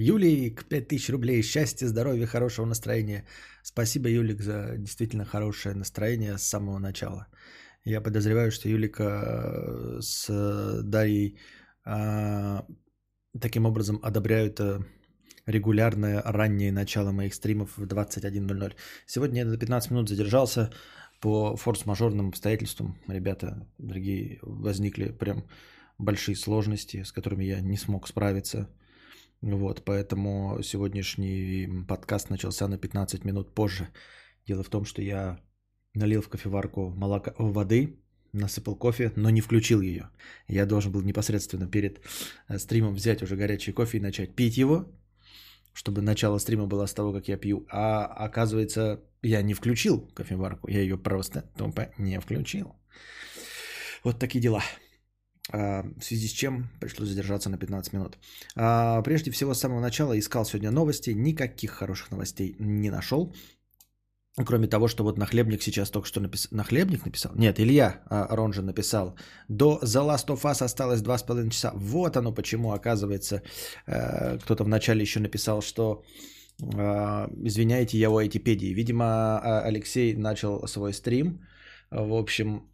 Юлик, 5000 рублей. Счастья, здоровья, хорошего настроения. Спасибо, Юлик, за действительно хорошее настроение с самого начала. Я подозреваю, что Юлика э, с Дарьей а, таким образом одобряют э, регулярное раннее начало моих стримов в 21.00. Сегодня я на 15 минут задержался по форс-мажорным обстоятельствам. Ребята, дорогие, возникли прям большие сложности, с которыми я не смог справиться. Вот, поэтому сегодняшний подкаст начался на 15 минут позже. Дело в том, что я налил в кофеварку молока, воды, насыпал кофе, но не включил ее. Я должен был непосредственно перед э, стримом взять уже горячий кофе и начать пить его, чтобы начало стрима было с того, как я пью. А оказывается, я не включил кофеварку, я ее просто тупо не включил. Вот такие дела. А, в связи с чем пришлось задержаться на 15 минут. А, прежде всего, с самого начала искал сегодня новости, никаких хороших новостей не нашел. Кроме того, что вот Нахлебник сейчас только что написал. Нахлебник написал? Нет, Илья а, Ронжин написал. До The Last of Us осталось 2,5 часа. Вот оно почему, оказывается, э, кто-то вначале еще написал, что извиняйте, я у Айтипедии. Видимо, Алексей начал свой стрим. В общем,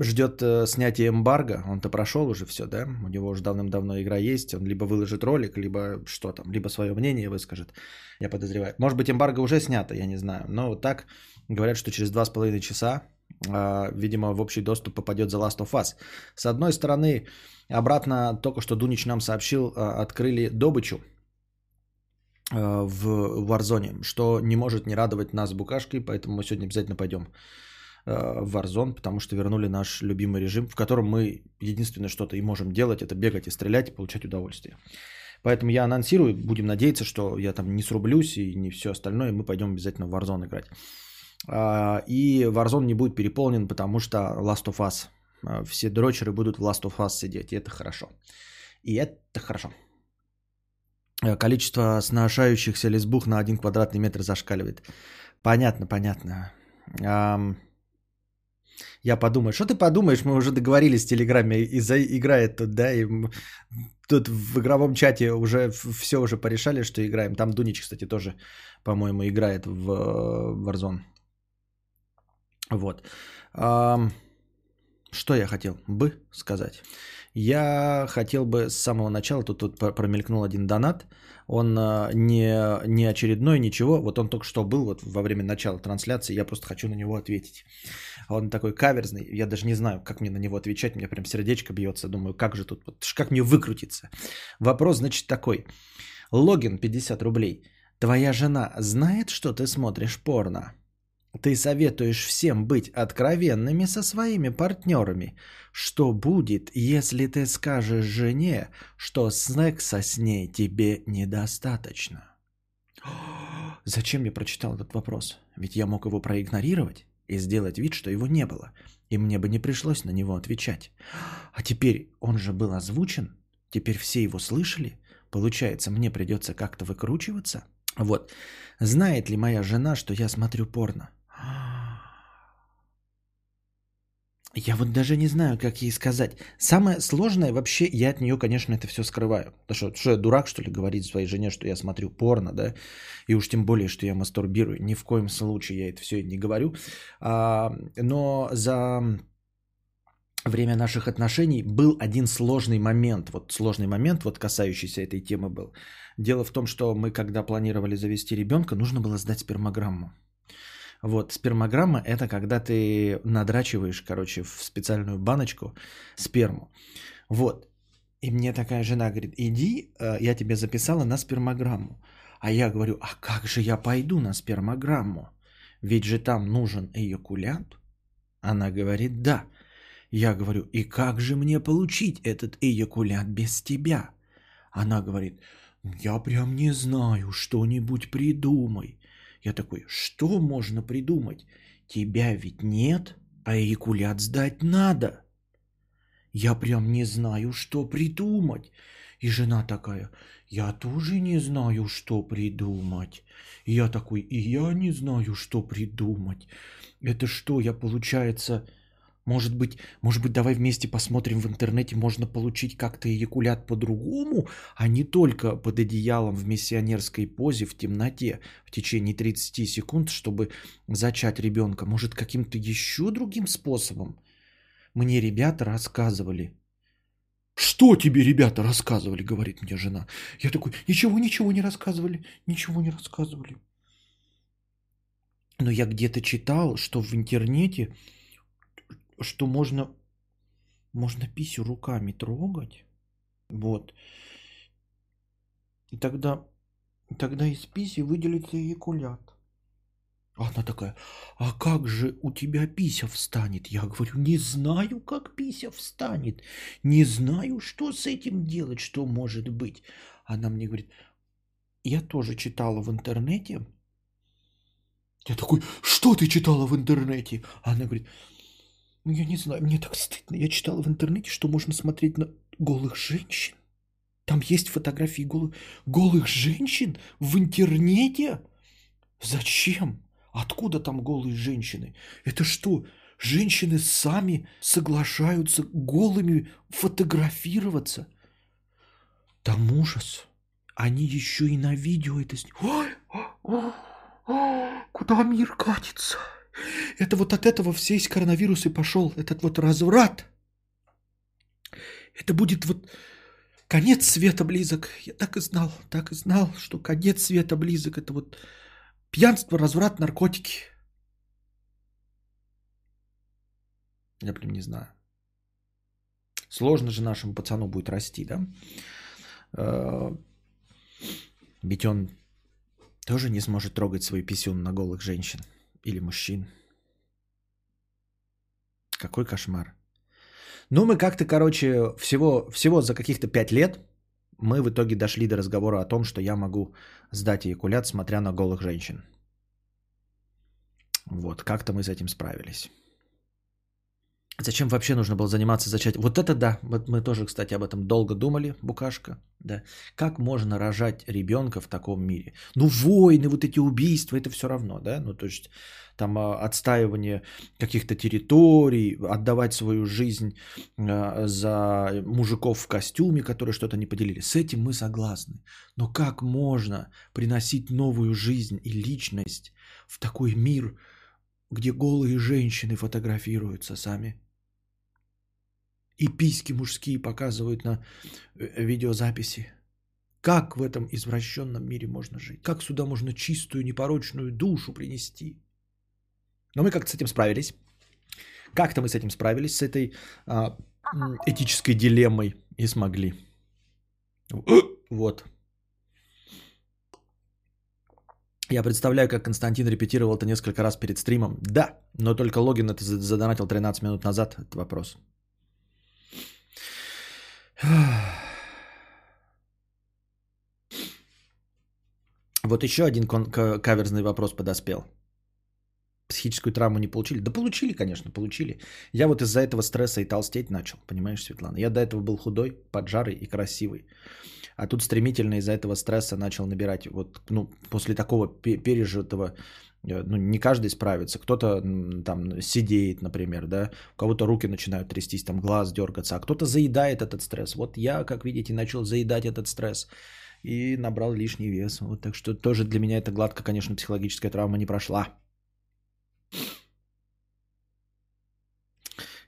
ждет э, снятия эмбарго, он-то прошел уже все, да, у него уже давным-давно игра есть, он либо выложит ролик, либо что там, либо свое мнение выскажет, я подозреваю. Может быть, эмбарго уже снято, я не знаю, но вот так говорят, что через два с половиной часа, э, видимо, в общий доступ попадет The Last of Us. С одной стороны, обратно только что Дунич нам сообщил, э, открыли добычу э, в Warzone, что не может не радовать нас букашкой, поэтому мы сегодня обязательно пойдем в Warzone, потому что вернули наш любимый режим, в котором мы единственное что-то и можем делать, это бегать и стрелять и получать удовольствие. Поэтому я анонсирую, будем надеяться, что я там не срублюсь и не все остальное, мы пойдем обязательно в Warzone играть. А, и Warzone не будет переполнен, потому что Last of Us, э, все дрочеры будут в Last of Us сидеть, и это хорошо. И это хорошо. Э, количество сношающихся лесбух на один квадратный метр зашкаливает. Понятно, понятно. Я подумаю, что ты подумаешь, мы уже договорились в Телеграме, и за... играет тут, да, и тут в игровом чате уже все уже порешали, что играем. Там Дунич, кстати, тоже, по-моему, играет в Warzone. Вот. Что я хотел бы сказать? Я хотел бы с самого начала, тут, тут промелькнул один донат, он а, не, не очередной, ничего, вот он только что был вот во время начала трансляции, я просто хочу на него ответить. Он такой каверзный, я даже не знаю, как мне на него отвечать, меня прям сердечко бьется, думаю, как же тут, как мне выкрутиться. Вопрос, значит, такой. Логин 50 рублей. Твоя жена знает, что ты смотришь порно? Ты советуешь всем быть откровенными со своими партнерами. Что будет, если ты скажешь жене, что секса с ней тебе недостаточно? Зачем я прочитал этот вопрос? Ведь я мог его проигнорировать и сделать вид, что его не было. И мне бы не пришлось на него отвечать. А теперь он же был озвучен. Теперь все его слышали. Получается, мне придется как-то выкручиваться. Вот. Знает ли моя жена, что я смотрю порно? Я вот даже не знаю, как ей сказать. Самое сложное вообще, я от нее, конечно, это все скрываю. Потому что, что я дурак, что ли, говорить своей жене, что я смотрю порно, да? И уж тем более, что я мастурбирую. Ни в коем случае я это все не говорю. А, но за время наших отношений был один сложный момент. Вот сложный момент, вот касающийся этой темы был. Дело в том, что мы, когда планировали завести ребенка, нужно было сдать спермограмму. Вот, спермограмма – это когда ты надрачиваешь, короче, в специальную баночку сперму. Вот. И мне такая жена говорит, иди, э, я тебе записала на спермограмму. А я говорю, а как же я пойду на спермограмму? Ведь же там нужен эякулянт. Она говорит, да. Я говорю, и как же мне получить этот эякулянт без тебя? Она говорит, я прям не знаю, что-нибудь придумай. Я такой, что можно придумать? Тебя ведь нет, а эякулят сдать надо. Я прям не знаю, что придумать. И жена такая, я тоже не знаю, что придумать. И я такой, и я не знаю, что придумать. Это что, я, получается, Может быть, может быть, давай вместе посмотрим в интернете, можно получить как-то эякулят по-другому, а не только под одеялом в миссионерской позе в темноте в течение 30 секунд, чтобы зачать ребенка. Может, каким-то еще другим способом? Мне ребята рассказывали. Что тебе ребята рассказывали, говорит мне жена. Я такой, ничего, ничего не рассказывали, ничего не рассказывали. Но я где-то читал, что в интернете что можно, можно писю руками трогать. Вот. И тогда, тогда из писи выделится эякулят. Она такая, а как же у тебя пися встанет? Я говорю, не знаю, как пися встанет. Не знаю, что с этим делать, что может быть. Она мне говорит, я тоже читала в интернете. Я такой, что ты читала в интернете? Она говорит, ну, я не знаю, мне так стыдно. Я читала в интернете, что можно смотреть на голых женщин. Там есть фотографии голых, голых женщин в интернете? Зачем? Откуда там голые женщины? Это что, женщины сами соглашаются голыми фотографироваться? Там ужас. Они еще и на видео это снимают. Куда мир катится? Это вот от этого весь коронавирус и пошел, этот вот разврат. Это будет вот конец света близок. Я так и знал, так и знал, что конец света близок. Это вот пьянство, разврат, наркотики. Я прям не знаю. Сложно же нашему пацану будет расти, да? Э, ведь он тоже не сможет трогать свой писюн на голых женщин или мужчин. Какой кошмар. Ну, мы как-то, короче, всего, всего за каких-то пять лет мы в итоге дошли до разговора о том, что я могу сдать эякулят, смотря на голых женщин. Вот, как-то мы с этим справились. Зачем вообще нужно было заниматься зачатием? Вот это да, вот мы тоже, кстати, об этом долго думали, Букашка. Да. Как можно рожать ребенка в таком мире? Ну, войны, вот эти убийства, это все равно, да? Ну, то есть там а, отстаивание каких-то территорий, отдавать свою жизнь а, за мужиков в костюме, которые что-то не поделили. С этим мы согласны. Но как можно приносить новую жизнь и личность в такой мир, где голые женщины фотографируются сами? И письки мужские показывают на э, видеозаписи. Как в этом извращенном мире можно жить? Как сюда можно чистую, непорочную душу принести? Но мы как-то с этим справились. Как-то мы с этим справились, с этой а, этической дилеммой и смогли. Вот. Я представляю, как Константин репетировал это несколько раз перед стримом. Да, но только логин это задонатил 13 минут назад. Это вопрос. Вот еще один каверзный вопрос подоспел. Психическую травму не получили? Да получили, конечно, получили. Я вот из-за этого стресса и толстеть начал, понимаешь, Светлана? Я до этого был худой, поджарый и красивый. А тут стремительно из-за этого стресса начал набирать. Вот, ну, после такого пережитого ну, не каждый справится. Кто-то там сидеет, например, да, у кого-то руки начинают трястись, там глаз дергаться, а кто-то заедает этот стресс. Вот я, как видите, начал заедать этот стресс и набрал лишний вес. Вот так что тоже для меня это гладко, конечно, психологическая травма не прошла.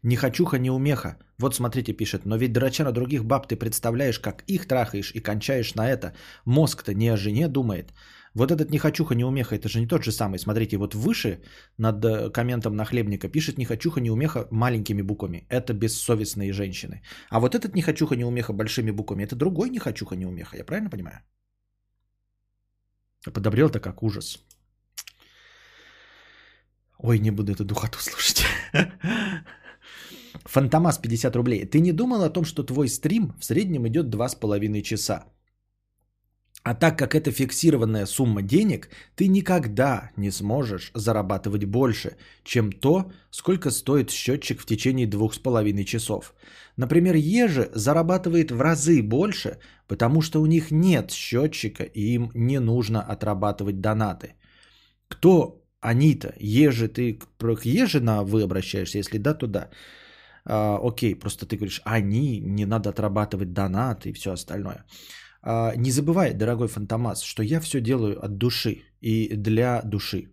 Не хочуха, не умеха. Вот смотрите, пишет. Но ведь драча на других баб ты представляешь, как их трахаешь и кончаешь на это. Мозг-то не о жене думает. Вот этот нехочуха, неумеха, это же не тот же самый. Смотрите, вот выше над э, комментом на хлебника пишет нехочуха, неумеха маленькими буквами. Это бессовестные женщины. А вот этот нехочуха, неумеха большими буквами, это другой нехочуха, неумеха. Я правильно понимаю? Подобрел-то как ужас. Ой, не буду эту духоту слушать. Фантомас 50 рублей. Ты не думал о том, что твой стрим в среднем идет 2,5 часа? А так как это фиксированная сумма денег, ты никогда не сможешь зарабатывать больше, чем то, сколько стоит счетчик в течение двух с половиной часов. Например, Ежи зарабатывает в разы больше, потому что у них нет счетчика и им не нужно отрабатывать донаты. Кто они-то, еже, ты про еже на вы обращаешься, если да, то да. А, окей, просто ты говоришь, они, не надо отрабатывать донат и все остальное. А, не забывай, дорогой Фантомас, что я все делаю от души и для души.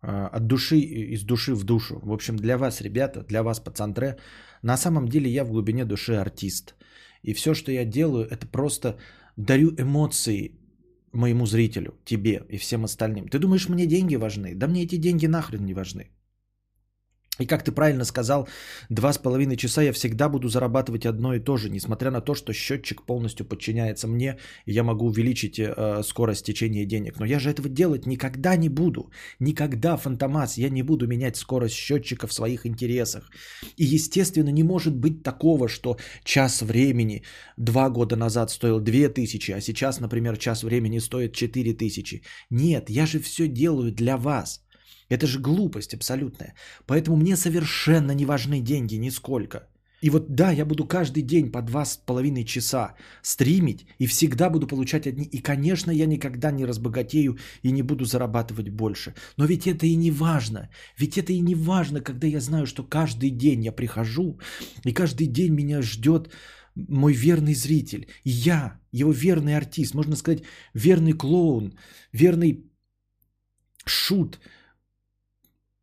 А, от души, из души в душу. В общем, для вас, ребята, для вас, пацантре, на самом деле я в глубине души артист. И все, что я делаю, это просто дарю эмоции моему зрителю, тебе и всем остальным. Ты думаешь, мне деньги важны? Да мне эти деньги нахрен не важны. И как ты правильно сказал, два с половиной часа я всегда буду зарабатывать одно и то же, несмотря на то, что счетчик полностью подчиняется мне, и я могу увеличить э, скорость течения денег. Но я же этого делать никогда не буду. Никогда, Фантомас, я не буду менять скорость счетчика в своих интересах. И, естественно, не может быть такого, что час времени два года назад стоил две тысячи, а сейчас, например, час времени стоит четыре тысячи. Нет, я же все делаю для вас. Это же глупость абсолютная. Поэтому мне совершенно не важны деньги нисколько. И вот да, я буду каждый день по два с половиной часа стримить и всегда буду получать одни. И, конечно, я никогда не разбогатею и не буду зарабатывать больше. Но ведь это и не важно. Ведь это и не важно, когда я знаю, что каждый день я прихожу, и каждый день меня ждет мой верный зритель. И я, его верный артист, можно сказать, верный клоун, верный шут –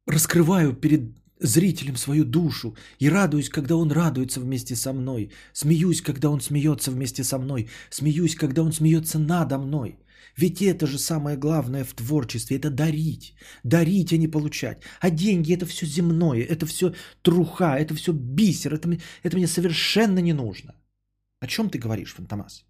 раскрываю перед зрителем свою душу и радуюсь, когда он радуется вместе со мной, смеюсь, когда он смеется вместе со мной, смеюсь, когда он смеется надо мной. Ведь это же самое главное в творчестве, это дарить, дарить, а не получать. А деньги это все земное, это все труха, это все бисер, это, это мне совершенно не нужно. О чем ты говоришь, Фантомас?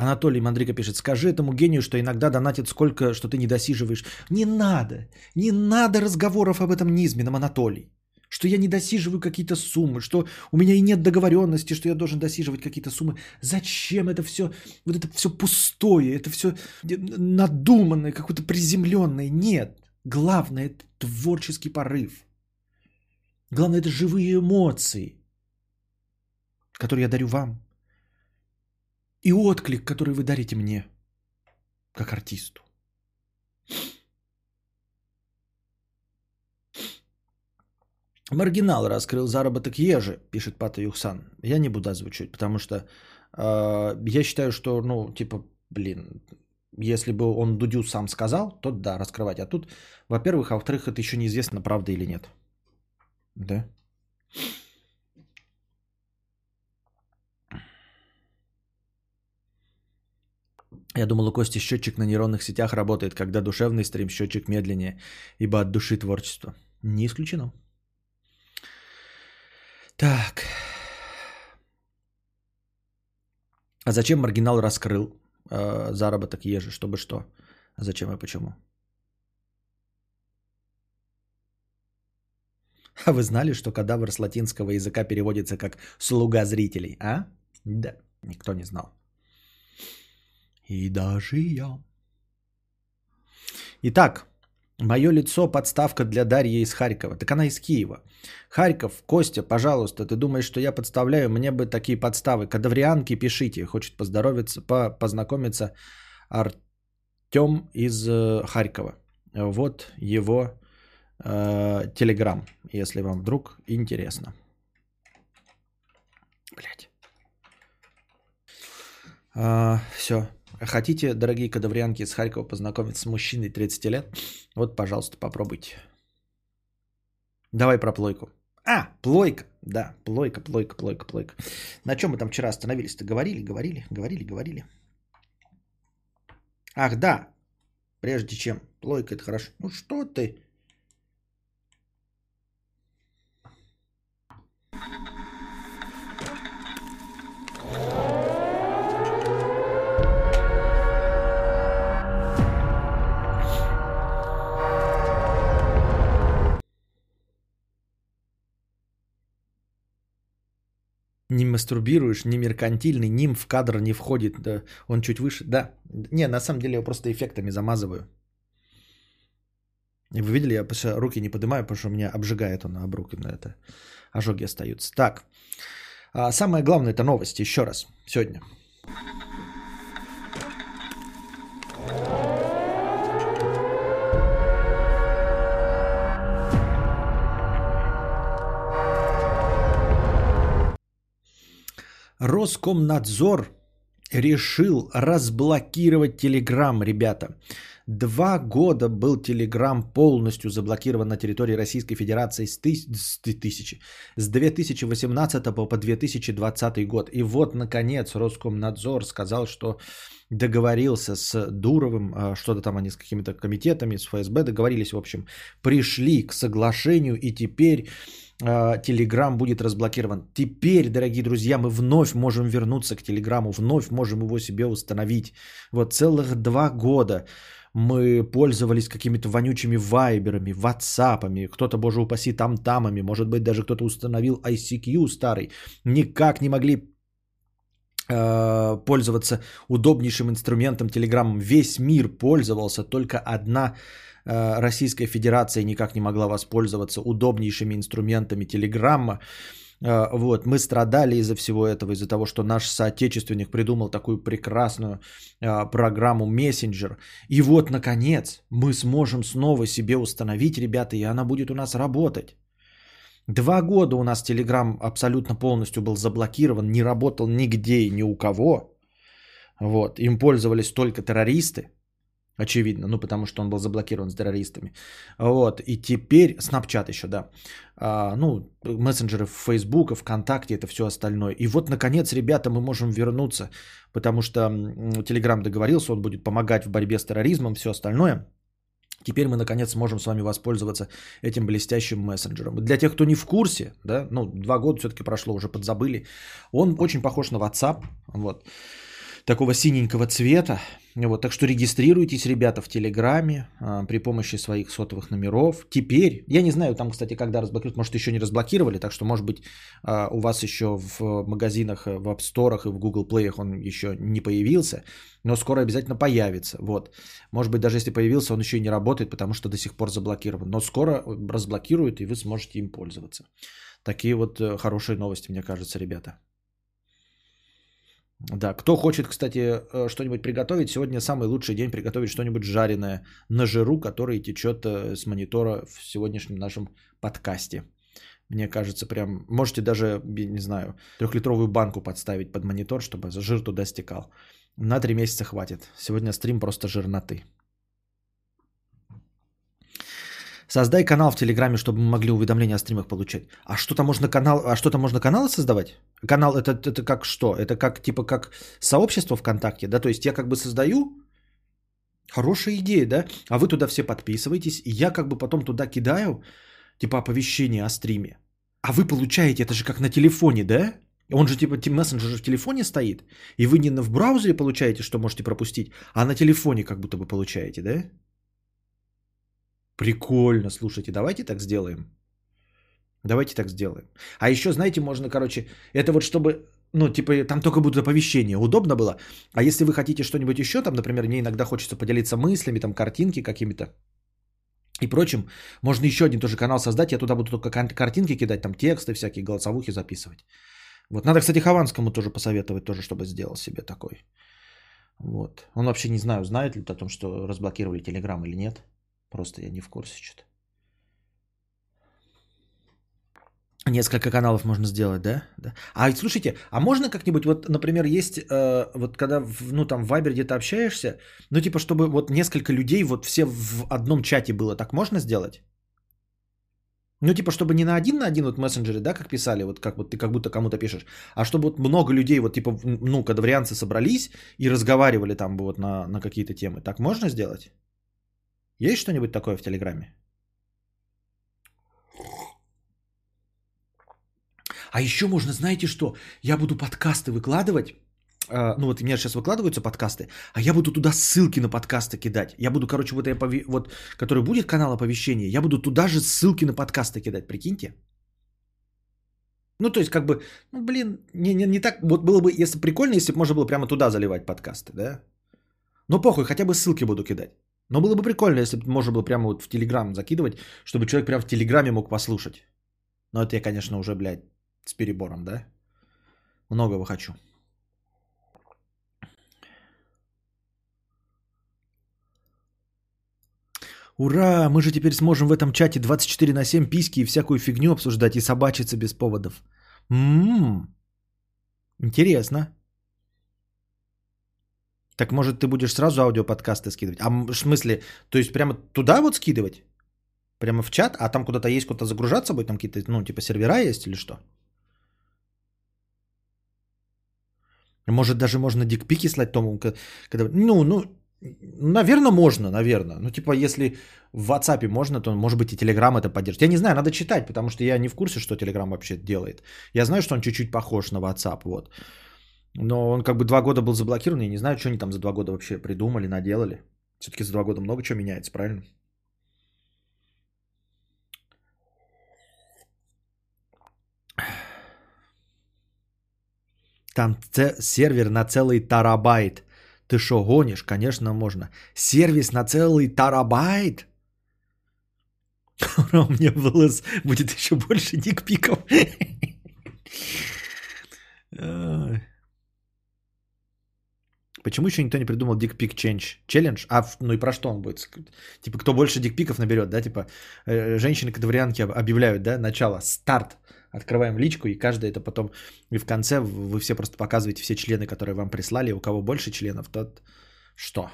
Анатолий Мандрика пишет, скажи этому гению, что иногда донатит сколько, что ты не досиживаешь. Не надо, не надо разговоров об этом низменном, Анатолий. Что я не досиживаю какие-то суммы, что у меня и нет договоренности, что я должен досиживать какие-то суммы. Зачем это все, вот это все пустое, это все надуманное, какое-то приземленное. Нет, главное это творческий порыв. Главное это живые эмоции, которые я дарю вам и отклик, который вы дарите мне, как артисту. Маргинал раскрыл заработок ежи, пишет Пата Юхсан. Я не буду озвучивать, потому что э, я считаю, что, ну, типа, блин, если бы он Дудю сам сказал, то да, раскрывать. А тут, во-первых, а во-вторых, это еще неизвестно, правда или нет. Да. Я думал, у Кости счетчик на нейронных сетях работает, когда душевный стрим счетчик медленнее, ибо от души творчество. Не исключено. Так. А зачем маргинал раскрыл э, заработок ежи? Чтобы что? А зачем и почему? А вы знали, что кадавр с латинского языка переводится как «слуга зрителей», а? Да, никто не знал. И даже я. Итак, мое лицо подставка для Дарьи из Харькова. Так она из Киева. Харьков, Костя, пожалуйста, ты думаешь, что я подставляю? Мне бы такие подставы. Кадаврианки пишите. Хочет поздоровиться, по познакомиться Артем из э, Харькова. Вот его э, телеграм, если вам вдруг интересно. Блять. А, все. Хотите, дорогие кадаврианки из Харькова, познакомиться с мужчиной 30 лет? Вот, пожалуйста, попробуйте. Давай про плойку. А, плойка. Да, плойка, плойка, плойка, плойка. На чем мы там вчера остановились-то? Говорили, говорили, говорили, говорили. Ах, да. Прежде чем. Плойка это хорошо. Ну что ты? Не мастурбируешь, не меркантильный, ним в кадр не входит, да, он чуть выше, да. Не, на самом деле я просто эффектами замазываю. Вы видели, я руки не поднимаю, потому что меня обжигает он об руки на это. Ожоги остаются. Так, а самое главное это новости. Еще раз, сегодня. Роскомнадзор решил разблокировать Телеграм, ребята. Два года был Телеграм полностью заблокирован на территории Российской Федерации с, тысяч, с, тысячи, с 2018 по 2020 год. И вот, наконец, Роскомнадзор сказал, что договорился с Дуровым, а, что-то там они с какими-то комитетами, с ФСБ договорились, в общем, пришли к соглашению, и теперь Телеграм будет разблокирован. Теперь, дорогие друзья, мы вновь можем вернуться к Телеграму, вновь можем его себе установить. Вот целых два года мы пользовались какими-то вонючими вайберами, ватсапами, кто-то, боже упаси, там-тамами, может быть, даже кто-то установил ICQ старый. Никак не могли э, пользоваться удобнейшим инструментом Телеграмом. Весь мир пользовался, только одна Российская Федерация никак не могла воспользоваться удобнейшими инструментами Телеграмма. Э, вот, мы страдали из-за всего этого, из-за того, что наш соотечественник придумал такую прекрасную э, программу Messenger. И вот, наконец, мы сможем снова себе установить, ребята, и она будет у нас работать. Два года у нас Telegram абсолютно полностью был заблокирован, не работал нигде и ни у кого. Вот, им пользовались только террористы. Очевидно, ну потому что он был заблокирован с террористами. Вот, и теперь, Snapchat еще, да, а, ну, мессенджеры Facebook, ВКонтакте, это все остальное. И вот, наконец, ребята, мы можем вернуться, потому что Telegram договорился, он будет помогать в борьбе с терроризмом, все остальное. Теперь мы, наконец, сможем с вами воспользоваться этим блестящим мессенджером. Для тех, кто не в курсе, да, ну, два года все-таки прошло, уже подзабыли, он очень похож на WhatsApp, вот, такого синенького цвета, вот, так что регистрируйтесь, ребята, в Телеграме а, при помощи своих сотовых номеров. Теперь, я не знаю, там, кстати, когда разблокируют, может, еще не разблокировали, так что, может быть, а, у вас еще в магазинах, в App Store и в Google Play он еще не появился, но скоро обязательно появится. Вот. Может быть, даже если появился, он еще и не работает, потому что до сих пор заблокирован. Но скоро разблокируют, и вы сможете им пользоваться. Такие вот э, хорошие новости, мне кажется, ребята. Да, кто хочет, кстати, э, что-нибудь приготовить, сегодня самый лучший день приготовить что-нибудь жареное на жиру, который течет э, с монитора в сегодняшнем нашем подкасте. Мне кажется, прям можете даже, не знаю, трехлитровую банку подставить под монитор, чтобы жир туда стекал. На три месяца хватит. Сегодня стрим просто жирноты. Создай канал в Телеграме, чтобы мы могли уведомления о стримах получать. А что-то можно канал, а что-то можно каналы создавать? Канал это, это как что? Это как типа как сообщество ВКонтакте, да? То есть я как бы создаю хорошая идея, да? А вы туда все подписываетесь, и я как бы потом туда кидаю типа оповещение о стриме. А вы получаете, это же как на телефоне, да? Он же типа мессенджер в телефоне стоит, и вы не в браузере получаете, что можете пропустить, а на телефоне как будто бы получаете, да? Прикольно, слушайте, давайте так сделаем. Давайте так сделаем. А еще, знаете, можно, короче, это вот чтобы, ну, типа, там только будут оповещения. Удобно было. А если вы хотите что-нибудь еще, там, например, мне иногда хочется поделиться мыслями, там, картинки какими-то и прочим, можно еще один тоже канал создать. Я туда буду только картинки кидать, там, тексты всякие, голосовухи записывать. Вот. Надо, кстати, Хованскому тоже посоветовать, тоже, чтобы сделал себе такой. Вот. Он вообще не знаю, знает ли о том, что разблокировали Телеграм или нет. Просто я не в курсе что-то. Несколько каналов можно сделать, да? да? А слушайте, а можно как-нибудь, вот, например, есть, э, вот когда, в, ну, там, в Viber где-то общаешься, ну, типа, чтобы вот несколько людей, вот все в одном чате было, так можно сделать? Ну, типа, чтобы не на один на один вот мессенджере, да, как писали, вот как вот ты как будто кому-то пишешь, а чтобы вот много людей, вот типа, ну, кадаврианцы собрались и разговаривали там вот на, на какие-то темы. Так можно сделать? Есть что-нибудь такое в Телеграме? А еще можно, знаете что? Я буду подкасты выкладывать. А, ну вот у меня сейчас выкладываются подкасты, а я буду туда ссылки на подкасты кидать. Я буду, короче, вот, я, вот который будет канал оповещения, я буду туда же ссылки на подкасты кидать, прикиньте. Ну, то есть, как бы, ну, блин, не, не, не так, вот было бы, если прикольно, если бы можно было прямо туда заливать подкасты, да? Ну, похуй, хотя бы ссылки буду кидать. Но было бы прикольно, если бы можно было прямо вот в Телеграм закидывать, чтобы человек прямо в Телеграме мог послушать. Но это я, конечно, уже, блядь, с перебором, да? Многого хочу. Ура, мы же теперь сможем в этом чате 24 на 7 письки и всякую фигню обсуждать и собачиться без поводов. Ммм, интересно. Так может ты будешь сразу аудиоподкасты скидывать? А в смысле, то есть прямо туда вот скидывать? Прямо в чат? А там куда-то есть, куда-то загружаться будет? Там какие-то, ну, типа сервера есть или что? Может, даже можно дикпики слать тому, когда... Ну, ну, наверное, можно, наверное. Ну, типа, если в WhatsApp можно, то, может быть, и Telegram это поддержит. Я не знаю, надо читать, потому что я не в курсе, что Telegram вообще делает. Я знаю, что он чуть-чуть похож на WhatsApp, вот. Но он как бы два года был заблокирован, я не знаю, что они там за два года вообще придумали, наделали. Все-таки за два года много чего меняется, правильно? Там сервер на целый терабайт. Ты что, гонишь? Конечно, можно. Сервис на целый терабайт? У меня волос будет еще больше дикпиков. Почему еще никто не придумал дикпик change челлендж? А ну и про что он будет? Типа, кто больше дикпиков наберет, да? Типа, э, женщины-кадаврианки объявляют, да, начало, старт. Открываем личку, и каждый это потом... И в конце вы все просто показываете все члены, которые вам прислали. У кого больше членов, тот что?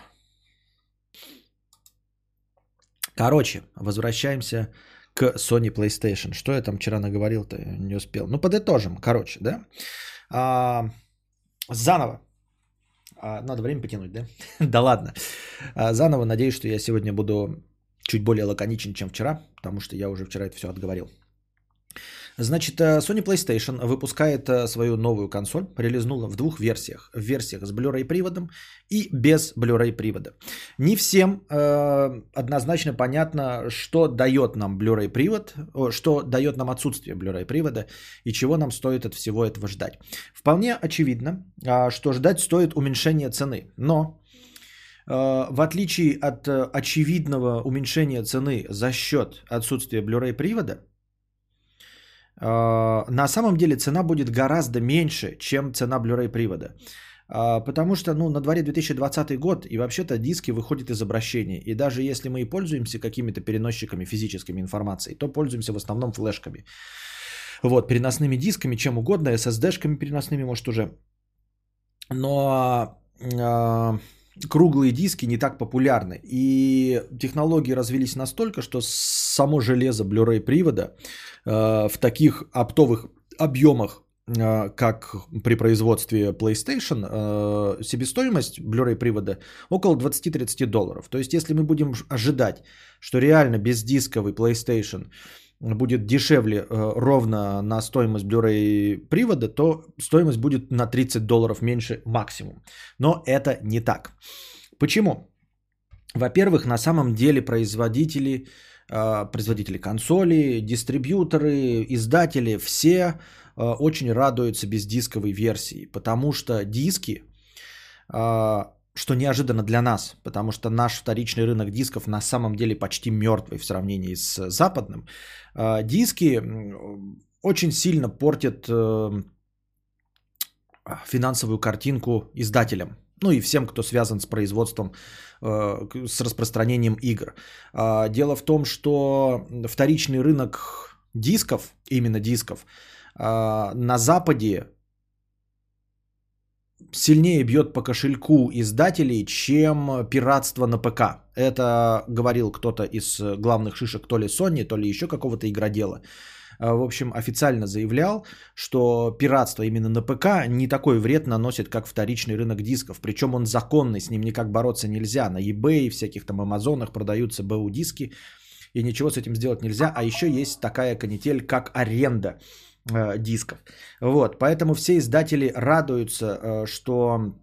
Короче, возвращаемся к Sony PlayStation. Что я там вчера наговорил-то? Не успел. Ну, подытожим. Короче, да? А, заново. А, надо время потянуть, да? да ладно. А, заново надеюсь, что я сегодня буду чуть более лаконичен, чем вчера, потому что я уже вчера это все отговорил. Значит, э, Sony PlayStation выпускает э, свою новую консоль, релизнула в двух версиях. В версиях с Blu-ray приводом и без Blu-ray привода. Не всем э, однозначно понятно, что дает нам Blu-ray привод, что дает нам отсутствие Blu-ray привода и чего нам стоит от всего этого ждать. Вполне очевидно, э, что ждать стоит уменьшения цены. Но э, в отличие от очевидного уменьшения цены за счет отсутствия Blu-ray привода, а, на самом деле цена будет гораздо меньше, чем цена Blu-ray привода. А, потому что ну, на дворе 2020 год, и вообще-то диски выходят из обращения. И даже если мы и пользуемся какими-то переносчиками физическими информации, то пользуемся в основном флешками. Вот, переносными дисками, чем угодно, SSD-шками переносными, может, уже. Но э, круглые диски не так популярны. И технологии развились настолько, что само железо Blu-ray привода э, в таких оптовых объемах, э, как при производстве PlayStation, э, себестоимость Blu-ray привода около 20-30 долларов. То есть, если мы будем ожидать, что реально бездисковый PlayStation будет дешевле э, ровно на стоимость Blu-ray привода, то стоимость будет на 30 долларов меньше максимум. Но это не так. Почему? Во-первых, на самом деле производители, э, производители консолей, дистрибьюторы, издатели, все э, очень радуются бездисковой версии, потому что диски что неожиданно для нас, потому что наш вторичный рынок дисков на самом деле почти мертвый в сравнении с западным. А, диски очень сильно портят э, финансовую картинку издателям, ну и всем, кто связан с производством, э, с распространением игр. А, дело в том, что вторичный рынок дисков, именно дисков, а, на Западе сильнее бьет по кошельку издателей, чем пиратство на ПК. Это говорил кто-то из главных шишек, то ли Sony, то ли еще какого-то игродела. А, в общем, официально заявлял, что пиратство именно на ПК не такой вред наносит, как вторичный рынок дисков. Причем он законный, с ним никак бороться нельзя. На eBay, всяких там Амазонах продаются БУ диски, и ничего с этим сделать нельзя. А еще есть такая канитель, как аренда э, дисков. Вот, поэтому все издатели радуются, э, что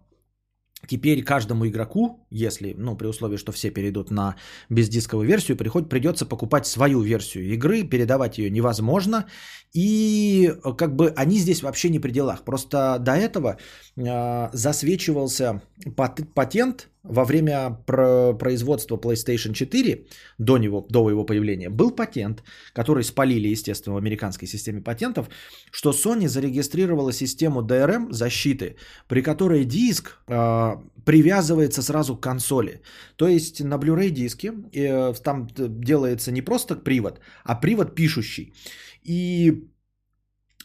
теперь каждому игроку, если, ну, при условии, что все перейдут на бездисковую версию, приход, придется покупать свою версию игры, передавать ее невозможно, и э, как бы они здесь вообще не при делах. Просто до этого э, засвечивался пат- патент во время производства PlayStation 4, до, него, до его появления, был патент, который спалили, естественно, в американской системе патентов, что Sony зарегистрировала систему DRM защиты, при которой диск э, привязывается сразу к консоли. То есть на Blu-ray диске э, там делается не просто привод, а привод пишущий. И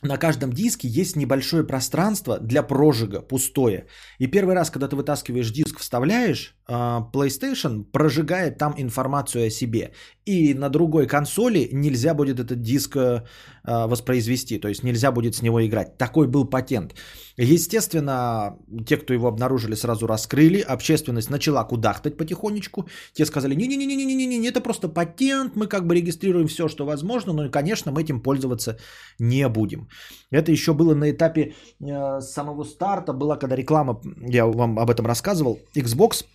на каждом диске есть небольшое пространство для прожига, пустое. И первый раз, когда ты вытаскиваешь диск, вставляешь, PlayStation прожигает там информацию о себе. И на другой консоли нельзя будет этот диск а, воспроизвести, то есть нельзя будет с него играть. Такой был патент. Естественно, те, кто его обнаружили, сразу раскрыли. Общественность начала кудахтать потихонечку. Те сказали, не-не-не-не-не-не, это просто патент, мы как бы регистрируем все, что возможно, но, конечно, мы этим пользоваться не будем. Это еще было на этапе э, самого старта, была когда реклама, я вам об этом рассказывал, Xbox –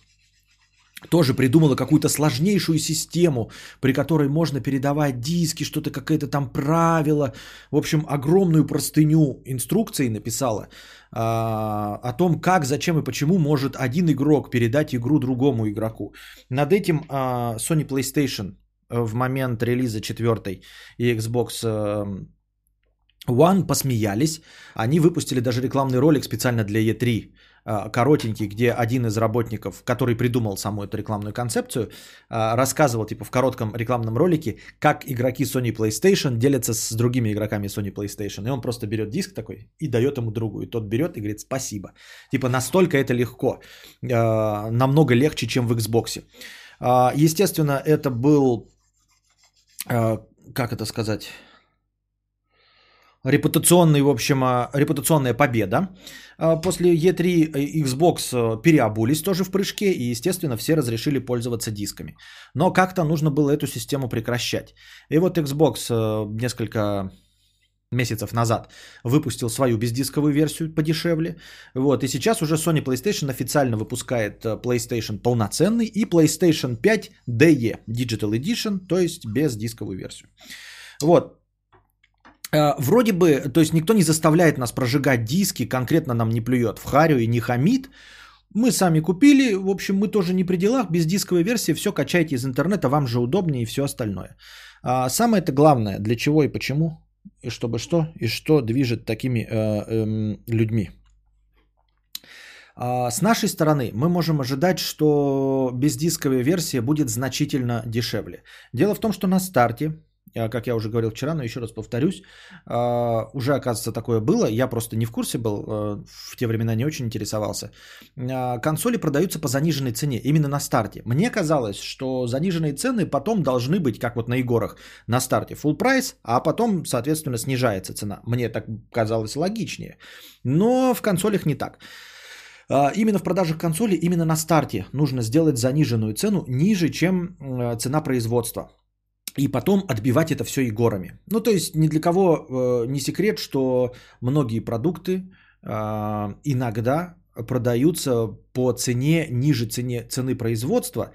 тоже придумала какую-то сложнейшую систему, при которой можно передавать диски, что-то какое-то там правило. В общем, огромную простыню инструкций написала а, о том, как, зачем и почему может один игрок передать игру другому игроку. Над этим а, Sony PlayStation в момент релиза четвертой и Xbox а, One посмеялись. Они выпустили даже рекламный ролик специально для E3 а, коротенький, где один из работников, который придумал саму эту рекламную концепцию, а, рассказывал типа в коротком рекламном ролике, как игроки Sony PlayStation делятся с другими игроками Sony PlayStation. И он просто берет диск такой и дает ему другу. И тот берет и говорит спасибо. Типа настолько это легко. А, намного легче, чем в Xbox. Естественно, это был, как это сказать, репутационный, в общем, а, репутационная победа. А, после E3 э, Xbox э, переобулись тоже в прыжке, и, естественно, все разрешили пользоваться дисками. Но как-то нужно было эту систему прекращать. И вот Xbox э, несколько месяцев назад выпустил свою бездисковую версию подешевле. Вот, и сейчас уже Sony PlayStation официально выпускает PlayStation полноценный и PlayStation 5 DE Digital Edition, то есть без дисковую версию. Вот, вроде бы, то есть никто не заставляет нас прожигать диски, конкретно нам не плюет в харю и не хамит. Мы сами купили, в общем, мы тоже не при делах, без дисковой версии, все качайте из интернета, вам же удобнее и все остальное. А самое это главное, для чего и почему, и чтобы что, и что движет такими э, э, людьми. А с нашей стороны мы можем ожидать, что бездисковая версия будет значительно дешевле. Дело в том, что на старте как я уже говорил вчера, но еще раз повторюсь, а, уже, оказывается, такое было, я просто не в курсе был, а, в те времена не очень интересовался. Консоли продаются по заниженной цене, именно на старте. Мне казалось, что заниженные цены потом должны быть, как вот на Егорах, на старте full прайс, а потом, соответственно, снижается цена. Мне так казалось логичнее. Но в консолях не так. Именно в продажах консоли, именно на старте нужно сделать заниженную цену ниже, чем цена производства и потом отбивать это все игорами. Ну, то есть ни для кого э, не секрет, что многие продукты э, иногда продаются по цене ниже цене, цены производства,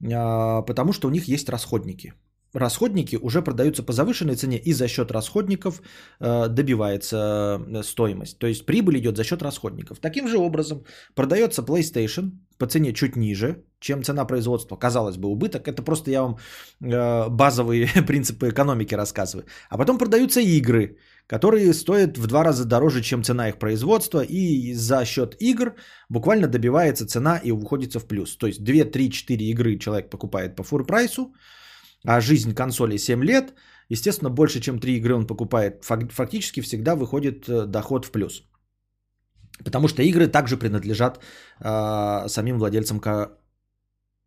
э, потому что у них есть расходники расходники уже продаются по завышенной цене и за счет расходников э, добивается э, стоимость. То есть прибыль идет за счет расходников. Таким же образом продается PlayStation по цене чуть ниже, чем цена производства. Казалось бы, убыток. Это просто я вам э, базовые принципы экономики рассказываю. А потом продаются игры, которые стоят в два раза дороже, чем цена их производства. И за счет игр буквально добивается цена и уходится в плюс. То есть 2, 3, 4 игры человек покупает по фур прайсу а жизнь консоли 7 лет, естественно, больше, чем 3 игры он покупает, фактически всегда выходит э, доход в плюс. Потому что игры также принадлежат э, самим владельцам ко-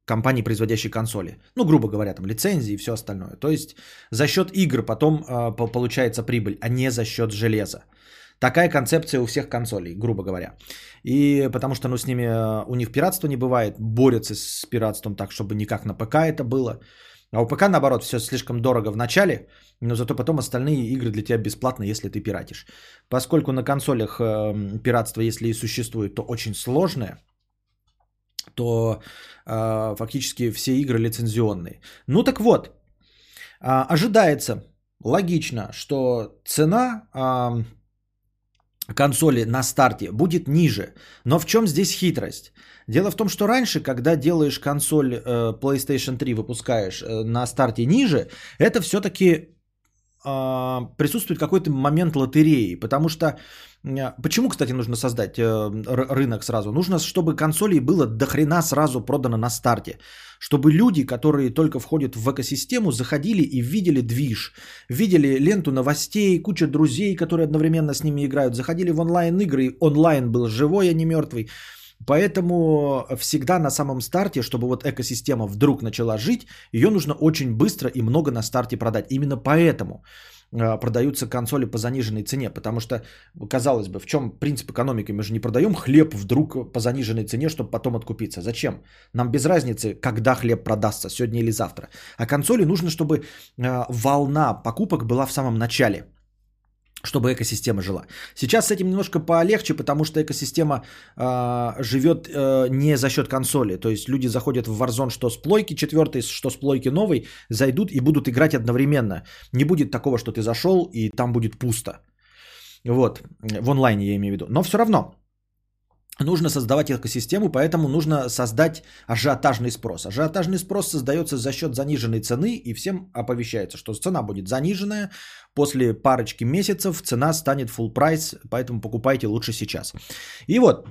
компании, производящей консоли. Ну, грубо говоря, там лицензии и все остальное. То есть за счет игр потом э, получается прибыль, а не за счет железа. Такая концепция у всех консолей, грубо говоря. И потому что ну, с ними, э, у них пиратства не бывает, борются с пиратством так, чтобы никак на ПК это было. А у ПК, наоборот, все слишком дорого в начале, но зато потом остальные игры для тебя бесплатно, если ты пиратишь. Поскольку на консолях э, пиратство, если и существует, то очень сложное, то э, фактически все игры лицензионные. Ну так вот, э, ожидается логично, что цена э, консоли на старте будет ниже. Но в чем здесь хитрость? Дело в том, что раньше, когда делаешь консоль э, PlayStation 3, выпускаешь э, на старте ниже, это все-таки э, присутствует какой-то момент лотереи. Потому что, почему, кстати, нужно создать э, рынок сразу? Нужно, чтобы консолей было до хрена сразу продано на старте чтобы люди, которые только входят в экосистему, заходили и видели движ, видели ленту новостей, куча друзей, которые одновременно с ними играют, заходили в онлайн-игры, онлайн был живой, а не мертвый. Поэтому всегда на самом старте, чтобы вот экосистема вдруг начала жить, ее нужно очень быстро и много на старте продать. Именно поэтому продаются консоли по заниженной цене, потому что, казалось бы, в чем принцип экономики? Мы же не продаем хлеб вдруг по заниженной цене, чтобы потом откупиться. Зачем? Нам без разницы, когда хлеб продастся, сегодня или завтра. А консоли нужно, чтобы а, волна покупок была в самом начале – чтобы экосистема жила. Сейчас с этим немножко полегче, потому что экосистема э, живет э, не за счет консоли. То есть люди заходят в Warzone, что с плойки четвертой, что с плойки новой, зайдут и будут играть одновременно. Не будет такого, что ты зашел и там будет пусто. Вот, в онлайне я имею в виду. Но все равно, нужно создавать экосистему, поэтому нужно создать ажиотажный спрос. Ажиотажный спрос создается за счет заниженной цены, и всем оповещается, что цена будет заниженная, после парочки месяцев цена станет full прайс, поэтому покупайте лучше сейчас. И вот,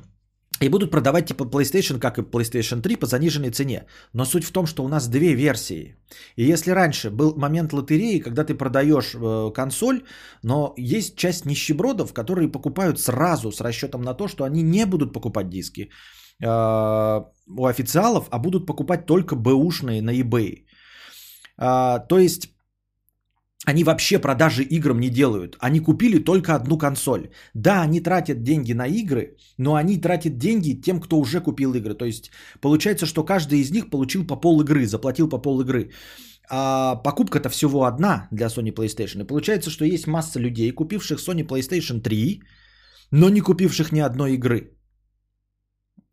и будут продавать типа PlayStation, как и PlayStation 3, по заниженной цене. Но суть в том, что у нас две версии. И если раньше был момент лотереи, когда ты продаешь э, консоль, но есть часть нищебродов, которые покупают сразу с расчетом на то, что они не будут покупать диски э, у официалов, а будут покупать только бэушные на eBay. Э, то есть они вообще продажи играм не делают. Они купили только одну консоль. Да, они тратят деньги на игры, но они тратят деньги тем, кто уже купил игры. То есть получается, что каждый из них получил по пол игры, заплатил по пол игры. А покупка-то всего одна для Sony PlayStation. И получается, что есть масса людей, купивших Sony PlayStation 3, но не купивших ни одной игры.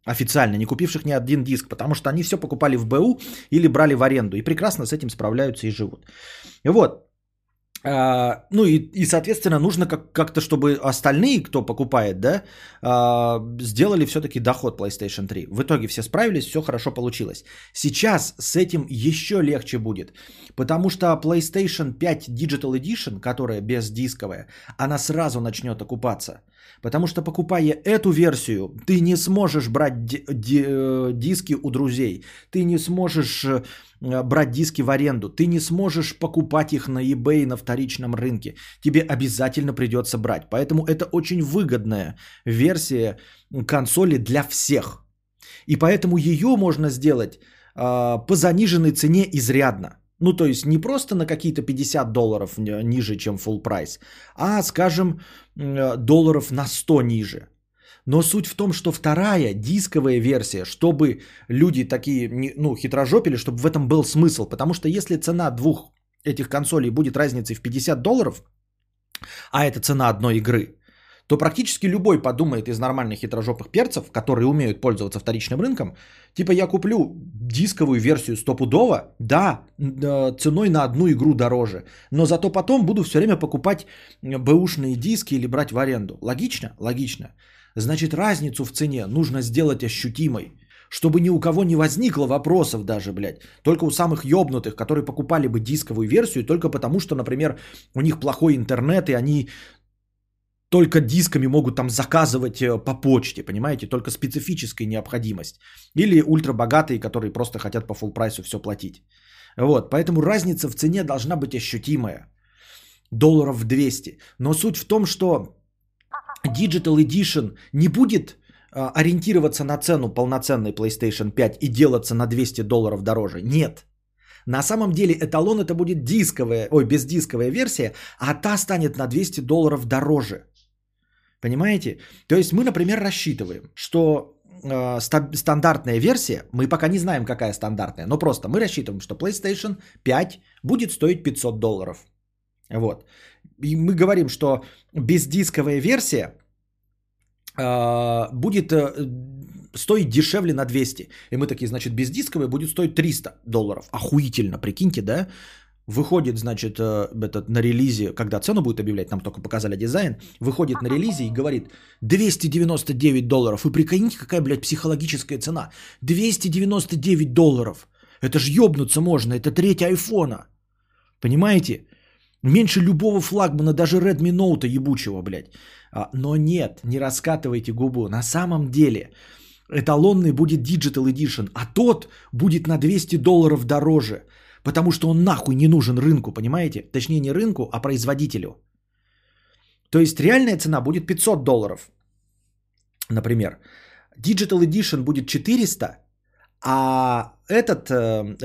Официально, не купивших ни один диск, потому что они все покупали в БУ или брали в аренду. И прекрасно с этим справляются и живут. Вот. А, ну и, и, соответственно, нужно как- как-то, чтобы остальные, кто покупает, да, а, сделали все-таки доход PlayStation 3. В итоге все справились, все хорошо получилось. Сейчас с этим еще легче будет, потому что PlayStation 5 Digital Edition, которая бездисковая, она сразу начнет окупаться. Потому что покупая эту версию, ты не сможешь брать ди- ди- э, диски у друзей, ты не сможешь э, брать диски в аренду, ты не сможешь покупать их на eBay на вторичном рынке. Тебе обязательно придется брать. Поэтому это очень выгодная версия консоли для всех. И поэтому ее можно сделать э, по заниженной цене изрядно. Ну, то есть не просто на какие-то 50 долларов ниже, чем full прайс, а, скажем, долларов на 100 ниже. Но суть в том, что вторая дисковая версия, чтобы люди такие, ну, хитрожопили, чтобы в этом был смысл. Потому что если цена двух этих консолей будет разницей в 50 долларов, а это цена одной игры, то практически любой подумает из нормальных хитрожопых перцев, которые умеют пользоваться вторичным рынком, типа я куплю дисковую версию стопудово, да, ценой на одну игру дороже, но зато потом буду все время покупать бэушные диски или брать в аренду. Логично? Логично. Значит, разницу в цене нужно сделать ощутимой. Чтобы ни у кого не возникло вопросов даже, блядь. Только у самых ёбнутых, которые покупали бы дисковую версию только потому, что, например, у них плохой интернет, и они только дисками могут там заказывать э, по почте, понимаете, только специфическая необходимость. Или ультрабогатые, которые просто хотят по full прайсу все платить. Вот, поэтому разница в цене должна быть ощутимая. Долларов 200. Но суть в том, что Digital Edition не будет а, ориентироваться на цену полноценной PlayStation 5 и делаться на 200 долларов дороже. Нет. На самом деле эталон это будет дисковая, ой, бездисковая версия, а та станет на 200 долларов дороже. Понимаете? То есть мы, например, рассчитываем, что э, стандартная версия, мы пока не знаем, какая стандартная, но просто мы рассчитываем, что PlayStation 5 будет стоить 500 долларов. Вот. И мы говорим, что бездисковая версия э, будет э, стоить дешевле на 200. И мы такие, значит, бездисковая будет стоить 300 долларов. Охуительно, прикиньте, да? выходит, значит, э, этот, на релизе, когда цену будет объявлять, нам только показали дизайн, выходит на релизе и говорит 299 долларов. Вы прикиньте, какая, блядь, психологическая цена. 299 долларов. Это ж ёбнуться можно, это треть айфона. Понимаете? Меньше любого флагмана, даже Redmi Note ебучего, блядь. А, но нет, не раскатывайте губу. На самом деле, эталонный будет Digital Edition, а тот будет на 200 долларов дороже. Потому что он нахуй не нужен рынку, понимаете? Точнее не рынку, а производителю. То есть реальная цена будет 500 долларов, например. Digital Edition будет 400, а этот э,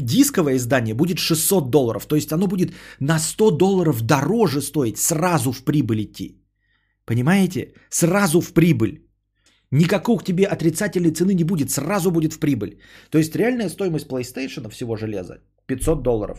дисковое издание будет 600 долларов. То есть оно будет на 100 долларов дороже стоить, сразу в прибыль идти. Понимаете? Сразу в прибыль. Никакого тебе отрицательной цены не будет, сразу будет в прибыль. То есть реальная стоимость PlayStation всего железа 500 долларов.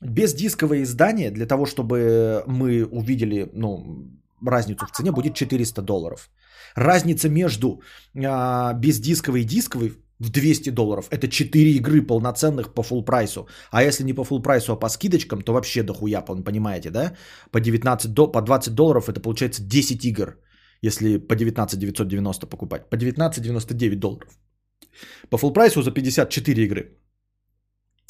Без дисковое издание, для того, чтобы мы увидели ну, разницу в цене, будет 400 долларов. Разница между а, бездисковой и дисковой в 200 долларов. Это 4 игры полноценных по full прайсу. А если не по full прайсу, а по скидочкам, то вообще дохуя, понимаете, да? По, 19, до, по 20 долларов это получается 10 игр, если по 19 990 покупать. По 19 99 долларов. По full прайсу за 54 игры.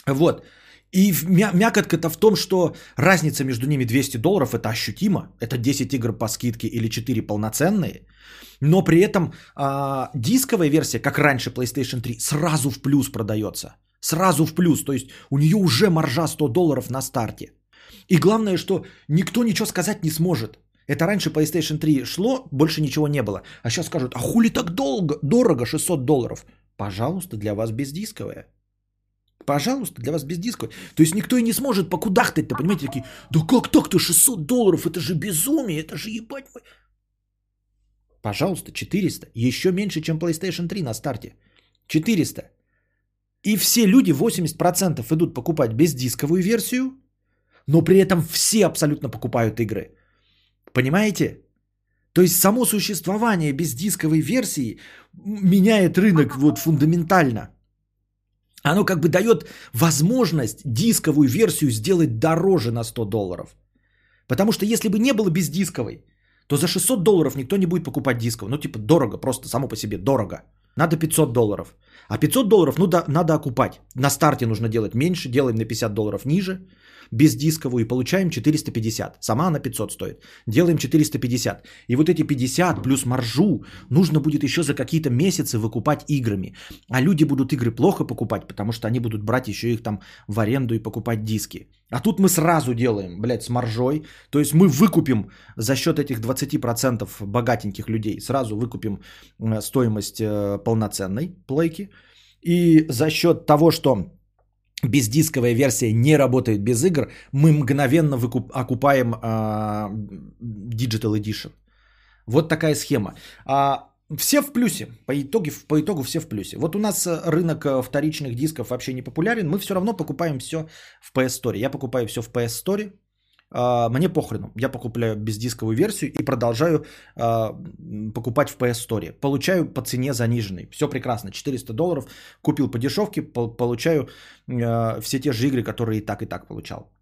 Вот. И мякотка-то в том, что разница между ними 200 долларов это ощутимо. Это 10 игр по скидке или 4 полноценные. Но при этом а, дисковая версия, как раньше PlayStation 3, сразу в плюс продается. Сразу в плюс. То есть у нее уже маржа 100 долларов на старте. И главное, что никто ничего сказать не сможет. Это раньше PlayStation 3 шло, больше ничего не было. А сейчас скажут, а хули так долго, дорого 600 долларов? Пожалуйста, для вас бездисковая. Пожалуйста, для вас без диска. То есть никто и не сможет покудахтать-то, понимаете, такие, да как так-то 600 долларов, это же безумие, это же ебать мой. Пожалуйста, 400. Еще меньше, чем PlayStation 3 на старте. 400. И все люди, 80% идут покупать бездисковую версию, но при этом все абсолютно покупают игры. Понимаете? То есть само существование бездисковой версии меняет рынок вот фундаментально оно как бы дает возможность дисковую версию сделать дороже на 100 долларов. Потому что если бы не было бездисковой, то за 600 долларов никто не будет покупать дисковую. Ну, типа, дорого, просто само по себе, дорого. Надо 500 долларов. А 500 долларов, ну, да, надо окупать. На старте нужно делать меньше, делаем на 50 долларов ниже бездисковую и получаем 450. Сама она 500 стоит. Делаем 450. И вот эти 50 плюс маржу нужно будет еще за какие-то месяцы выкупать играми. А люди будут игры плохо покупать, потому что они будут брать еще их там в аренду и покупать диски. А тут мы сразу делаем, блядь, с маржой. То есть мы выкупим за счет этих 20% богатеньких людей, сразу выкупим э, стоимость э, полноценной плейки. И за счет того, что бездисковая версия не работает без игр, мы мгновенно выкуп, окупаем а, Digital Edition. Вот такая схема. А, все в плюсе. По итогу, по итогу все в плюсе. Вот у нас рынок э, вторичных дисков вообще не популярен. Мы все равно покупаем все в PS Store. Я покупаю все в PS Store. А, мне похрену. Я покупаю бездисковую версию и продолжаю а, покупать в PS Store. Получаю по цене заниженной. Все прекрасно. 400 долларов. Купил по дешевке. Получаю а, все те же игры, которые и так, и так получал.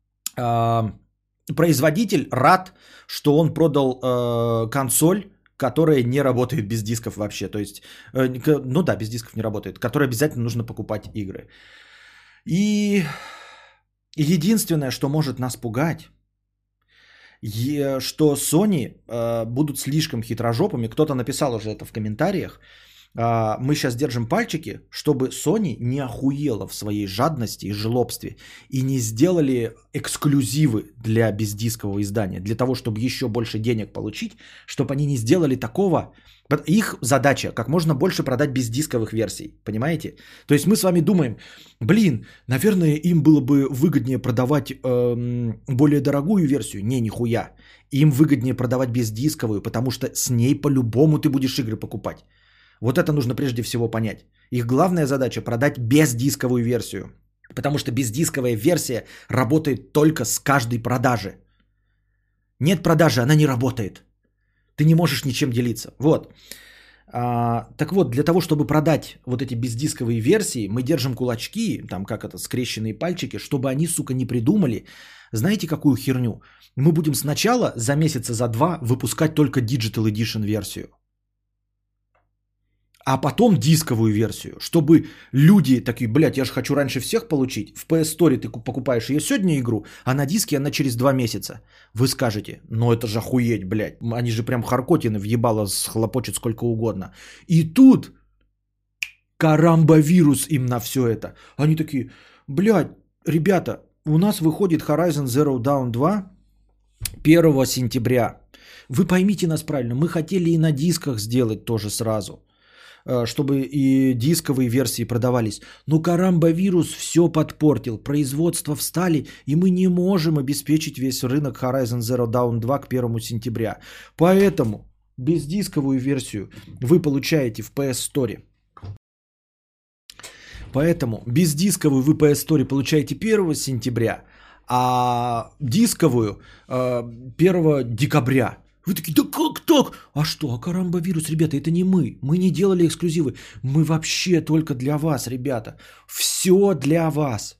Производитель рад, что он продал консоль, которая не работает без дисков вообще. То есть, э, ну да, без дисков не работает. Которой обязательно нужно покупать игры. И единственное, что может нас пугать, что Sony э, будут слишком хитрожопыми. Кто-то написал уже это в комментариях. Э, мы сейчас держим пальчики, чтобы Sony не охуела в своей жадности и жлобстве и не сделали эксклюзивы для бездискового издания, для того, чтобы еще больше денег получить, чтобы они не сделали такого, их задача как можно больше продать бездисковых версий, понимаете? То есть мы с вами думаем, блин, наверное, им было бы выгоднее продавать эм, более дорогую версию. Не, нихуя. Им выгоднее продавать бездисковую, потому что с ней по-любому ты будешь игры покупать. Вот это нужно прежде всего понять. Их главная задача продать бездисковую версию. Потому что бездисковая версия работает только с каждой продажи. Нет продажи, она не работает. Ты не можешь ничем делиться. Вот. А, так вот, для того, чтобы продать вот эти бездисковые версии, мы держим кулачки, там как это, скрещенные пальчики, чтобы они, сука, не придумали, знаете, какую херню? Мы будем сначала за месяца за два выпускать только Digital Edition версию а потом дисковую версию, чтобы люди такие, блядь, я же хочу раньше всех получить. В PS Store ты покупаешь ее сегодня игру, а на диске она через два месяца. Вы скажете, ну это же охуеть, блядь. Они же прям харкотины въебало схлопочут сколько угодно. И тут карамба-вирус им на все это. Они такие, блядь, ребята, у нас выходит Horizon Zero Dawn 2 1 сентября. Вы поймите нас правильно, мы хотели и на дисках сделать тоже сразу – чтобы и дисковые версии продавались. Но карамба-вирус все подпортил. Производство встали, и мы не можем обеспечить весь рынок Horizon Zero Dawn 2 к 1 сентября. Поэтому бездисковую версию вы получаете в PS Store. Поэтому бездисковую вы PS Store получаете 1 сентября, а дисковую 1 э, декабря. Вы такие, да как так? А что, а карамба-вирус, ребята, это не мы. Мы не делали эксклюзивы. Мы вообще только для вас, ребята. Все для вас.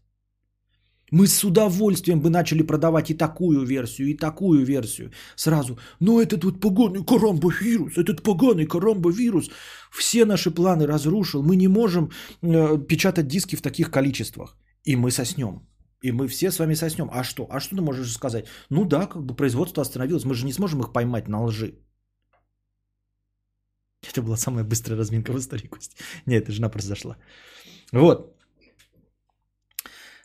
Мы с удовольствием бы начали продавать и такую версию, и такую версию сразу. Но этот вот поганый карамба-вирус, этот поганый карамба-вирус все наши планы разрушил. Мы не можем э, печатать диски в таких количествах. И мы соснем. И мы все с вами соснем. А что? А что ты можешь сказать? Ну да, как бы производство остановилось. Мы же не сможем их поймать на лжи. Это была самая быстрая разминка в истории Кости. Нет, это жена просто зашла. Вот.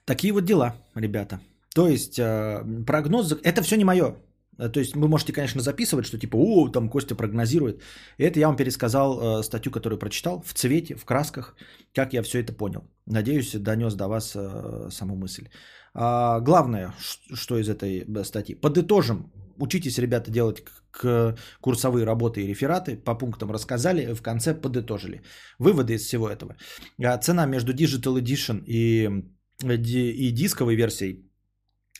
Такие вот дела, ребята. То есть э, прогноз, это все не мое. Э, то есть вы можете, конечно, записывать, что типа, о, там Костя прогнозирует. Это я вам пересказал э, статью, которую прочитал, в цвете, в красках, как я все это понял. Надеюсь, донес до вас э, саму мысль. А, главное, что из этой статьи. Подытожим. Учитесь, ребята, делать к курсовые работы и рефераты. По пунктам рассказали, в конце подытожили. Выводы из всего этого. А, цена между Digital Edition и, и дисковой версией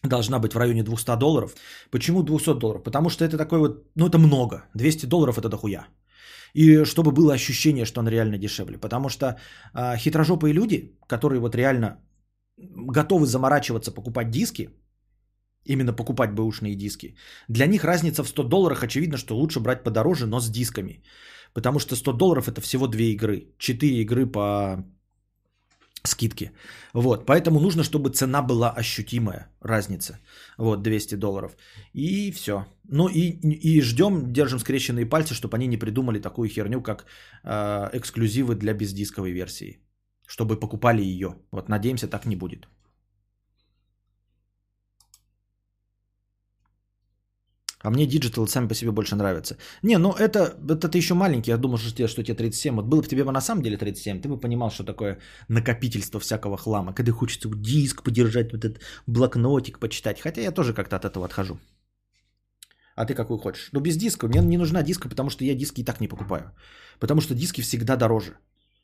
должна быть в районе 200 долларов. Почему 200 долларов? Потому что это такой вот, ну это много. 200 долларов это дохуя. И чтобы было ощущение, что он реально дешевле. Потому что э, хитрожопые люди, которые вот реально готовы заморачиваться, покупать диски, именно покупать бэушные диски, для них разница в 100 долларах очевидно, что лучше брать подороже, но с дисками. Потому что 100 долларов это всего 2 игры. 4 игры по скидки. Вот, поэтому нужно, чтобы цена была ощутимая, разница. Вот, 200 долларов. И все. Ну и, и ждем, держим скрещенные пальцы, чтобы они не придумали такую херню, как э, эксклюзивы для бездисковой версии. Чтобы покупали ее. Вот, надеемся, так не будет. А мне Digital сами по себе больше нравятся. Не, ну это, это ты еще маленький, я думал, что тебе, что тебе 37. Вот было бы тебе на самом деле 37, ты бы понимал, что такое накопительство всякого хлама. Когда хочется диск подержать, вот этот блокнотик почитать. Хотя я тоже как-то от этого отхожу. А ты какой хочешь? Ну без диска. Мне не нужна диска, потому что я диски и так не покупаю. Потому что диски всегда дороже.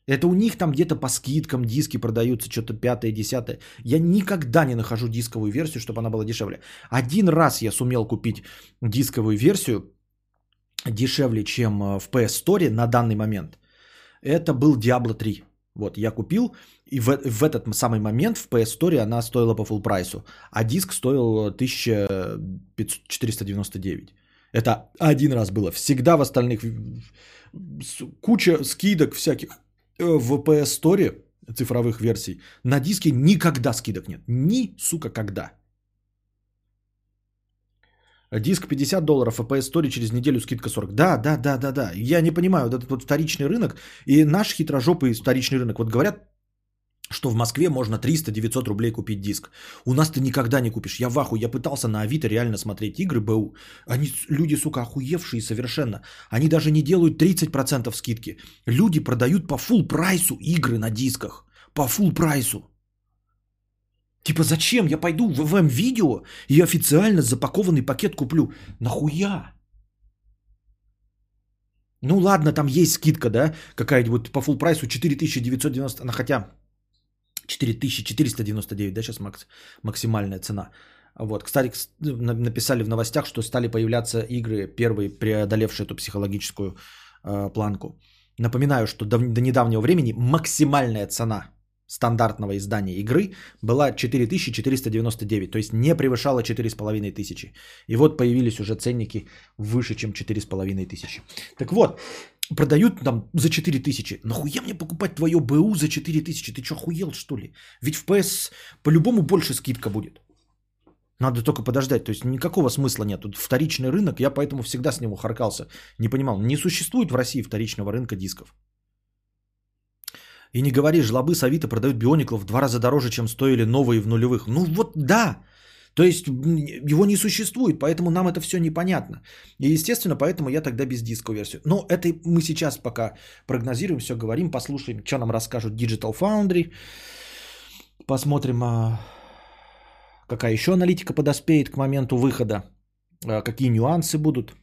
Это у них там где-то по скидкам диски продаются, что-то пятое, десятое. Я никогда не нахожу дисковую версию, чтобы она была дешевле. Один раз я сумел купить дисковую версию дешевле, чем э, в PS Store на данный момент. Это был Diablo 3. Вот, я купил, и в, в этот самый момент в PS Store она стоила по full прайсу, а диск стоил 1499. Это один раз было. Всегда в остальных куча скидок всяких Э, в PS Store цифровых версий на диске никогда скидок нет. Ни, сука, когда. Диск 50 долларов, а PS Store через неделю скидка 40. Да, да, да, да, да. Я не понимаю, вот этот вот вторичный рынок и наш хитрожопый вторичный рынок. Вот говорят, что в Москве можно 300-900 рублей купить диск. У нас ты никогда не купишь. Я в аху. Я пытался на Авито реально смотреть игры БУ. Они, люди, сука, охуевшие совершенно. Они даже не делают 30% скидки. Люди продают по фул прайсу игры на дисках. По фул прайсу. Типа зачем? Я пойду в ВМ-видео и официально запакованный пакет куплю. Нахуя? Ну ладно, там есть скидка, да? Какая-нибудь по фул прайсу 4990, ну хотя 4499, да, сейчас макс, максимальная цена. Вот, кстати, написали в новостях, что стали появляться игры, первые, преодолевшие эту психологическую э, планку. Напоминаю, что до, до недавнего времени максимальная цена стандартного издания игры была 4499, то есть не превышала 4500. И вот появились уже ценники выше, чем 4500. Так вот, продают там за 4000. Нахуя мне покупать твое БУ за 4000? Ты что, охуел что ли? Ведь в PS по-любому больше скидка будет. Надо только подождать. То есть никакого смысла нет. Тут вторичный рынок, я поэтому всегда с него харкался. Не понимал, не существует в России вторичного рынка дисков. И не говори, жлобы с Авито продают биониклов в два раза дороже, чем стоили новые в нулевых. Ну вот да, то есть его не существует, поэтому нам это все непонятно. И естественно, поэтому я тогда без дисковой версии. Но это мы сейчас пока прогнозируем, все говорим, послушаем, что нам расскажут Digital Foundry. Посмотрим, а, какая еще аналитика подоспеет к моменту выхода, а, какие нюансы будут.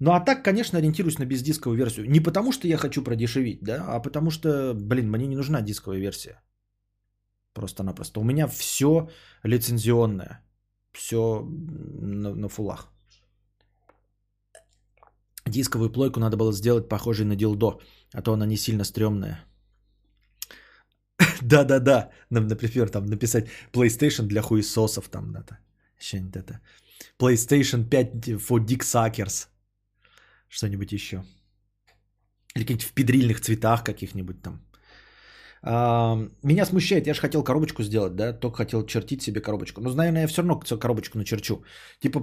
Ну а так, конечно, ориентируюсь на бездисковую версию. Не потому, что я хочу продешевить, да, а потому что, блин, мне не нужна дисковая версия. Просто-напросто. У меня все лицензионное. Все на, на фулах. Дисковую плойку надо было сделать похожей на дилдо, а то она не сильно стрёмная. Да-да-да, нам, например, там написать PlayStation для хуесосов, там надо. Что-нибудь это. PlayStation 5 for Dick Suckers. Что-нибудь еще. Или какие-нибудь в педрильных цветах каких-нибудь там. Меня смущает, я же хотел коробочку сделать, да, только хотел чертить себе коробочку. Но, наверное, я все равно коробочку начерчу. Типа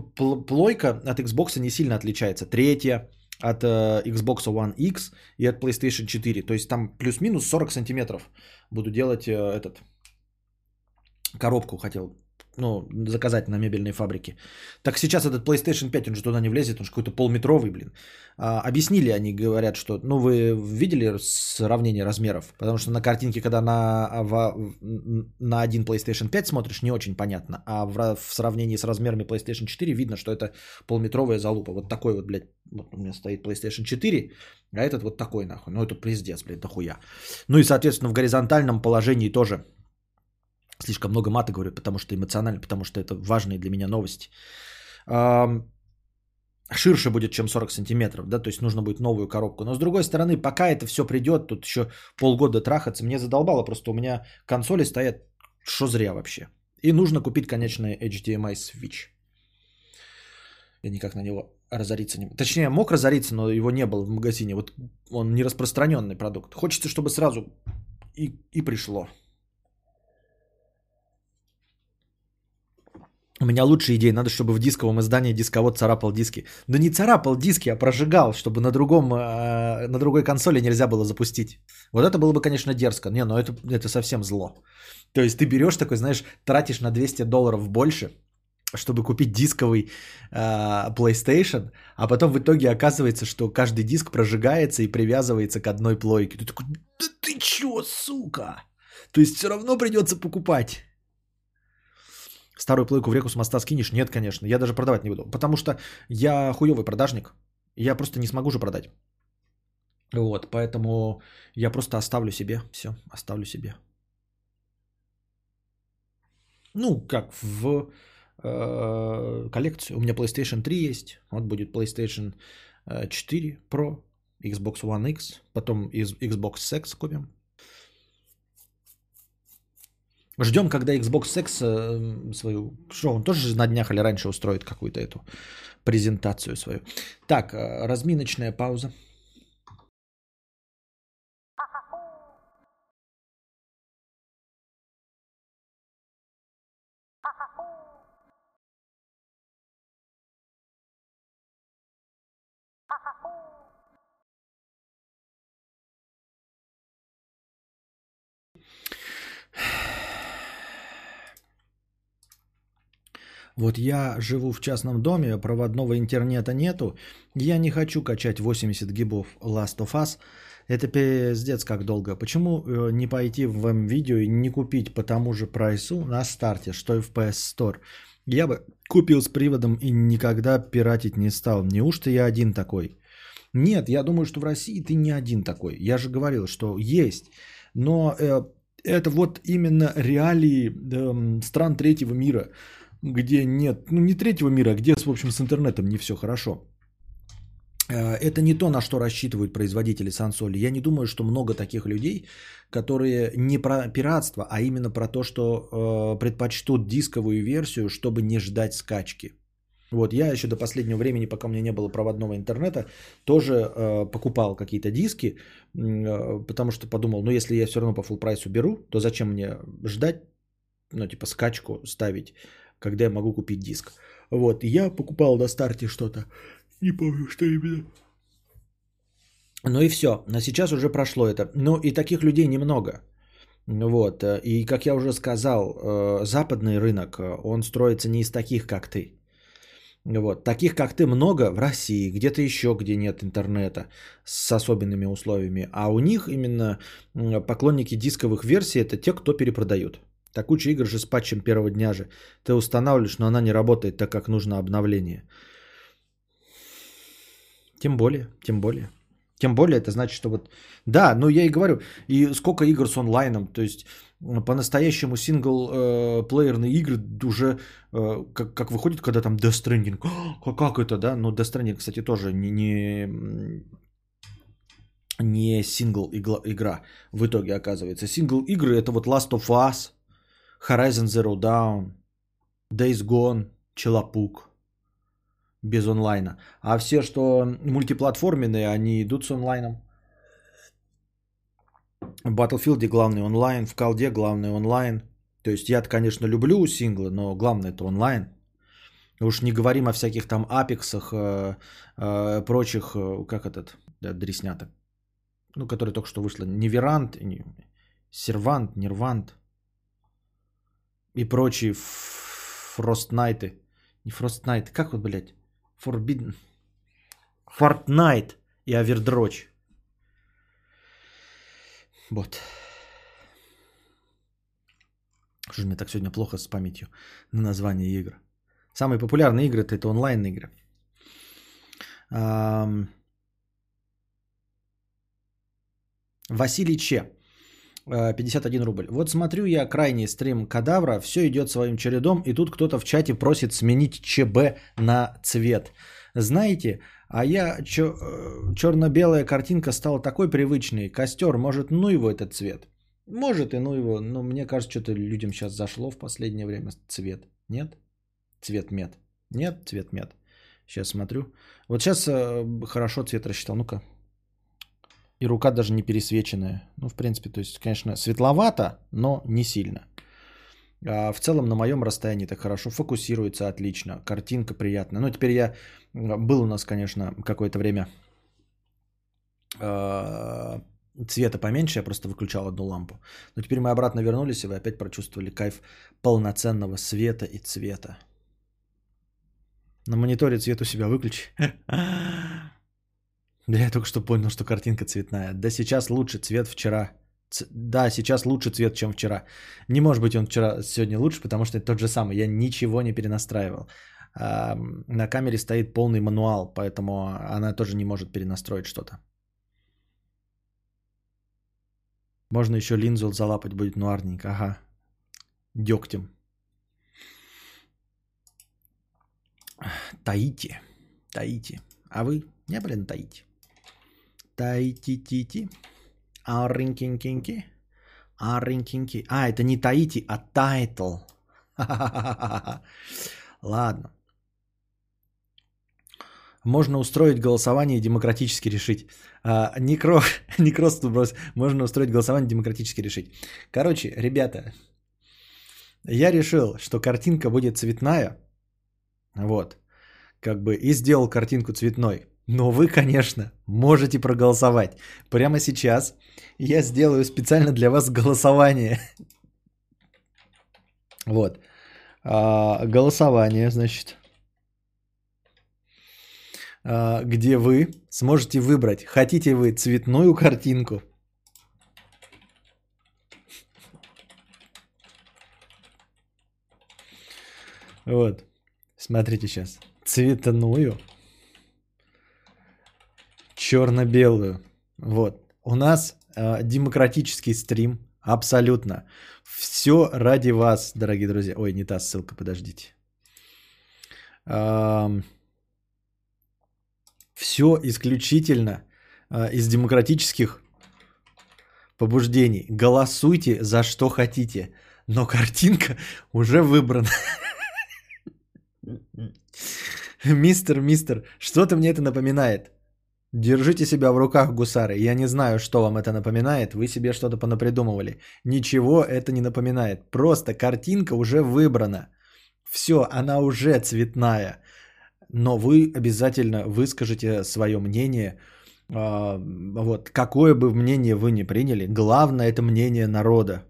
плойка от Xbox не сильно отличается. Третья от э, Xbox One X и от PlayStation 4. То есть там плюс-минус 40 сантиметров буду делать э, этот коробку хотел ну, заказать на мебельной фабрике. Так сейчас этот PlayStation 5, он же туда не влезет, он же какой-то полметровый, блин. А, объяснили они, говорят, что, ну, вы видели сравнение размеров? Потому что на картинке, когда на, в, на один PlayStation 5 смотришь, не очень понятно. А в, в сравнении с размерами PlayStation 4 видно, что это полметровая залупа. Вот такой вот, блядь, вот у меня стоит PlayStation 4, а этот вот такой, нахуй. Ну, это пиздец, блядь, дохуя. Ну и, соответственно, в горизонтальном положении тоже Слишком много мата говорю, потому что эмоционально, потому что это важные для меня новости. Ширше будет, чем 40 сантиметров, да, то есть нужно будет новую коробку. Но с другой стороны, пока это все придет, тут еще полгода трахаться, мне задолбало, просто у меня консоли стоят, что зря вообще. И нужно купить, конечно, HDMI Switch. Я никак на него разориться не... Точнее, мог разориться, но его не было в магазине. Вот он не распространенный продукт. Хочется, чтобы сразу и, и пришло. У меня лучшая идея, надо, чтобы в дисковом издании дисковод царапал диски. Но не царапал диски, а прожигал, чтобы на, другом, э, на другой консоли нельзя было запустить. Вот это было бы, конечно, дерзко. Не, ну это, это совсем зло. То есть ты берешь такой, знаешь, тратишь на 200 долларов больше, чтобы купить дисковый э, PlayStation, а потом в итоге оказывается, что каждый диск прожигается и привязывается к одной плойке. Ты такой, да ты чё, сука? То есть все равно придется покупать. Старую плойку в реку с моста скинешь? Нет, конечно. Я даже продавать не буду. Потому что я хуевый продажник. Я просто не смогу же продать. Вот, поэтому я просто оставлю себе. Все, оставлю себе. Ну, как в э, коллекцию. У меня PlayStation 3 есть. Вот будет PlayStation 4 э, Pro, Xbox One X, потом Xbox X купим. Ждем, когда Xbox X э, свою... Что, он тоже на днях или раньше устроит какую-то эту презентацию свою. Так, э, разминочная пауза. Вот я живу в частном доме, проводного интернета нету. Я не хочу качать 80 гибов Last of Us. Это пиздец как долго. Почему э, не пойти в видео и не купить по тому же прайсу на старте, что и в PS Store? Я бы купил с приводом и никогда пиратить не стал. Неужто я один такой? Нет, я думаю, что в России ты не один такой. Я же говорил, что есть. Но э, это вот именно реалии э, стран третьего мира где нет, ну не третьего мира, а где, в общем, с интернетом не все хорошо. Э, это не то, на что рассчитывают производители сансоли. Я не думаю, что много таких людей, которые не про пиратство, а именно про то, что э, предпочтут дисковую версию, чтобы не ждать скачки. Вот я еще до последнего времени, пока у меня не было проводного интернета, тоже э, покупал какие-то диски, э, потому что подумал, ну если я все равно по full прайсу беру, то зачем мне ждать, ну типа скачку ставить, когда я могу купить диск. Вот, я покупал на старте что-то. Не помню, что именно. Ну и все. Но сейчас уже прошло это. Но и таких людей немного. Вот. И как я уже сказал, э, западный рынок, э, он строится не из таких, как ты. Вот. Таких, как ты, много в России, где-то еще, где нет интернета с особенными условиями. А у них именно поклонники дисковых версий это те, кто перепродают. Так куча игр же с патчем первого дня же. Ты устанавливаешь, но она не работает так, как нужно обновление. Тем более, тем более. Тем более это значит, что вот... Да, ну я и говорю, и сколько игр с онлайном, то есть по-настоящему синглплеерные э, игры уже э, как, как выходит, когда там Death Stranding. Как, это, да? Ну, Death Stranding, кстати, тоже не, не, не сингл игра в итоге оказывается. Сингл игры это вот Last of Us, Horizon Zero Dawn, Days Gone, Челопук без онлайна. А все, что мультиплатформенные, они идут с онлайном. В Battlefield главный онлайн, в колде главный онлайн. То есть я конечно, люблю синглы, но главное это онлайн. Уж не говорим о всяких там апексах, э, э, прочих, э, как этот, да, дреснята, ну, который только что вышло, Неверант, Сервант, Нервант и прочие Фростнайты. Не Фростнайт, как вот, блядь? Forbidden. Fortnite и Overdroch. Вот. Что же мне так сегодня плохо с памятью на название игр? Самые популярные игры это онлайн игры. Василий Че. 51 рубль. Вот смотрю я крайний стрим Кадавра, все идет своим чередом, и тут кто-то в чате просит сменить ЧБ на цвет. Знаете, а я черно-белая э, картинка стала такой привычной. Костер, может, ну его этот цвет? Может и ну его, но мне кажется, что-то людям сейчас зашло в последнее время цвет. Нет? Цвет мед. Нет, цвет мед. Сейчас смотрю. Вот сейчас э, хорошо цвет рассчитал. Ну-ка, и рука даже не пересвеченная. Ну, в принципе, то есть, конечно, светловато, но не сильно. А в целом на моем расстоянии так хорошо фокусируется отлично. Картинка приятная. Ну, теперь я... Был у нас, конечно, какое-то время а, цвета поменьше, я просто выключал одну лампу. Но теперь мы обратно вернулись, и вы опять прочувствовали кайф полноценного света и цвета. На мониторе цвет у себя выключи. Да я только что понял, что картинка цветная. Да сейчас лучше цвет вчера. Ц... Да, сейчас лучше цвет, чем вчера. Не может быть он вчера, сегодня лучше, потому что это тот же самый. Я ничего не перенастраивал. А, на камере стоит полный мануал, поэтому она тоже не может перенастроить что-то. Можно еще линзу залапать будет нуарненько. Ага. Дегтем. Таити. Таити. А вы не были на Таити? Таити-тити. Аринкинкинки. Аринкинки. А, это не Таити, а Title. Ладно. Можно устроить голосование и демократически решить. А, некро, некрос брось. Можно устроить голосование и демократически решить. Короче, ребята, я решил, что картинка будет цветная. Вот. Как бы и сделал картинку цветной. Но вы, конечно, можете проголосовать. Прямо сейчас я сделаю специально для вас голосование. Вот. А, голосование, значит. А, где вы сможете выбрать, хотите вы цветную картинку. Вот. Смотрите сейчас. Цветную черно-белую. Вот. У нас э, демократический стрим. Абсолютно. Все ради вас, дорогие друзья. Ой, не та ссылка, подождите. Эм... Все исключительно э, из демократических побуждений. Голосуйте за что хотите, но картинка уже выбрана. Мистер, мистер, что-то мне это напоминает. Держите себя в руках, гусары. Я не знаю, что вам это напоминает. Вы себе что-то понапридумывали. Ничего это не напоминает. Просто картинка уже выбрана. Все, она уже цветная. Но вы обязательно выскажите свое мнение. А, вот, какое бы мнение вы ни приняли, главное это мнение народа.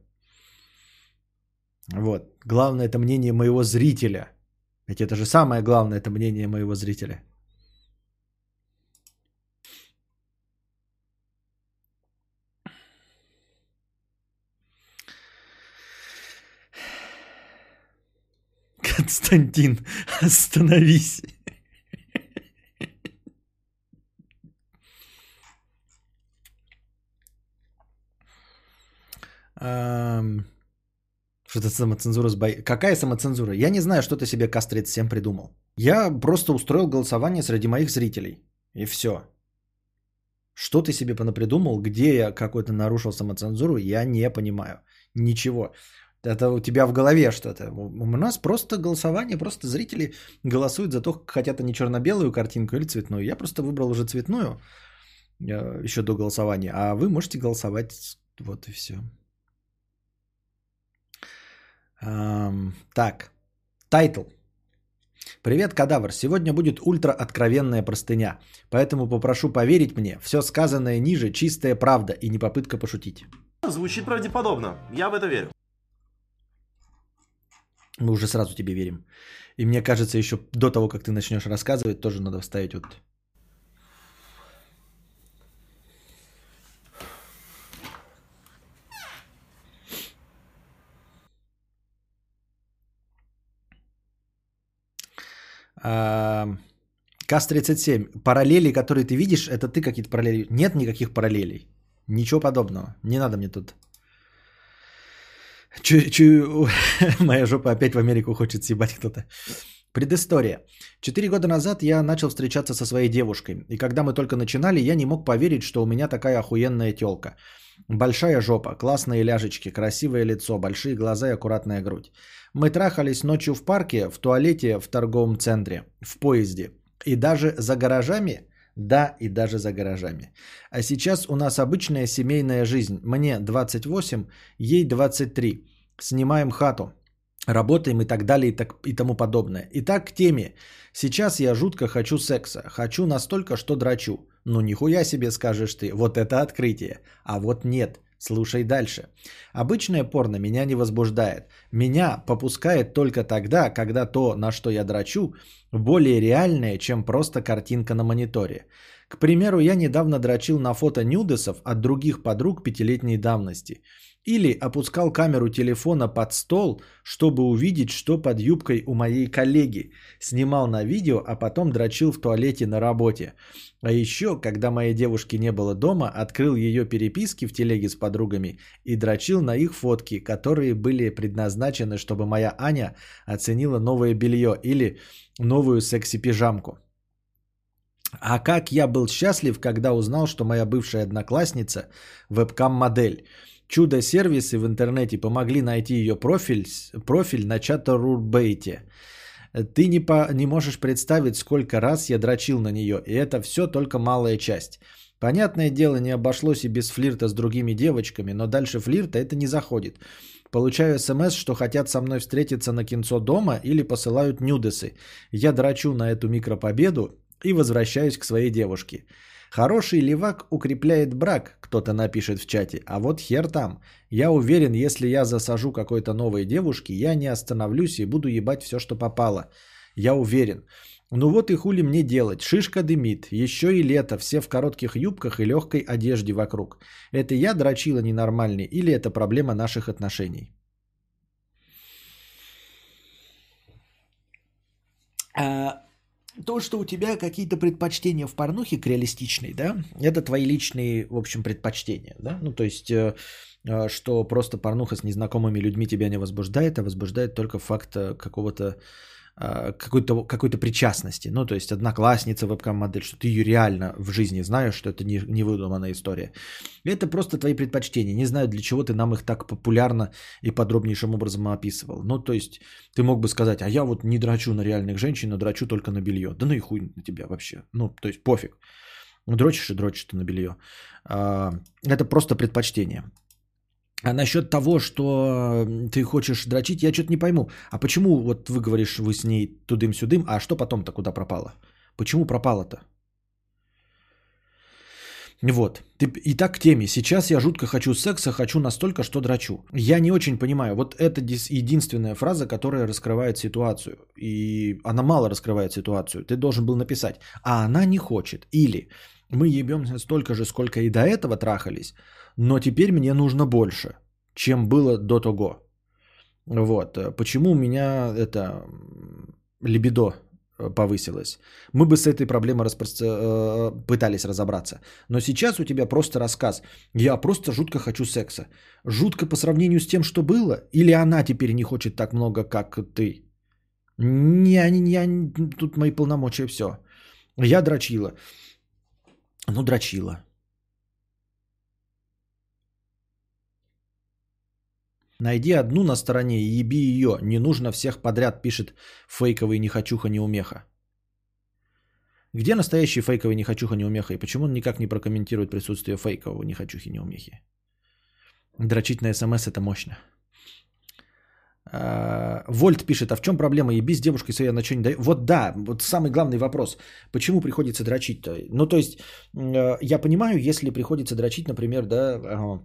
Вот, главное это мнение моего зрителя. Ведь это же самое главное, это мнение моего зрителя. Константин, остановись. Что-то самоцензура с бой... Какая самоцензура? Я не знаю, что ты себе кастрит всем придумал. Я просто устроил голосование среди моих зрителей. И все. Что ты себе понапридумал, где я какой-то нарушил самоцензуру, я не понимаю. Ничего. Это у тебя в голове что-то. У нас просто голосование, просто зрители голосуют за то, хотят они черно-белую картинку или цветную. Я просто выбрал уже цветную э, еще до голосования, а вы можете голосовать. Вот и все. Так, Title. Привет, кадавр. Сегодня будет ультра откровенная простыня, поэтому попрошу поверить мне, все сказанное ниже чистая правда и не попытка пошутить. Звучит правдеподобно. Я в это верю. Мы уже сразу тебе верим. И мне кажется, еще до того, как ты начнешь рассказывать, тоже надо вставить вот КАС-37. Параллели, которые ты видишь, это ты какие-то параллели. Нет никаких параллелей. Ничего подобного. Не надо мне тут. Чу, чу, моя жопа опять в Америку хочет съебать кто-то. Предыстория. Четыре года назад я начал встречаться со своей девушкой. И когда мы только начинали, я не мог поверить, что у меня такая охуенная телка. Большая жопа, классные ляжечки, красивое лицо, большие глаза и аккуратная грудь. Мы трахались ночью в парке, в туалете, в торговом центре, в поезде. И даже за гаражами. Да, и даже за гаражами. А сейчас у нас обычная семейная жизнь. Мне 28, ей 23. Снимаем хату, работаем и так далее и, так, и тому подобное. Итак, к теме. Сейчас я жутко хочу секса. Хочу настолько, что драчу. Ну нихуя себе скажешь ты, вот это открытие. А вот нет. Слушай дальше. Обычное порно меня не возбуждает. Меня попускает только тогда, когда то, на что я драчу, более реальное, чем просто картинка на мониторе. К примеру, я недавно дрочил на фото нюдесов от других подруг пятилетней давности. Или опускал камеру телефона под стол, чтобы увидеть, что под юбкой у моей коллеги. Снимал на видео, а потом дрочил в туалете на работе. А еще, когда моей девушки не было дома, открыл ее переписки в телеге с подругами и дрочил на их фотки, которые были предназначены, чтобы моя Аня оценила новое белье или новую секси-пижамку. А как я был счастлив, когда узнал, что моя бывшая одноклассница вебкам-модель. Чудо-сервисы в интернете помогли найти ее профиль, профиль на чата-рурбейте. Ты не, по, не можешь представить, сколько раз я дрочил на нее, и это все только малая часть. Понятное дело, не обошлось и без флирта с другими девочками, но дальше флирта это не заходит. Получаю смс, что хотят со мной встретиться на кинцо дома или посылают нюдесы. Я драчу на эту микропобеду и возвращаюсь к своей девушке. Хороший левак укрепляет брак, кто-то напишет в чате. А вот хер там. Я уверен, если я засажу какой-то новой девушке, я не остановлюсь и буду ебать все, что попало. Я уверен. Ну вот и хули мне делать. Шишка дымит. Еще и лето. Все в коротких юбках и легкой одежде вокруг. Это я дрочила ненормальный или это проблема наших отношений? А, то, что у тебя какие-то предпочтения в порнухе к реалистичной, да, это твои личные, в общем, предпочтения, да, ну, то есть, э, э, что просто порнуха с незнакомыми людьми тебя не возбуждает, а возбуждает только факт э, какого-то какой-то, какой-то причастности. Ну, то есть одноклассница вебкам-модель, что ты ее реально в жизни знаешь, что это не, не выдуманная история. Это просто твои предпочтения. Не знаю, для чего ты нам их так популярно и подробнейшим образом описывал. Ну, то есть ты мог бы сказать, а я вот не драчу на реальных женщин, а драчу только на белье. Да ну и хуй на тебя вообще. Ну, то есть пофиг. Дрочишь и дрочишь ты на белье. А, это просто предпочтение. А насчет того, что ты хочешь дрочить, я что-то не пойму. А почему вот вы говоришь, вы с ней тудым-сюдым, а что потом-то куда пропало? Почему пропало-то? Вот. Итак, к теме. Сейчас я жутко хочу секса, хочу настолько, что драчу. Я не очень понимаю. Вот это единственная фраза, которая раскрывает ситуацию. И она мало раскрывает ситуацию. Ты должен был написать. А она не хочет. Или мы ебемся столько же, сколько и до этого трахались, но теперь мне нужно больше, чем было до того. Вот. Почему у меня это либидо э, повысилось. Мы бы с этой проблемой распро... Э, пытались разобраться. Но сейчас у тебя просто рассказ. Я просто жутко хочу секса. Жутко по сравнению с тем, что было? Или она теперь не хочет так много, как ты? Не, не, не, тут мои полномочия все. Я дрочила. Ну, дрочила. Найди одну на стороне и еби ее. Не нужно всех подряд, пишет фейковый нехочуха неумеха. Где настоящий фейковый нехочуха неумеха? И почему он никак не прокомментирует присутствие фейкового нехочухи неумехи? Дрочить на смс это мощно. А, Вольт пишет, а в чем проблема? Еби с девушкой своей, она что не дает? Вот да, вот самый главный вопрос. Почему приходится дрочить-то? Ну, то есть, э, я понимаю, если приходится дрочить, например, да,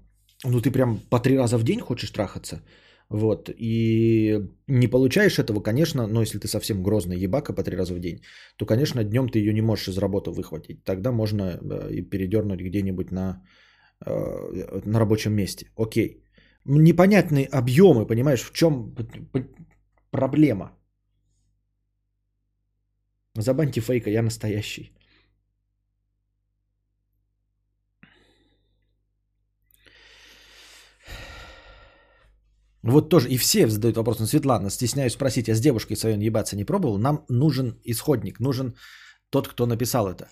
ну, ты прям по три раза в день хочешь трахаться, вот, и не получаешь этого, конечно, но если ты совсем грозный ебака по три раза в день, то, конечно, днем ты ее не можешь из работы выхватить. Тогда можно э, и передернуть где-нибудь на, э, на рабочем месте. Окей непонятные объемы, понимаешь, в чем проблема. Забаньте фейка, я настоящий. Вот тоже, и все задают вопрос, ну, Светлана, стесняюсь спросить, а с девушкой своей ебаться не пробовал? Нам нужен исходник, нужен тот, кто написал это.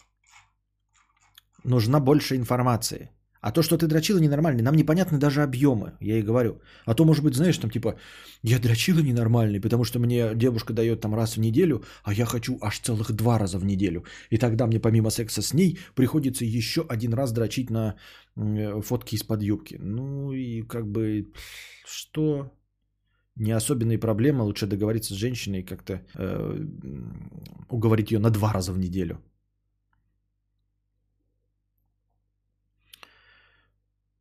Нужна больше информации. А то, что ты дрочила ненормальный, нам непонятны даже объемы, я и говорю. А то, может быть, знаешь, там типа, я дрочила ненормальный, потому что мне девушка дает там раз в неделю, а я хочу аж целых два раза в неделю. И тогда мне помимо секса с ней приходится еще один раз дрочить на э, фотки из-под юбки. Ну и как бы, что? Не особенные проблемы, лучше договориться с женщиной и как-то э, уговорить ее на два раза в неделю.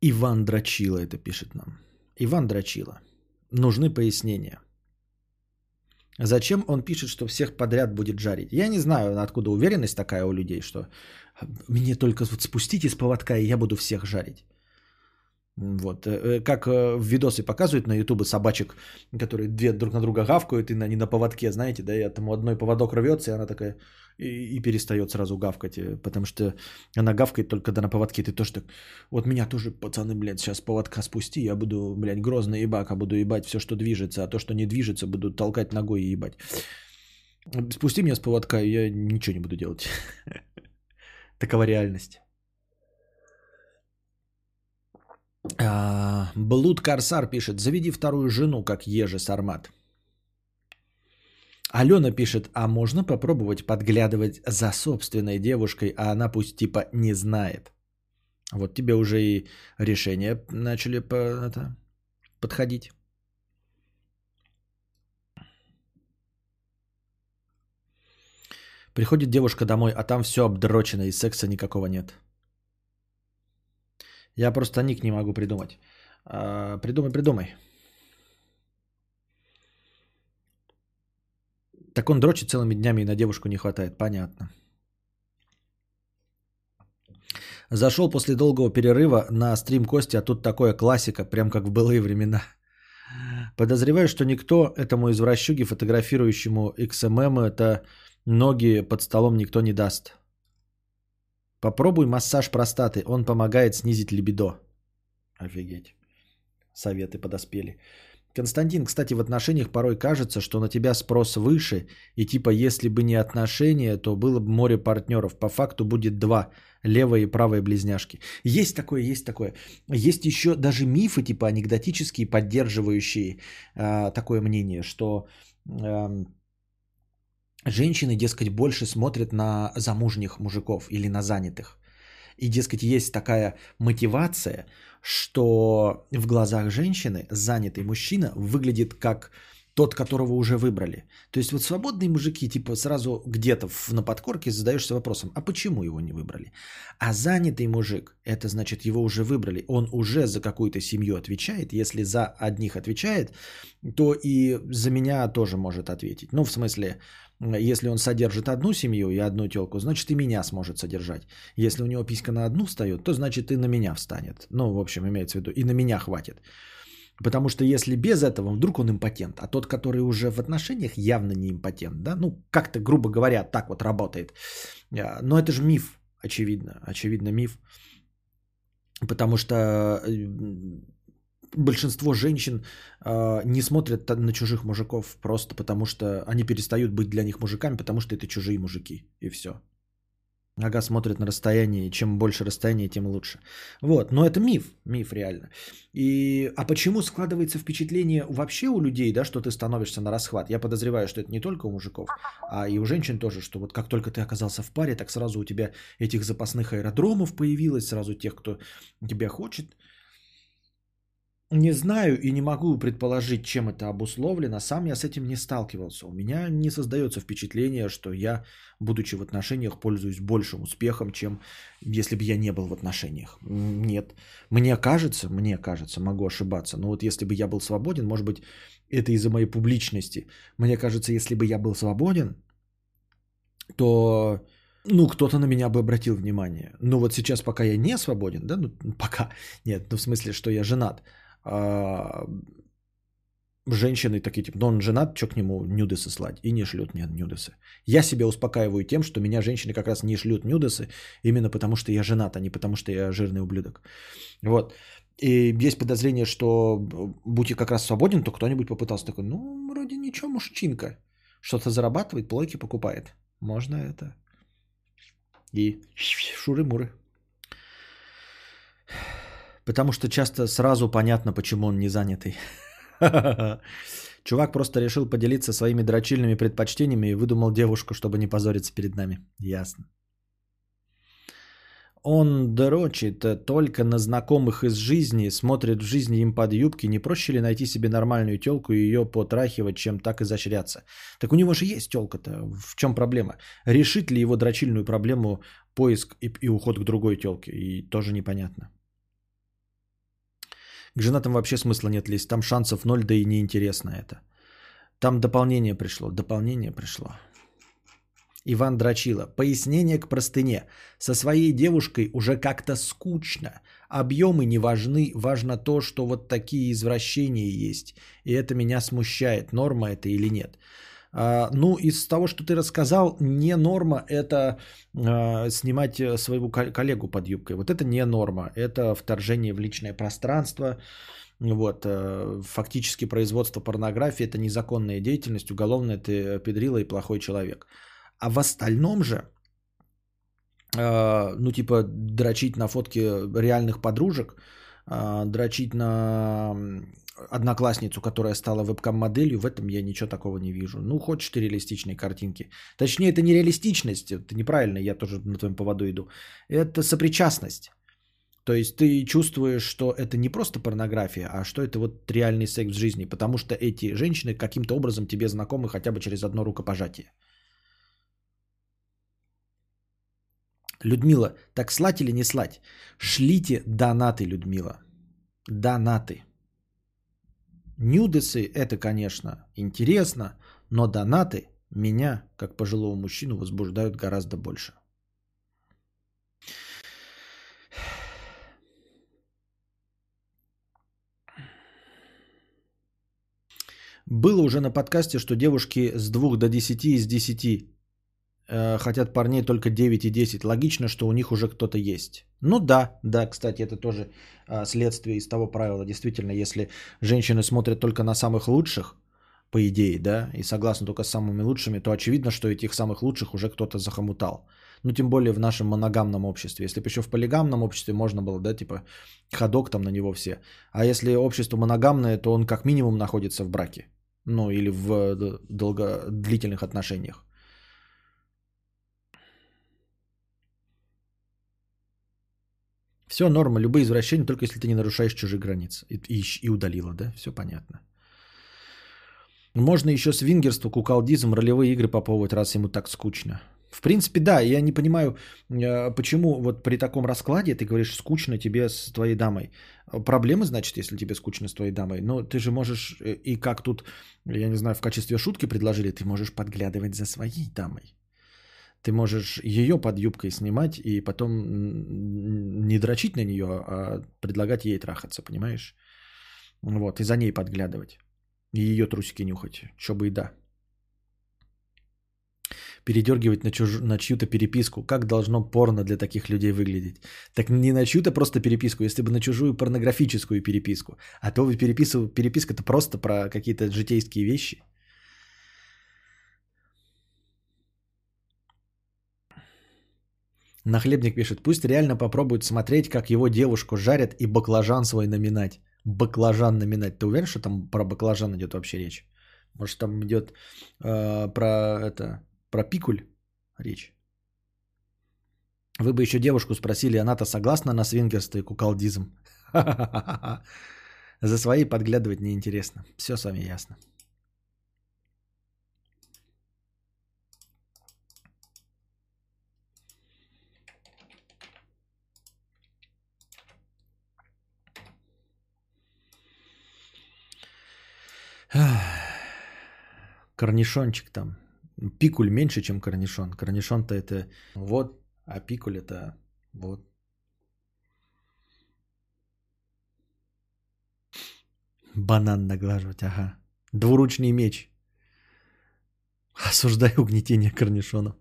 Иван Драчила это пишет нам. Иван Драчила. Нужны пояснения. Зачем он пишет, что всех подряд будет жарить? Я не знаю, откуда уверенность такая у людей, что мне только вот спустите с поводка, и я буду всех жарить. Вот. Э, э, как э, в видосы показывают на ютубе собачек, которые две друг на друга гавкают, и они на поводке, знаете, да, и этому одной поводок рвется, и она такая и, и перестает сразу гавкать, потому что она гавкает только да на поводке. Ты тоже так, вот меня тоже, пацаны, блядь, сейчас поводка спусти, я буду, блядь, грозный ебака, буду ебать все, что движется, а то, что не движется, буду толкать ногой и ебать. Спусти меня с поводка, я ничего не буду делать. Такова реальность. А, Блуд Корсар пишет, заведи вторую жену, как Ежи Сармат. Алена пишет, а можно попробовать подглядывать за собственной девушкой, а она пусть типа не знает. Вот тебе уже и решения начали по, это, подходить. Приходит девушка домой, а там все обдрочено и секса никакого нет. Я просто ник не могу придумать. А, придумай, придумай. Так он дрочит целыми днями и на девушку не хватает. Понятно. Зашел после долгого перерыва на стрим Кости, а тут такое классика, прям как в былые времена. Подозреваю, что никто этому извращуге, фотографирующему XMM, это ноги под столом никто не даст. Попробуй массаж простаты, он помогает снизить либидо. Офигеть. Советы подоспели. Константин, кстати, в отношениях порой кажется, что на тебя спрос выше, и типа если бы не отношения, то было бы море партнеров. По факту будет два, левые и правые близняшки. Есть такое, есть такое. Есть еще даже мифы типа анекдотические, поддерживающие э, такое мнение, что э, женщины, дескать, больше смотрят на замужних мужиков или на занятых. И, дескать, есть такая мотивация, что в глазах женщины занятый мужчина выглядит как тот, которого уже выбрали. То есть вот свободные мужики, типа сразу где-то на подкорке задаешься вопросом, а почему его не выбрали? А занятый мужик, это значит его уже выбрали, он уже за какую-то семью отвечает. Если за одних отвечает, то и за меня тоже может ответить. Ну, в смысле, если он содержит одну семью и одну телку, значит и меня сможет содержать. Если у него писька на одну встает, то значит и на меня встанет. Ну, в общем, имеется в виду, и на меня хватит. Потому что если без этого, вдруг он импотент, а тот, который уже в отношениях, явно не импотент, да, ну, как-то, грубо говоря, так вот работает. А, но это же миф, очевидно, очевидно миф. Потому что э, большинство женщин э, не смотрят на чужих мужиков просто потому, что они перестают быть для них мужиками, потому что это чужие мужики. И все. Ага, смотрят на расстояние, и чем больше расстояние, тем лучше. Вот, но это миф, миф реально. И, а почему складывается впечатление вообще у людей, да, что ты становишься на расхват? Я подозреваю, что это не только у мужиков, а и у женщин тоже, что вот как только ты оказался в паре, так сразу у тебя этих запасных аэродромов появилось, сразу тех, кто тебя хочет – не знаю и не могу предположить, чем это обусловлено. Сам я с этим не сталкивался. У меня не создается впечатление, что я, будучи в отношениях, пользуюсь большим успехом, чем если бы я не был в отношениях. Нет. Мне кажется, мне кажется, могу ошибаться. Но вот если бы я был свободен, может быть, это из-за моей публичности. Мне кажется, если бы я был свободен, то ну, кто-то на меня бы обратил внимание. Но вот сейчас, пока я не свободен, да, ну, пока, нет, ну, в смысле, что я женат, а, женщины такие, типа, ну он женат, что к нему нюдесы слать? И не шлют мне нюдесы. Я себя успокаиваю тем, что меня женщины как раз не шлют нюдесы, именно потому что я женат, а не потому что я жирный ублюдок. Вот. И есть подозрение, что будь я как раз свободен, то кто-нибудь попытался такой, ну, вроде ничего, мужчинка. Что-то зарабатывает, плойки покупает. Можно это. И шуры-муры. Потому что часто сразу понятно, почему он не занятый. Чувак просто решил поделиться своими дрочильными предпочтениями и выдумал девушку, чтобы не позориться перед нами. Ясно. Он дрочит только на знакомых из жизни, смотрит в жизни им под юбки. Не проще ли найти себе нормальную телку и ее потрахивать, чем так изощряться? Так у него же есть телка-то. В чем проблема? Решит ли его дрочильную проблему поиск и, и уход к другой телке? И тоже непонятно. К женатым вообще смысла нет лезть. Там шансов ноль, да и неинтересно это. Там дополнение пришло. Дополнение пришло. Иван Дрочила. Пояснение к простыне. Со своей девушкой уже как-то скучно. Объемы не важны. Важно то, что вот такие извращения есть. И это меня смущает. Норма это или нет. А, ну, из того, что ты рассказал, не норма это а, снимать э, своего коллегу под юбкой. Вот это не норма. Это вторжение в личное пространство. Вот, э, фактически производство порнографии это незаконная деятельность, уголовная ты педрила и плохой человек. А в остальном же, а, ну типа дрочить на фотки реальных подружек, дрочить на одноклассницу, которая стала вебкам-моделью, в этом я ничего такого не вижу. Ну, хочешь ты реалистичные картинки. Точнее, это не реалистичность, это неправильно, я тоже на твоем поводу иду. Это сопричастность. То есть ты чувствуешь, что это не просто порнография, а что это вот реальный секс в жизни, потому что эти женщины каким-то образом тебе знакомы хотя бы через одно рукопожатие. Людмила, так слать или не слать? Шлите донаты, Людмила. Донаты. Нюдесы это, конечно, интересно, но донаты меня, как пожилого мужчину, возбуждают гораздо больше. Было уже на подкасте, что девушки с 2 до 10 из 10 э, хотят парней только 9 и 10. Логично, что у них уже кто-то есть. Ну да, да, кстати, это тоже э, следствие из того правила. Действительно, если женщины смотрят только на самых лучших, по идее, да, и согласны только с самыми лучшими, то очевидно, что этих самых лучших уже кто-то захомутал. Ну, тем более в нашем моногамном обществе. Если бы еще в полигамном обществе можно было, да, типа ходок там на него все. А если общество моногамное, то он как минимум находится в браке. Ну, или в э, долго... длительных отношениях. Все норма, любые извращения, только если ты не нарушаешь чужие границы. И, и, и удалила, да? Все понятно. Можно еще свингерство, куколдизм, ролевые игры попробовать, раз ему так скучно. В принципе, да, я не понимаю, э, почему вот при таком раскладе ты говоришь, скучно тебе с твоей дамой. Проблемы, значит, если тебе скучно с твоей дамой. Но ты же можешь, э, и как тут, я не знаю, в качестве шутки предложили, ты можешь подглядывать за своей дамой. Ты можешь ее под юбкой снимать и потом не дрочить на нее, а предлагать ей трахаться, понимаешь? Вот, и за ней подглядывать. И ее трусики нюхать, чтобы и да передергивать на, чуж... на чью-то переписку. Как должно порно для таких людей выглядеть? Так не на чью-то просто переписку, если бы на чужую порнографическую переписку. А то переписку... переписка-то просто про какие-то житейские вещи. Нахлебник пишет, пусть реально попробует смотреть, как его девушку жарят и баклажан свой наминать. Баклажан наминать. Ты уверен, что там про баклажан идет вообще речь? Может, там идет э, про это про пикуль речь. Вы бы еще девушку спросили, она-то согласна на свингерство и куколдизм? За свои подглядывать неинтересно. Все с вами ясно. Корнишончик там Пикуль меньше, чем корнишон. Корнишон-то это вот, а пикуль это вот. Банан наглаживать, ага. Двуручный меч. Осуждаю угнетение корнишонов.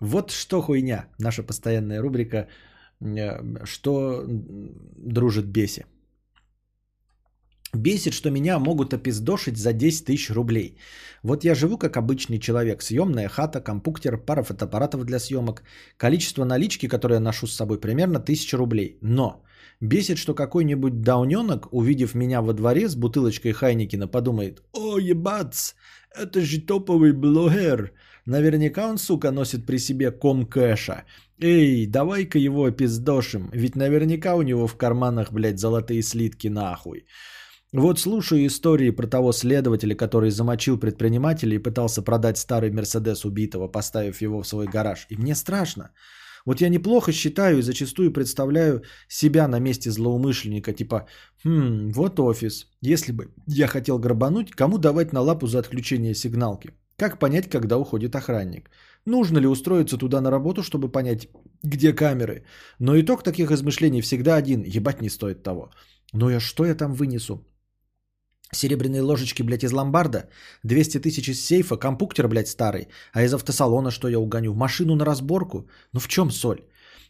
Вот что хуйня. Наша постоянная рубрика э, «Что дружит беси». Бесит, что меня могут опиздошить за 10 тысяч рублей. Вот я живу как обычный человек. Съемная хата, компуктер, пара фотоаппаратов для съемок. Количество налички, которое я ношу с собой, примерно 1000 рублей. Но бесит, что какой-нибудь дауненок, увидев меня во дворе с бутылочкой Хайникина, подумает, «О, ебац, это же топовый блогер. Наверняка он, сука, носит при себе ком кэша. Эй, давай-ка его опиздошим, ведь наверняка у него в карманах, блядь, золотые слитки нахуй». Вот слушаю истории про того следователя, который замочил предпринимателя и пытался продать старый Мерседес убитого, поставив его в свой гараж. И мне страшно. Вот я неплохо считаю и зачастую представляю себя на месте злоумышленника. Типа, хм, вот офис. Если бы я хотел грабануть, кому давать на лапу за отключение сигналки? Как понять, когда уходит охранник? Нужно ли устроиться туда на работу, чтобы понять, где камеры? Но итог таких измышлений всегда один. Ебать не стоит того. Ну я что я там вынесу? Серебряные ложечки, блядь, из ломбарда, 200 тысяч из сейфа, компуктер, блядь, старый, а из автосалона что я угоню? Машину на разборку? Ну в чем соль?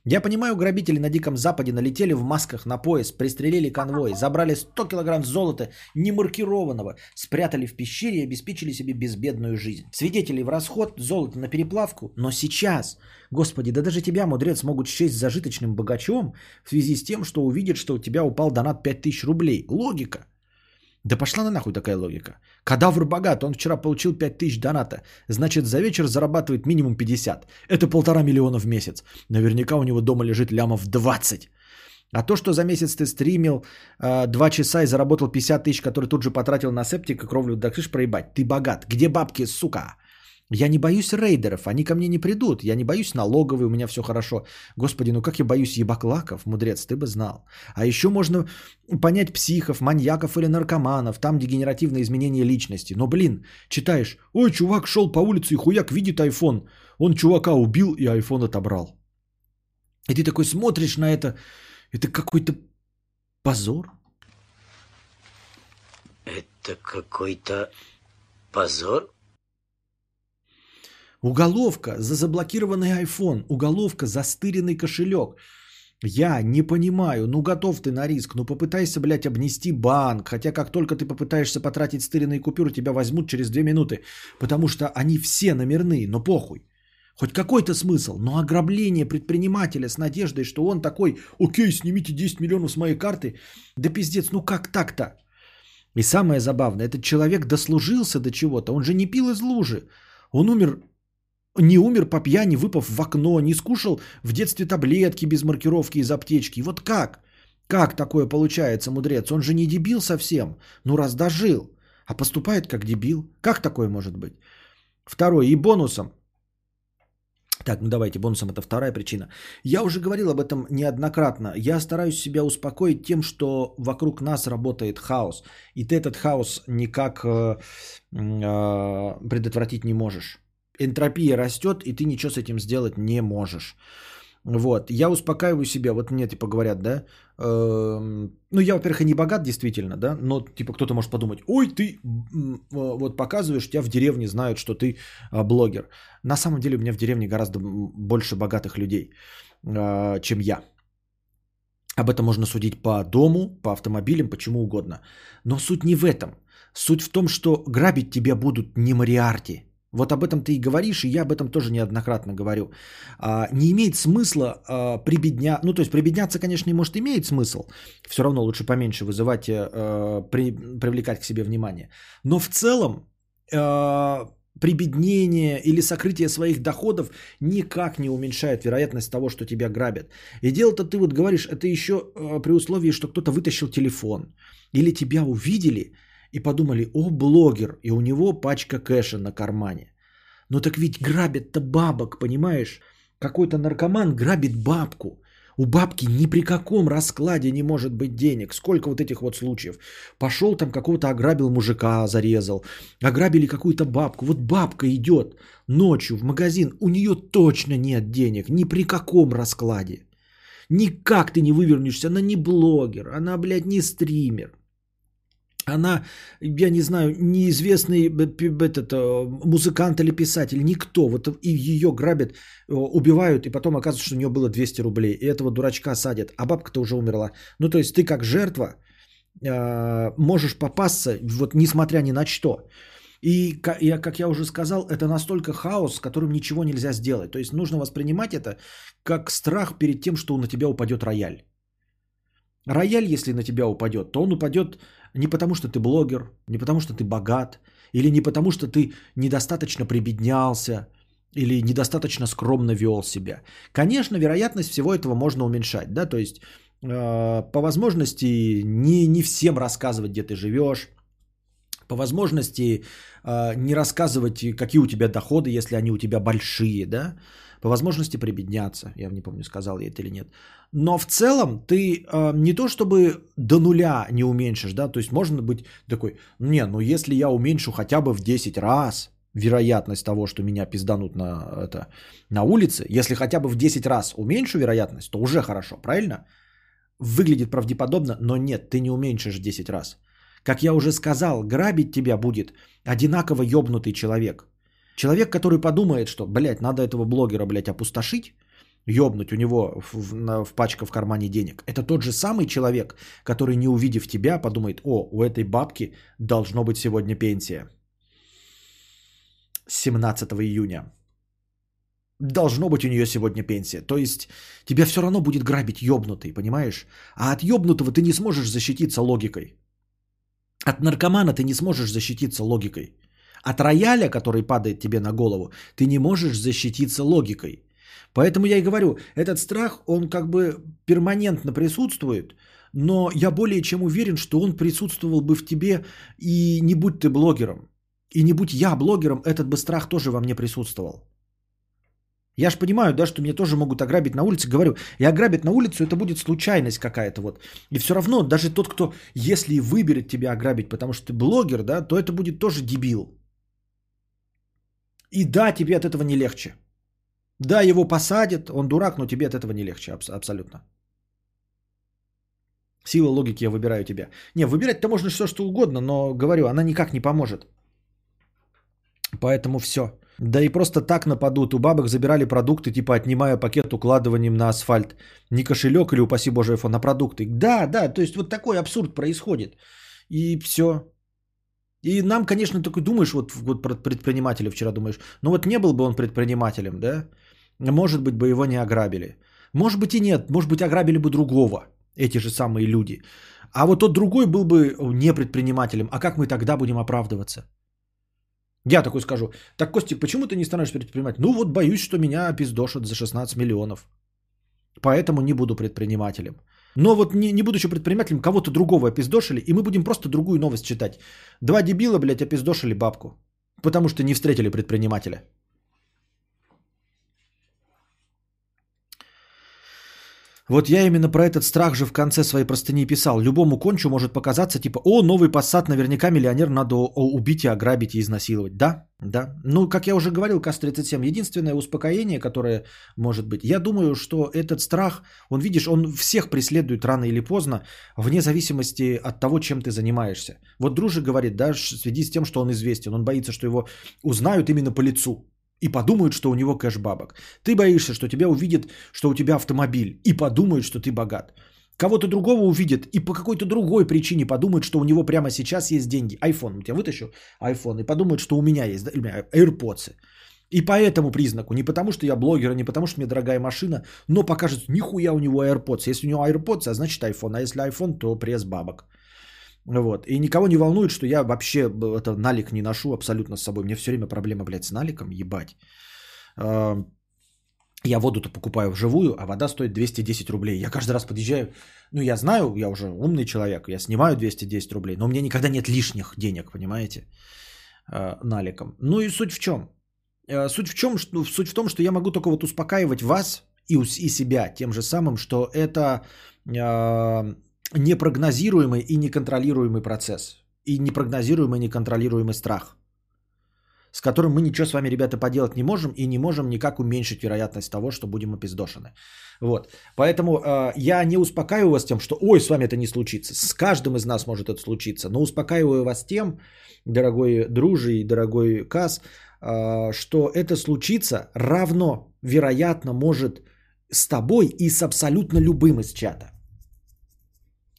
Я понимаю, грабители на Диком Западе налетели в масках на пояс, пристрелили конвой, забрали 100 килограмм золота немаркированного, спрятали в пещере и обеспечили себе безбедную жизнь. Свидетели в расход, золото на переплавку. Но сейчас, господи, да даже тебя, мудрец, могут счесть зажиточным богачом в связи с тем, что увидят, что у тебя упал донат 5000 рублей. Логика. Да пошла на нахуй такая логика. Кадавр богат, он вчера получил 5000 доната. Значит, за вечер зарабатывает минимум 50. Это полтора миллиона в месяц. Наверняка у него дома лежит лямов 20. А то, что за месяц ты стримил э, 2 часа и заработал 50 тысяч, который тут же потратил на септик и кровлю, да крыш проебать. Ты богат. Где бабки, сука? Я не боюсь рейдеров, они ко мне не придут. Я не боюсь налоговой, у меня все хорошо. Господи, ну как я боюсь ебаклаков, мудрец, ты бы знал. А еще можно понять психов, маньяков или наркоманов, там дегенеративное изменение личности. Но, блин, читаешь, ой, чувак шел по улице и хуяк видит iPhone. Он чувака убил и iPhone отобрал. И ты такой смотришь на это, это какой-то позор. Это какой-то позор? Уголовка за заблокированный iPhone, уголовка за стыренный кошелек. Я не понимаю, ну готов ты на риск, ну попытайся, блядь, обнести банк, хотя как только ты попытаешься потратить стыренные купюры, тебя возьмут через две минуты, потому что они все номерные, но похуй. Хоть какой-то смысл, но ограбление предпринимателя с надеждой, что он такой, окей, снимите 10 миллионов с моей карты, да пиздец, ну как так-то? И самое забавное, этот человек дослужился до чего-то, он же не пил из лужи, он умер не умер по пьяни, выпав в окно, не скушал в детстве таблетки без маркировки из аптечки. Вот как? Как такое получается, мудрец? Он же не дебил совсем. Ну, раз дожил. А поступает как дебил. Как такое может быть? Второе. И бонусом. Так, ну давайте, бонусом это вторая причина. Я уже говорил об этом неоднократно. Я стараюсь себя успокоить тем, что вокруг нас работает хаос. И ты этот хаос никак э, э, предотвратить не можешь энтропия растет, и ты ничего с этим сделать не можешь. Вот, я успокаиваю себя, вот мне типа говорят, да, э, ну я, во-первых, и не богат действительно, да, но типа кто-то может подумать, ой, ты вот показываешь, тебя в деревне знают, что ты э, блогер. На самом деле у меня в деревне гораздо больше богатых людей, э, чем я. Об этом можно судить по дому, по автомобилям, почему угодно. Но суть не в этом. Суть в том, что грабить тебя будут не Мариарти, вот об этом ты и говоришь, и я об этом тоже неоднократно говорю. А, не имеет смысла а, прибедня... Ну, то есть прибедняться, конечно, не может иметь смысл. Все равно лучше поменьше вызывать, а, при... привлекать к себе внимание. Но в целом а, прибеднение или сокрытие своих доходов никак не уменьшает вероятность того, что тебя грабят. И дело-то ты вот говоришь, это еще при условии, что кто-то вытащил телефон. Или тебя увидели – и подумали, о, блогер, и у него пачка кэша на кармане. Ну так ведь грабят-то бабок, понимаешь? Какой-то наркоман грабит бабку. У бабки ни при каком раскладе не может быть денег. Сколько вот этих вот случаев. Пошел там какого-то ограбил мужика, зарезал. Ограбили какую-то бабку. Вот бабка идет ночью в магазин. У нее точно нет денег. Ни при каком раскладе. Никак ты не вывернешься. Она не блогер. Она, блядь, не стример. Она, я не знаю, неизвестный этот, э, музыкант или писатель, никто. Вот и ее грабят, э, убивают, и потом оказывается, что у нее было 200 рублей. И этого дурачка садят, а бабка-то уже умерла. Ну, то есть ты как жертва э, можешь попасться, вот несмотря ни на что. И, как я уже сказал, это настолько хаос, с которым ничего нельзя сделать. То есть нужно воспринимать это как страх перед тем, что на тебя упадет рояль. Рояль, если на тебя упадет, то он упадет не потому, что ты блогер, не потому, что ты богат, или не потому, что ты недостаточно прибеднялся, или недостаточно скромно вел себя. Конечно, вероятность всего этого можно уменьшать, да, то есть э, по возможности не, не всем рассказывать, где ты живешь, по возможности э, не рассказывать, какие у тебя доходы, если они у тебя большие, да, по возможности прибедняться, я не помню, сказал я это или нет. Но в целом ты э, не то чтобы до нуля не уменьшишь, да, то есть можно быть такой, не, ну если я уменьшу хотя бы в 10 раз вероятность того, что меня пизданут на, это, на улице, если хотя бы в 10 раз уменьшу вероятность, то уже хорошо, правильно? Выглядит правдеподобно, но нет, ты не уменьшишь 10 раз. Как я уже сказал, грабить тебя будет одинаково ёбнутый человек. Человек, который подумает, что, блядь, надо этого блогера, блядь, опустошить, ёбнуть у него в, в, в пачка в кармане денег. Это тот же самый человек, который, не увидев тебя, подумает, о, у этой бабки должно быть сегодня пенсия. 17 июня. Должно быть у нее сегодня пенсия. То есть тебя все равно будет грабить ёбнутый, понимаешь? А от ёбнутого ты не сможешь защититься логикой. От наркомана ты не сможешь защититься логикой. От рояля, который падает тебе на голову, ты не можешь защититься логикой. Поэтому я и говорю, этот страх, он как бы перманентно присутствует, но я более чем уверен, что он присутствовал бы в тебе и не будь ты блогером. И не будь я блогером, этот бы страх тоже во мне присутствовал. Я же понимаю, да, что меня тоже могут ограбить на улице. Говорю, и ограбить на улицу, это будет случайность какая-то вот. И все равно, даже тот, кто, если выберет тебя ограбить, потому что ты блогер, да, то это будет тоже дебил. И да, тебе от этого не легче. Да, его посадят, он дурак, но тебе от этого не легче абсолютно. Сила логики я выбираю тебя. Не, выбирать-то можно все, что угодно, но говорю, она никак не поможет. Поэтому все. Да и просто так нападут. У бабок забирали продукты, типа отнимая пакет укладыванием на асфальт. Не кошелек или, упаси боже, iPhone, а продукты. Да, да, то есть вот такой абсурд происходит. И все. И нам, конечно, такой думаешь, вот, вот про предпринимателя вчера думаешь, ну вот не был бы он предпринимателем, да, может быть бы его не ограбили. Может быть и нет, может быть ограбили бы другого, эти же самые люди. А вот тот другой был бы не предпринимателем. А как мы тогда будем оправдываться? Я такой скажу, так, Костик, почему ты не становишься предпринимателем? Ну вот боюсь, что меня опиздошат за 16 миллионов. Поэтому не буду предпринимателем. Но вот не, не будучи предпринимателем, кого-то другого опиздошили, и мы будем просто другую новость читать. Два дебила, блядь, опиздошили бабку. Потому что не встретили предпринимателя. Вот я именно про этот страх же в конце своей простыни писал. Любому кончу может показаться, типа, о, новый посад, наверняка миллионер надо убить и ограбить и изнасиловать. Да, да. Ну, как я уже говорил, КАС-37, единственное успокоение, которое может быть, я думаю, что этот страх, он, видишь, он всех преследует рано или поздно, вне зависимости от того, чем ты занимаешься. Вот Дружи говорит, да, в связи с тем, что он известен, он боится, что его узнают именно по лицу и подумают, что у него кэш бабок. Ты боишься, что тебя увидят, что у тебя автомобиль, и подумают, что ты богат. Кого-то другого увидят и по какой-то другой причине подумают, что у него прямо сейчас есть деньги. iPhone, у тебя вытащу iPhone, и подумают, что у меня есть, AirPods. И по этому признаку, не потому что я блогер, не потому что мне дорогая машина, но покажется, нихуя у него AirPods. Если у него AirPods, а значит iPhone, а если iPhone, то пресс бабок. Вот. И никого не волнует, что я вообще это налик не ношу абсолютно с собой. Мне все время проблема, блядь, с наликом, ебать. Я воду-то покупаю вживую, а вода стоит 210 рублей. Я каждый раз подъезжаю, ну я знаю, я уже умный человек, я снимаю 210 рублей, но у меня никогда нет лишних денег, понимаете, а, наликом. Ну и суть в чем? А, суть в чем? Суть в том, что я могу только вот успокаивать вас и, и себя тем же самым, что это непрогнозируемый и неконтролируемый процесс. И непрогнозируемый и неконтролируемый страх. С которым мы ничего с вами, ребята, поделать не можем и не можем никак уменьшить вероятность того, что будем опиздошены. Вот. Поэтому э, я не успокаиваю вас тем, что ой, с вами это не случится. С каждым из нас может это случиться. Но успокаиваю вас тем, дорогой дружи и дорогой Кас, э, что это случится равно вероятно может с тобой и с абсолютно любым из чата.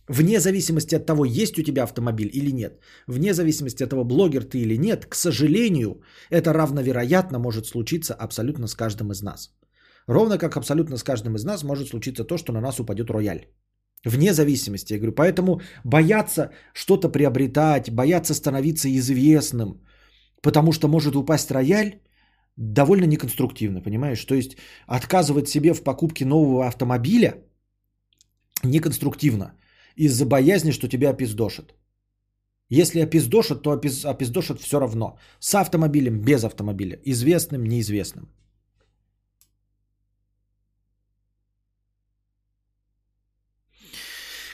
Вне зависимости от того, есть у тебя автомобиль или нет, вне зависимости от того, блогер ты или нет, к сожалению, это равновероятно может случиться абсолютно с каждым из нас. Ровно как абсолютно с каждым из нас может случиться то, что на нас упадет рояль. Вне зависимости, я говорю. Поэтому бояться что-то приобретать, бояться становиться известным, потому что может упасть рояль, довольно неконструктивно, понимаешь? То есть отказывать себе в покупке нового автомобиля неконструктивно из-за боязни, что тебя опиздошат. Если опиздошат, то опиздошат все равно. С автомобилем, без автомобиля. Известным, неизвестным.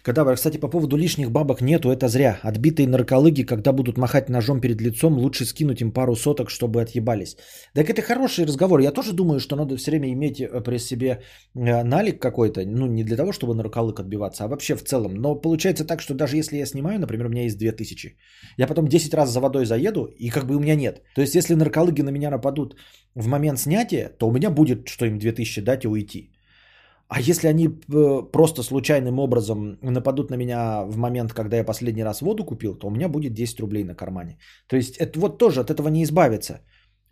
Кадавр, кстати, по поводу лишних бабок нету, это зря. Отбитые нарколыги, когда будут махать ножом перед лицом, лучше скинуть им пару соток, чтобы отъебались. Так это хороший разговор. Я тоже думаю, что надо все время иметь э, при себе э, налик какой-то. Ну, не для того, чтобы нарколык отбиваться, а вообще в целом. Но получается так, что даже если я снимаю, например, у меня есть 2000, я потом 10 раз за водой заеду, и как бы у меня нет. То есть, если нарколыги на меня нападут в момент снятия, то у меня будет, что им 2000 дать и уйти. А если они э, просто случайным образом нападут на меня в момент, когда я последний раз воду купил, то у меня будет 10 рублей на кармане. То есть это вот тоже от этого не избавиться.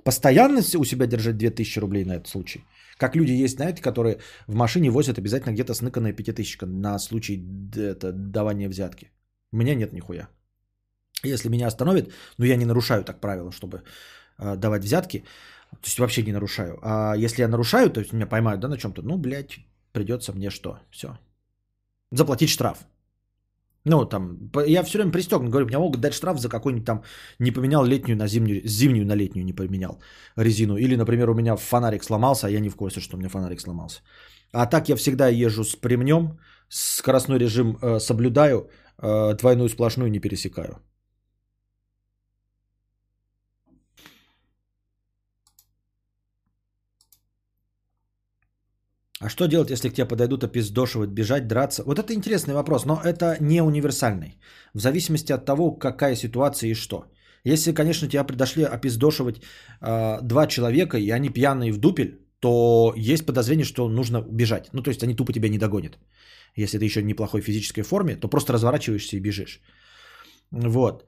Постоянно у себя держать 2000 рублей на этот случай. Как люди есть, знаете, которые в машине возят обязательно где-то сныканная пятитысячка на случай это, давания взятки. У меня нет нихуя. Если меня остановят, ну я не нарушаю так правила, чтобы э, давать взятки, то есть вообще не нарушаю. А если я нарушаю, то есть меня поймают да, на чем-то, ну, блядь, придется мне что? Все. Заплатить штраф. Ну, там, я все время пристегнут, говорю, мне могут дать штраф за какой-нибудь там, не поменял летнюю на зимнюю, зимнюю на летнюю не поменял резину. Или, например, у меня фонарик сломался, а я не в курсе, что у меня фонарик сломался. А так я всегда езжу с премнем, скоростной режим э, соблюдаю, э, двойную сплошную не пересекаю. А что делать, если к тебе подойдут опиздошивать, бежать, драться? Вот это интересный вопрос, но это не универсальный. В зависимости от того, какая ситуация и что. Если, конечно, тебя подошли опиздошивать э, два человека, и они пьяные в дупель, то есть подозрение, что нужно бежать. Ну, то есть они тупо тебя не догонят. Если ты еще в неплохой физической форме, то просто разворачиваешься и бежишь. Вот.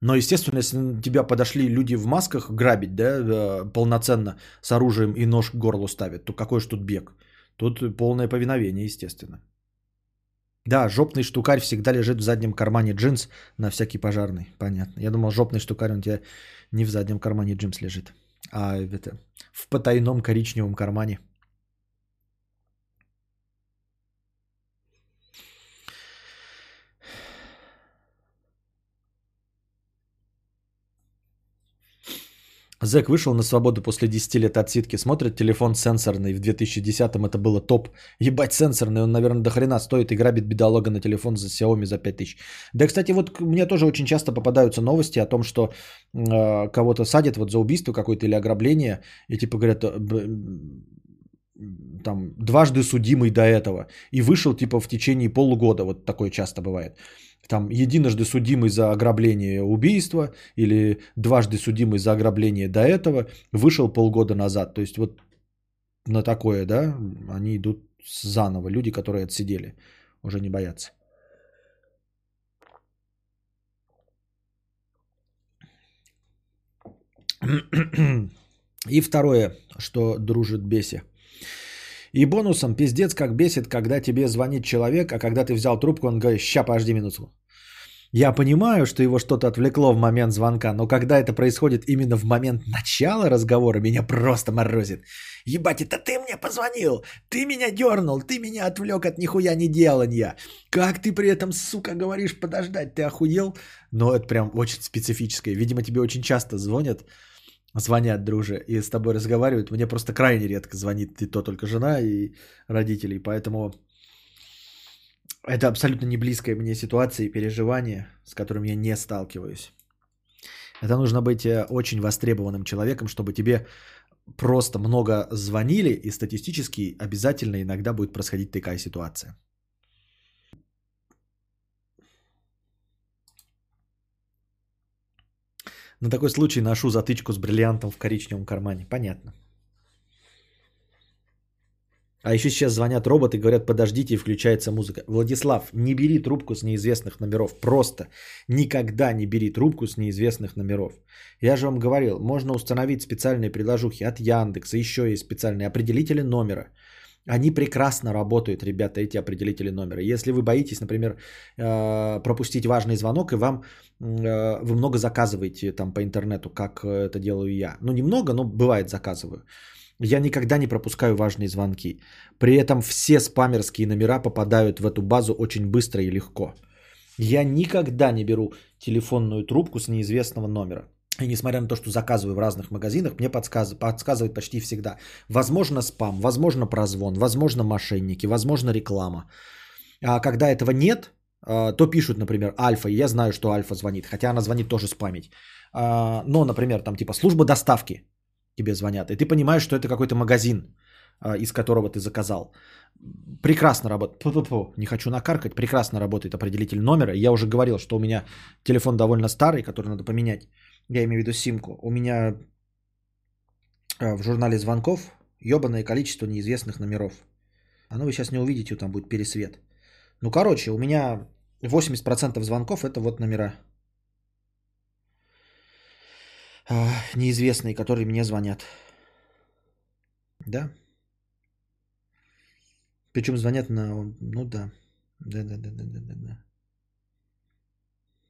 Но, естественно, если на тебя подошли люди в масках грабить, да, э, полноценно с оружием и нож к горлу ставят, то какой же тут бег? Тут полное повиновение, естественно. Да, жопный штукарь всегда лежит в заднем кармане джинс на всякий пожарный. Понятно. Я думал, жопный штукарь у тебя не в заднем кармане джинс лежит, а это в потайном коричневом кармане. Зэк вышел на свободу после 10 лет отсидки, смотрит телефон сенсорный, в 2010-м это было топ. Ебать, сенсорный, он, наверное, до хрена стоит и грабит бедолога на телефон за Xiaomi за 5000. Да, кстати, вот мне тоже очень часто попадаются новости о том, что э, кого-то садят вот за убийство какое-то или ограбление, и типа говорят, э, там, дважды судимый до этого, и вышел типа в течение полугода, вот такое часто бывает там единожды судимый за ограбление убийства или дважды судимый за ограбление до этого, вышел полгода назад. То есть вот на такое, да, они идут заново. Люди, которые отсидели, уже не боятся. И второе, что дружит беси. И бонусом пиздец как бесит, когда тебе звонит человек, а когда ты взял трубку, он говорит, ща, подожди минуту. Я понимаю, что его что-то отвлекло в момент звонка, но когда это происходит именно в момент начала разговора, меня просто морозит. Ебать, это ты мне позвонил, ты меня дернул, ты меня отвлек от нихуя не делания. Как ты при этом, сука, говоришь подождать, ты охуел? Но это прям очень специфическое. Видимо, тебе очень часто звонят, звонят, друже, и с тобой разговаривают. Мне просто крайне редко звонит и то только жена и родители, поэтому это абсолютно не близкая мне ситуация и переживание, с которым я не сталкиваюсь. Это нужно быть э, очень востребованным человеком, чтобы тебе просто много звонили, и статистически обязательно иногда будет происходить такая ситуация. На такой случай ношу затычку с бриллиантом в коричневом кармане. Понятно. А еще сейчас звонят роботы говорят, подождите, и включается музыка. Владислав, не бери трубку с неизвестных номеров. Просто никогда не бери трубку с неизвестных номеров. Я же вам говорил, можно установить специальные приложухи от Яндекса, еще есть специальные определители номера. Они прекрасно работают, ребята, эти определители номера. Если вы боитесь, например, э, пропустить важный звонок, и вам э, вы много заказываете там по интернету, как это делаю я. Ну, немного, но бывает заказываю. Я никогда не пропускаю важные звонки. При этом все спамерские номера попадают в эту базу очень быстро и легко. Я никогда не беру телефонную трубку с неизвестного номера. И несмотря на то, что заказываю в разных магазинах, мне подсказывает, подсказывает почти всегда. Возможно спам, возможно прозвон, возможно мошенники, возможно реклама. А когда этого нет, а, то пишут, например, Альфа, и я знаю, что Альфа звонит, хотя она звонит тоже спамить. А, но, например, там типа служба доставки тебе звонят, и ты понимаешь, что это какой-то магазин, а, из которого ты заказал. Прекрасно работает. Не хочу накаркать. Прекрасно работает определитель номера. Я уже говорил, что у меня телефон довольно старый, который надо поменять. Я имею в виду симку. У меня а, в журнале звонков ебаное количество неизвестных номеров. А ну вы сейчас не увидите, там будет пересвет. Ну, короче, у меня 80% звонков это вот номера а, неизвестные, которые мне звонят. Да? Причем звонят на... Ну да. Да, да, да, да, да, да. да.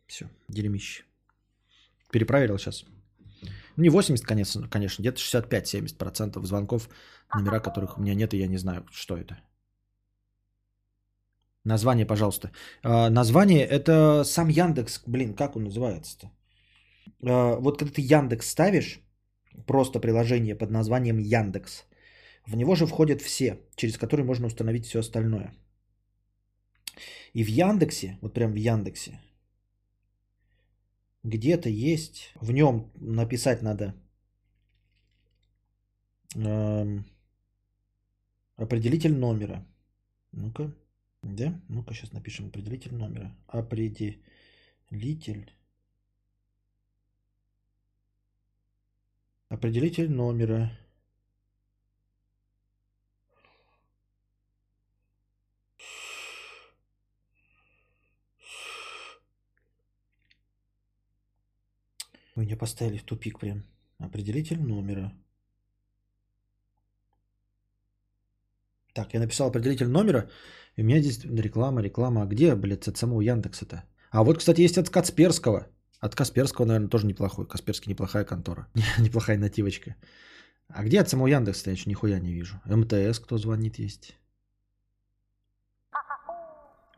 Все, дерьмище. Перепроверил сейчас. Не 80, конечно, конечно где-то 65-70% звонков, номера которых у меня нет, и я не знаю, что это. Название, пожалуйста. А, название это сам Яндекс, блин, как он называется-то? А, вот когда ты Яндекс ставишь, просто приложение под названием Яндекс, в него же входят все, через которые можно установить все остальное. И в Яндексе, вот прям в Яндексе, где-то есть, в нем написать надо эм, определитель номера. Ну-ка, да? Ну-ка, сейчас напишем определитель номера. Определитель. Определитель номера. Вы меня поставили в тупик прям. Определитель номера. Так, я написал определитель номера, и у меня здесь реклама, реклама. А где, блядь, от самого Яндекса-то? А вот, кстати, есть от Касперского. От Касперского, наверное, тоже неплохой. Касперский неплохая контора. неплохая нативочка. А где от самого Яндекса я еще нихуя не вижу. МТС кто звонит есть.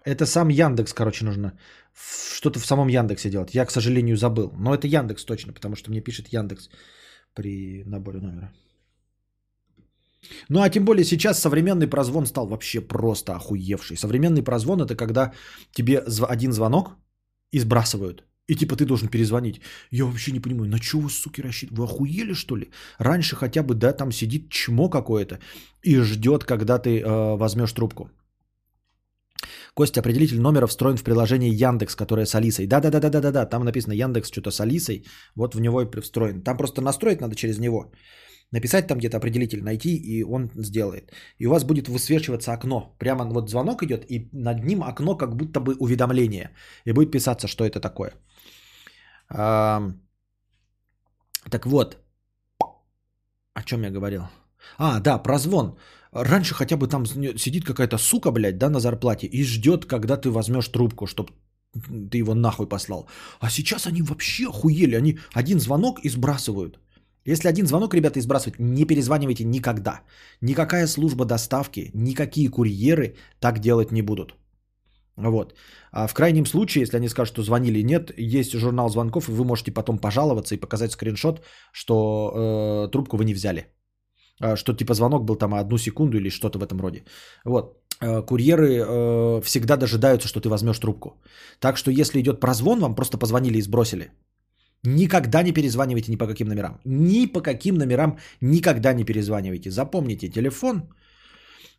Это сам Яндекс, короче, нужно что-то в самом Яндексе делать. Я, к сожалению, забыл. Но это Яндекс точно, потому что мне пишет Яндекс при наборе номера. Ну а тем более сейчас современный прозвон стал вообще просто охуевший. Современный прозвон это когда тебе один звонок и сбрасывают. И типа ты должен перезвонить. Я вообще не понимаю, на что вы, суки, рассчитываете? Вы охуели, что ли? Раньше хотя бы, да, там сидит чмо какое-то и ждет, когда ты э, возьмешь трубку. Костя, определитель номера встроен в приложение Яндекс, которое с Алисой. Да-да-да-да-да-да, там написано Яндекс что-то с Алисой, вот в него и встроен. Там просто настроить надо через него. Написать там где-то определитель, найти, и он сделает. И у вас будет высвечиваться окно. Прямо вот звонок идет, и над ним окно как будто бы уведомление. И будет писаться, что это такое. А, так вот, о чем я говорил? А, да, прозвон. Раньше хотя бы там сидит какая-то сука, блядь, да, на зарплате и ждет, когда ты возьмешь трубку, чтобы ты его нахуй послал. А сейчас они вообще охуели. Они один звонок и сбрасывают. Если один звонок, ребята, избрасывать, не перезванивайте никогда. Никакая служба доставки, никакие курьеры так делать не будут. Вот. А в крайнем случае, если они скажут, что звонили нет, есть журнал звонков, и вы можете потом пожаловаться и показать скриншот, что э, трубку вы не взяли. А, что типа звонок был там одну секунду или что-то в этом роде. Вот. Э, курьеры э, всегда дожидаются, что ты возьмешь трубку. Так что если идет прозвон, вам просто позвонили и сбросили. Никогда не перезванивайте ни по каким номерам. Ни по каким номерам никогда не перезванивайте. Запомните, телефон,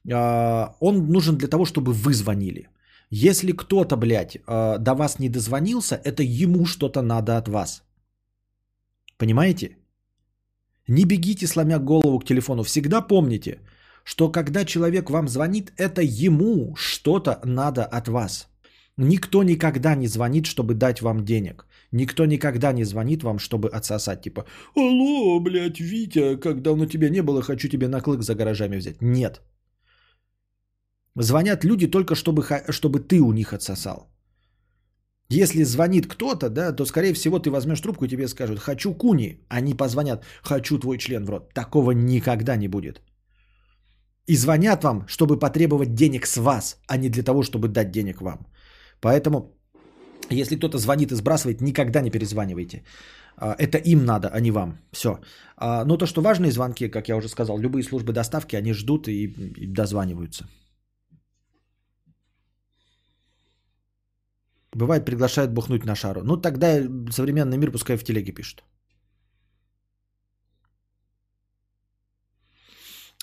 э, он нужен для того, чтобы вы звонили. Если кто-то, блядь, до вас не дозвонился, это ему что-то надо от вас. Понимаете? Не бегите, сломя голову к телефону. Всегда помните, что когда человек вам звонит, это ему что-то надо от вас. Никто никогда не звонит, чтобы дать вам денег. Никто никогда не звонит вам, чтобы отсосать. Типа, алло, блядь, Витя, как давно тебя не было, хочу тебе на клык за гаражами взять. Нет. Звонят люди только, чтобы, чтобы ты у них отсосал. Если звонит кто-то, да, то, скорее всего, ты возьмешь трубку и тебе скажут «хочу куни», они позвонят «хочу твой член в рот». Такого никогда не будет. И звонят вам, чтобы потребовать денег с вас, а не для того, чтобы дать денег вам. Поэтому, если кто-то звонит и сбрасывает, никогда не перезванивайте. А, это им надо, а не вам. Все. А, но то, что важные звонки, как я уже сказал, любые службы доставки, они ждут и, и дозваниваются. Бывает, приглашают бухнуть на шару. Ну, тогда современный мир пускай в телеге пишет.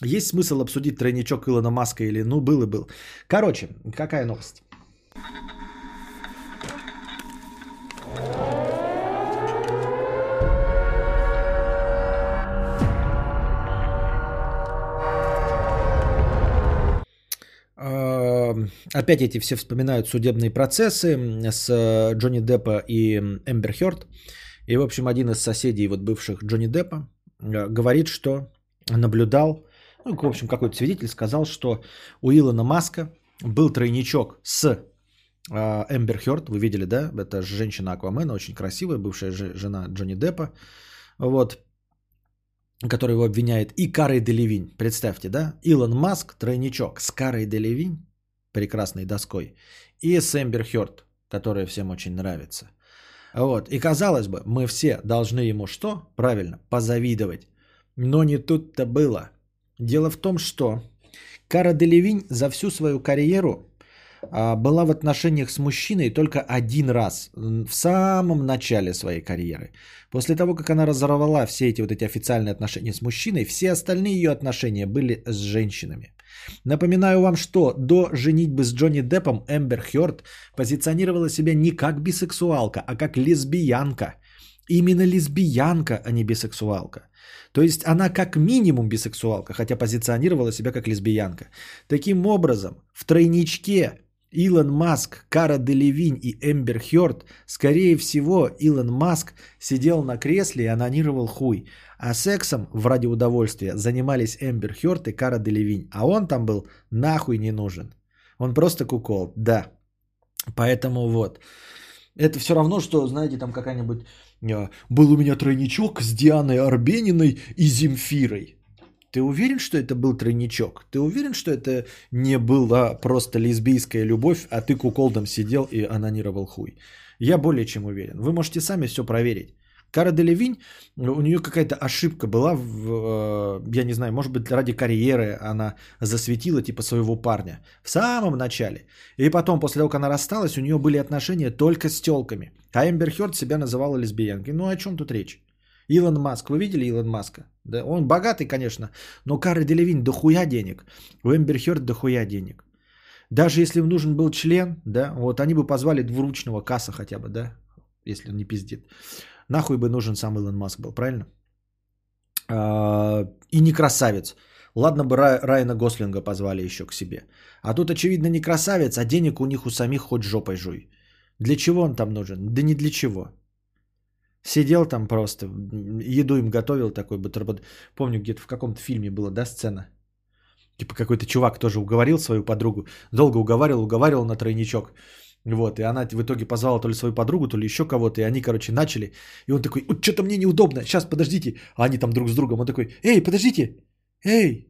Есть смысл обсудить тройничок Илона Маска или ну был и был. Короче, какая новость? Опять эти все вспоминают судебные процессы с э, Джонни Деппа и Эмбер Хёрд. И, в общем, один из соседей вот бывших Джонни Деппа э, говорит, что наблюдал, ну, в общем, какой-то свидетель сказал, что у Илона Маска был тройничок с э, Эмбер Хёрд, вы видели, да? Это женщина Аквамена, очень красивая, бывшая жена Джонни Деппа. Вот который его обвиняет, и Карой Делевинь. Представьте, да? Илон Маск, тройничок с Карой Делевинь прекрасной доской, и с Эмбер Хёрд, которая всем очень нравится. Вот. И казалось бы, мы все должны ему что? Правильно, позавидовать. Но не тут-то было. Дело в том, что Кара Делевинь за всю свою карьеру а, была в отношениях с мужчиной только один раз, в самом начале своей карьеры. После того, как она разорвала все эти вот эти официальные отношения с мужчиной, все остальные ее отношения были с женщинами – Напоминаю вам, что до женитьбы с Джонни Деппом Эмбер Хёрд позиционировала себя не как бисексуалка, а как лесбиянка. Именно лесбиянка, а не бисексуалка. То есть она как минимум бисексуалка, хотя позиционировала себя как лесбиянка. Таким образом, в тройничке Илон Маск, Кара Делевинь и Эмбер Хёрд, скорее всего, Илон Маск сидел на кресле и анонировал хуй. А сексом в ради удовольствия занимались Эмбер Хёрд и Кара Делевинь. А он там был нахуй не нужен. Он просто кукол, да. Поэтому вот. Это все равно, что, знаете, там какая-нибудь... А, был у меня тройничок с Дианой Арбениной и Земфирой. Ты уверен, что это был тройничок? Ты уверен, что это не была просто лесбийская любовь, а ты куколдом сидел и анонировал хуй? Я более чем уверен. Вы можете сами все проверить. Кара Делевинь, у нее какая-то ошибка была, в, э, я не знаю, может быть, ради карьеры она засветила типа своего парня в самом начале. И потом, после того, как она рассталась, у нее были отношения только с телками. А Эмбер Хёрд себя называла лесбиянкой. Ну о чем тут речь? Илон Маск, вы видели Илон Маска? Да, он богатый, конечно, но Кара Делевинь дохуя денег. У Эмбер Хёрд дохуя денег. Даже если им нужен был член, да, вот они бы позвали двуручного касса хотя бы, да, если он не пиздит. Нахуй бы нужен сам Илон Маск был, правильно? А, и не красавец. Ладно бы Рай, Райана Гослинга позвали еще к себе. А тут, очевидно, не красавец, а денег у них у самих хоть жопой жуй. Для чего он там нужен? Да не для чего. Сидел там просто, еду им готовил такой бутерброд. Помню, где-то в каком-то фильме была, да, сцена? Типа какой-то чувак тоже уговорил свою подругу. Долго уговаривал, уговаривал на тройничок. Вот, и она в итоге позвала то ли свою подругу, то ли еще кого-то, и они, короче, начали. И он такой, что-то мне неудобно, сейчас, подождите. А они там друг с другом, он такой, эй, подождите, эй,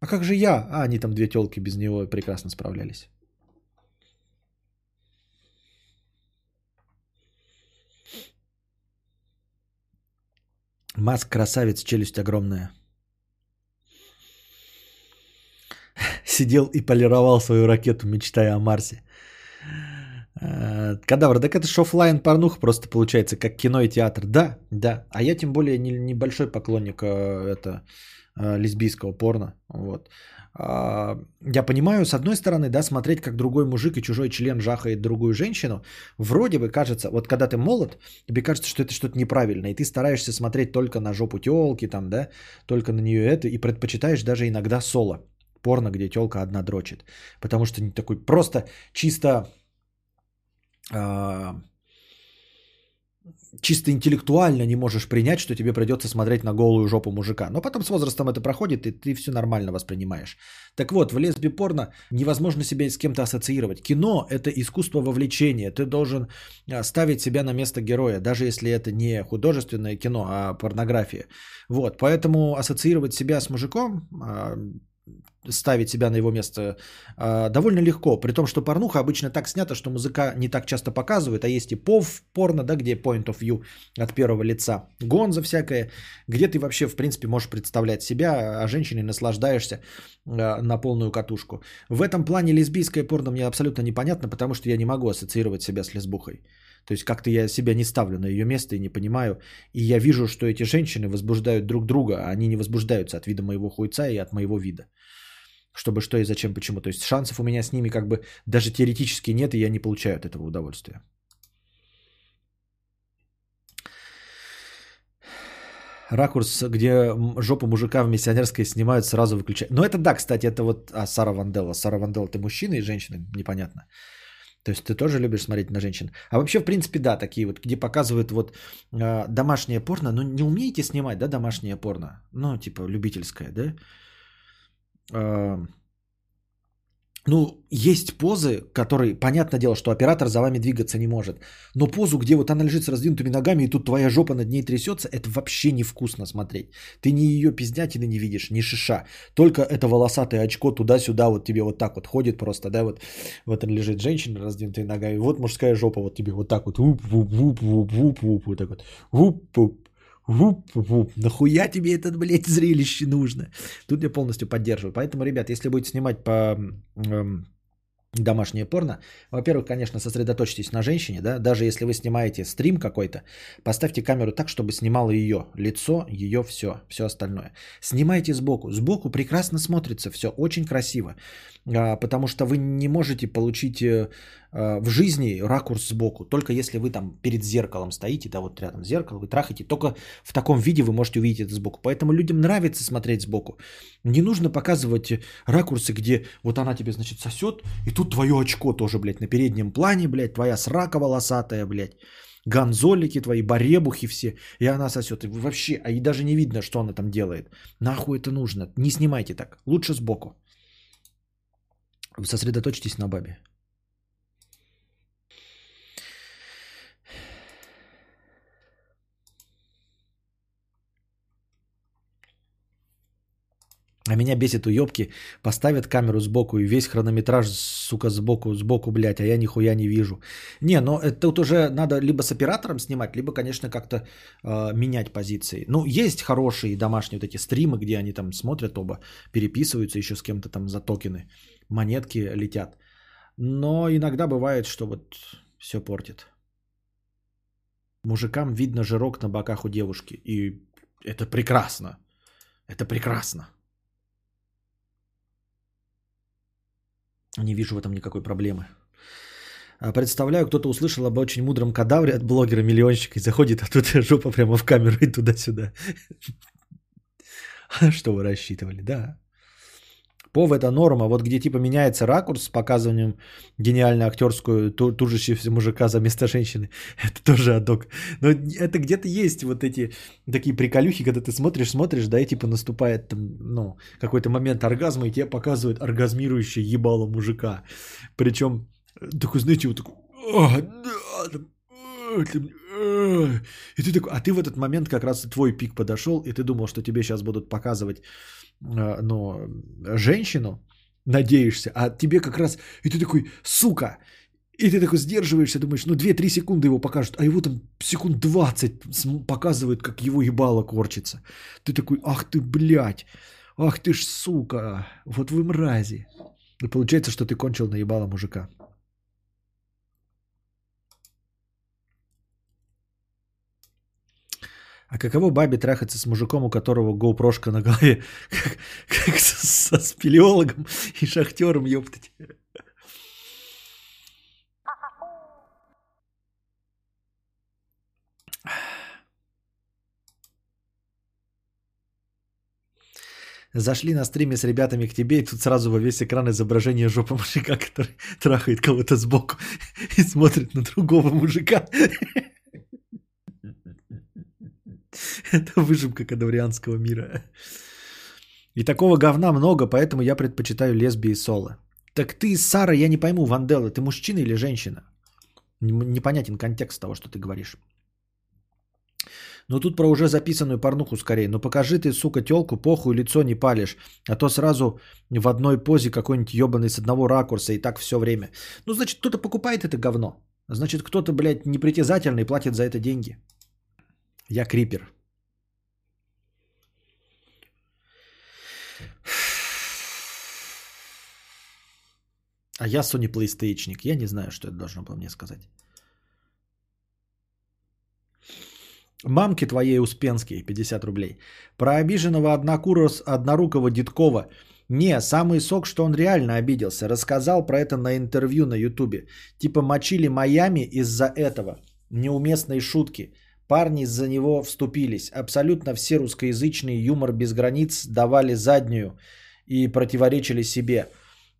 а как же я? А они там две телки без него прекрасно справлялись. Маск красавец, челюсть огромная. Сидел и полировал свою ракету, мечтая о Марсе. Э, кадавр, так это же офлайн порнуха просто получается, как кино и театр. Да, да. А я тем более не, небольшой поклонник э, это, э, лесбийского порно. Вот. А, я понимаю, с одной стороны, да, смотреть, как другой мужик и чужой член жахает другую женщину, вроде бы кажется, вот когда ты молод, тебе кажется, что это что-то неправильное, и ты стараешься смотреть только на жопу телки, там, да, только на нее это, и предпочитаешь даже иногда соло, порно, где телка одна дрочит, потому что не такой просто чисто чисто интеллектуально не можешь принять, что тебе придется смотреть на голую жопу мужика. Но потом с возрастом это проходит, и ты все нормально воспринимаешь. Так вот, в лесби порно невозможно себя с кем-то ассоциировать. Кино – это искусство вовлечения. Ты должен а, ставить себя на место героя, даже если это не художественное кино, а порнография. Вот, поэтому ассоциировать себя с мужиком а, ставить себя на его место э, довольно легко. При том, что порнуха обычно так снята, что музыка не так часто показывает, а есть и пов порно, да, где point of view от первого лица, гонза всякое, где ты вообще, в принципе, можешь представлять себя, а женщиной наслаждаешься э, на полную катушку. В этом плане лесбийское порно мне абсолютно непонятно, потому что я не могу ассоциировать себя с лесбухой. То есть как-то я себя не ставлю на ее место и не понимаю. И я вижу, что эти женщины возбуждают друг друга, а они не возбуждаются от вида моего хуйца и от моего вида чтобы что и зачем, почему. То есть шансов у меня с ними как бы даже теоретически нет, и я не получаю от этого удовольствия. Ракурс, где жопу мужика в миссионерской снимают, сразу выключают. Ну это да, кстати, это вот а, Сара Вандела. Сара Вандела ты мужчина и женщина, непонятно. То есть ты тоже любишь смотреть на женщин. А вообще, в принципе, да, такие вот, где показывают вот э, домашнее порно. Ну не умеете снимать, да, домашнее порно? Ну, типа любительское, да? Ну, есть позы, которые, понятное дело, что оператор за вами двигаться не может. Но позу, где вот она лежит с раздвинутыми ногами, и тут твоя жопа над ней трясется, это вообще невкусно смотреть. Ты не ее пиздятины не видишь, ни шиша. Только это волосатое очко туда-сюда вот тебе вот так вот ходит просто, да, вот, вот он лежит женщина раздвинутыми ногами, вот мужская жопа вот тебе вот так вот, вуп, вуп, вуп, вуп, вуп, вуп, вот так вот, вуп, вуп, Вуп, вуп. Нахуя тебе это, блядь, зрелище нужно? Тут я полностью поддерживаю. Поэтому, ребят, если будете снимать по эм, домашнее порно. Во-первых, конечно, сосредоточьтесь на женщине, да, даже если вы снимаете стрим какой-то, поставьте камеру так, чтобы снимало ее лицо, ее все, все остальное. Снимайте сбоку, сбоку прекрасно смотрится все, очень красиво, потому что вы не можете получить э, а, в жизни ракурс сбоку, только если вы там перед зеркалом стоите, да, вот рядом зеркало, вы трахаете, только в таком виде вы можете увидеть это сбоку. Поэтому людям нравится смотреть сбоку. Не нужно показывать ракурсы, где вот она тебе, значит, сосет, и тут твое очко тоже, блядь, на переднем плане, блядь, твоя срака волосатая, блядь, гонзолики твои, баребухи все, и она сосет. И вообще, а и даже не видно, что она там делает. Нахуй это нужно? Не снимайте так. Лучше сбоку. Сосредоточьтесь на бабе. А меня бесит уебки. Поставят камеру сбоку и весь хронометраж, сука, сбоку, сбоку, блядь, а я нихуя не вижу. Не, но это тут уже надо либо с оператором снимать, либо, конечно, как-то э, менять позиции. Ну, есть хорошие домашние вот эти стримы, где они там смотрят оба, переписываются еще с кем-то там за токены, монетки летят. Но иногда бывает, что вот все портит. Мужикам видно жирок на боках у девушки. И это прекрасно. Это прекрасно. Не вижу в этом никакой проблемы. А, представляю, кто-то услышал об очень мудром кадавре от блогера-миллионщика и заходит, а тут жопа прямо в камеру и туда-сюда. Что вы рассчитывали, да. Пов это норма, вот где типа меняется ракурс с показыванием гениально актерскую ту, тужащегося мужика за место женщины, это тоже адок. Но это где-то есть вот эти такие приколюхи, когда ты смотришь, смотришь, да, и типа наступает там, ну, какой-то момент оргазма, и тебе показывают оргазмирующее ебало мужика. Причем такой, знаете, вот такой, да, там, и ты такой, а ты в этот момент как раз твой пик подошел, и ты думал, что тебе сейчас будут показывать ну, женщину, надеешься, а тебе как раз, и ты такой, сука, и ты такой сдерживаешься, думаешь, ну 2-3 секунды его покажут, а его там секунд 20 показывают, как его ебало корчится. Ты такой, ах ты, блядь, ах ты ж, сука, вот вы мрази. И получается, что ты кончил на ебало мужика. А каково бабе трахаться с мужиком, у которого гоупрошка на голове, как, как со, со спелеологом и шахтером, ёптать. Зашли на стриме с ребятами к тебе, и тут сразу во весь экран изображение жопы мужика, который трахает кого-то сбоку и смотрит на другого мужика. Это выжимка кадаврианского мира. И такого говна много, поэтому я предпочитаю лесбии соло. Так ты, Сара, я не пойму, Вандела, ты мужчина или женщина? Непонятен контекст того, что ты говоришь. Ну тут про уже записанную порнуху скорее. Ну покажи ты, сука, телку, похуй, лицо не палишь. А то сразу в одной позе какой-нибудь ебаный с одного ракурса и так все время. Ну значит, кто-то покупает это говно. Значит, кто-то, блядь, непритязательный платит за это деньги. Я крипер. А я Sony PlayStation. Я не знаю, что это должно было мне сказать. Мамки твоей Успенской, 50 рублей. Про обиженного однокурос, однорукого Дедкова. Не, самый сок, что он реально обиделся. Рассказал про это на интервью на Ютубе. Типа мочили Майами из-за этого. Неуместной шутки. Парни за него вступились. Абсолютно все русскоязычные юмор без границ давали заднюю и противоречили себе.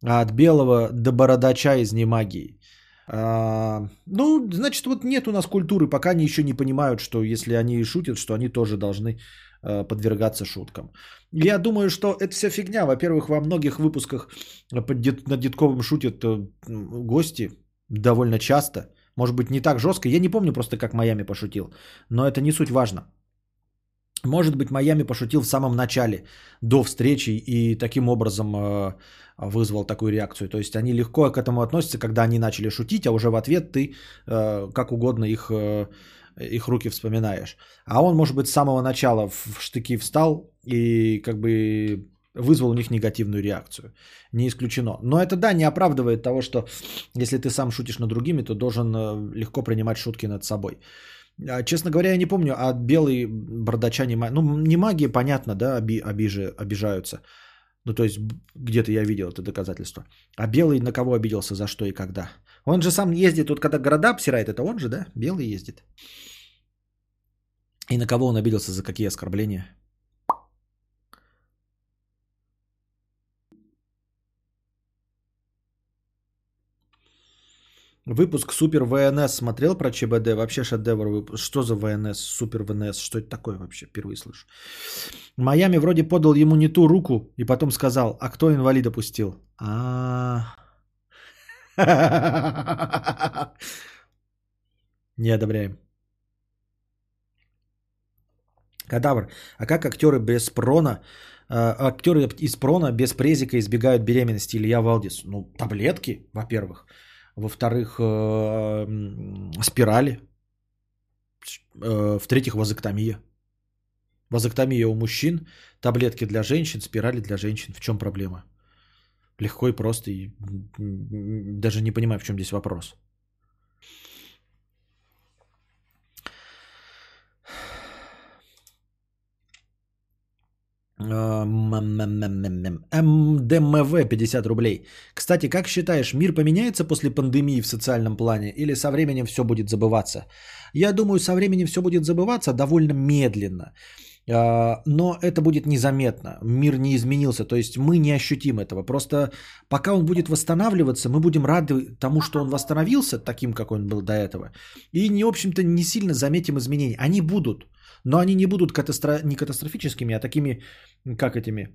А от белого до бородача из немагии. А, ну, значит, вот нет у нас культуры, пока они еще не понимают, что если они шутят, что они тоже должны а, подвергаться шуткам. Я думаю, что это вся фигня. Во-первых, во многих выпусках над Дедковым шутят э, гости довольно часто – может быть, не так жестко. Я не помню просто, как Майами пошутил. Но это не суть важно. Может быть, Майами пошутил в самом начале, до встречи, и таким образом э, вызвал такую реакцию. То есть они легко к этому относятся, когда они начали шутить, а уже в ответ ты э, как угодно их, э, их руки вспоминаешь. А он, может быть, с самого начала в штыки встал и как бы вызвал у них негативную реакцию. Не исключено. Но это, да, не оправдывает того, что если ты сам шутишь над другими, то должен э, легко принимать шутки над собой. А, честно говоря, я не помню, а белый бардача не магия. Ну, не магии, понятно, да, оби, обижи, обижаются. Ну, то есть, где-то я видел это доказательство. А белый на кого обиделся, за что и когда? Он же сам ездит, тут когда города обсирает, это он же, да? Белый ездит. И на кого он обиделся, за какие оскорбления? Выпуск Супер ВНС смотрел про ЧБД? Вообще шедевр выпуск. Что за ВНС? Супер ВНС? Что это такое вообще? Впервые слышу. Майами вроде подал ему не ту руку и потом сказал, а кто инвалида пустил? А. Не одобряем. Кадавр. А как актеры без прона, э, актеры из прона без презика избегают беременности? Илья Валдис. Ну, таблетки, во-первых. Во-вторых, э, спирали. Э, в-третьих, вазоктомия. Вазоктомия у мужчин, таблетки для женщин, спирали для женщин. В чем проблема? Легко и просто. И даже не понимаю, в чем здесь вопрос. МДМВ 50 рублей. Кстати, как считаешь, мир поменяется после пандемии в социальном плане или со временем все будет забываться? Я думаю, со временем все будет забываться довольно медленно. А, но это будет незаметно. Мир не изменился, то есть мы не ощутим этого. Просто пока он будет восстанавливаться, мы будем рады тому, что он восстановился таким, как он был до этого. И, не, в общем-то, не сильно заметим изменения. Они будут. Но они не будут катастро... не катастрофическими, а такими, как этими,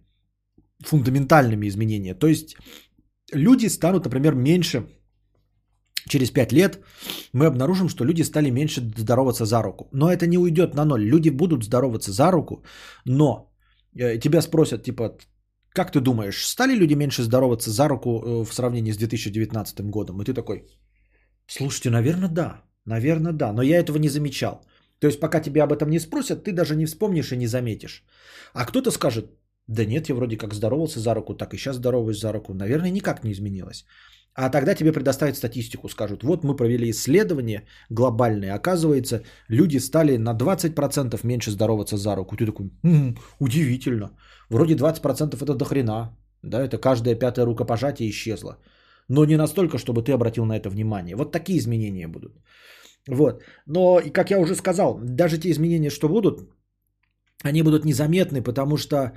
фундаментальными изменениями. То есть люди станут, например, меньше через 5 лет мы обнаружим, что люди стали меньше здороваться за руку. Но это не уйдет на ноль. Люди будут здороваться за руку, но э, тебя спросят, типа, как ты думаешь, стали люди меньше здороваться за руку э, в сравнении с 2019 годом? И ты такой, слушайте, наверное, да. Наверное, да. Но я этого не замечал. То есть, пока тебя об этом не спросят, ты даже не вспомнишь и не заметишь. А кто-то скажет, да нет, я вроде как здоровался за руку, так и сейчас здороваюсь за руку. Наверное, никак не изменилось. А тогда тебе предоставят статистику, скажут, вот мы провели исследование глобальное, оказывается, люди стали на 20% меньше здороваться за руку. Ты такой, м-м, удивительно, вроде 20% это дохрена, да, это каждое пятое рукопожатие исчезло. Но не настолько, чтобы ты обратил на это внимание. Вот такие изменения будут. Вот. Но, и как я уже сказал, даже те изменения, что будут, они будут незаметны, потому что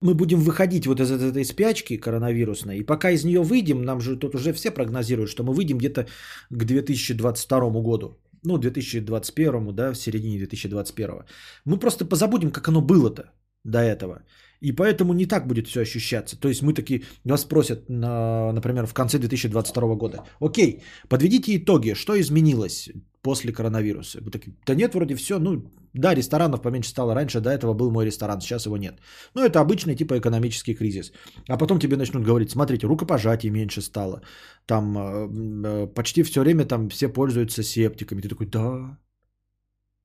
мы будем выходить вот из этой спячки коронавирусной, и пока из нее выйдем, нам же тут уже все прогнозируют, что мы выйдем где-то к 2022 году. Ну, 2021, да, в середине 2021. Мы просто позабудем, как оно было-то до этого. И поэтому не так будет все ощущаться. То есть мы такие, нас спросят, на, например, в конце 2022 года. Окей, подведите итоги, что изменилось после коронавируса? Мы такие, да нет, вроде все, ну да, ресторанов поменьше стало. Раньше до этого был мой ресторан, сейчас его нет. Но это обычный типа экономический кризис. А потом тебе начнут говорить, смотрите, рукопожатий меньше стало. Там э, э, почти все время там все пользуются септиками. Ты такой, да,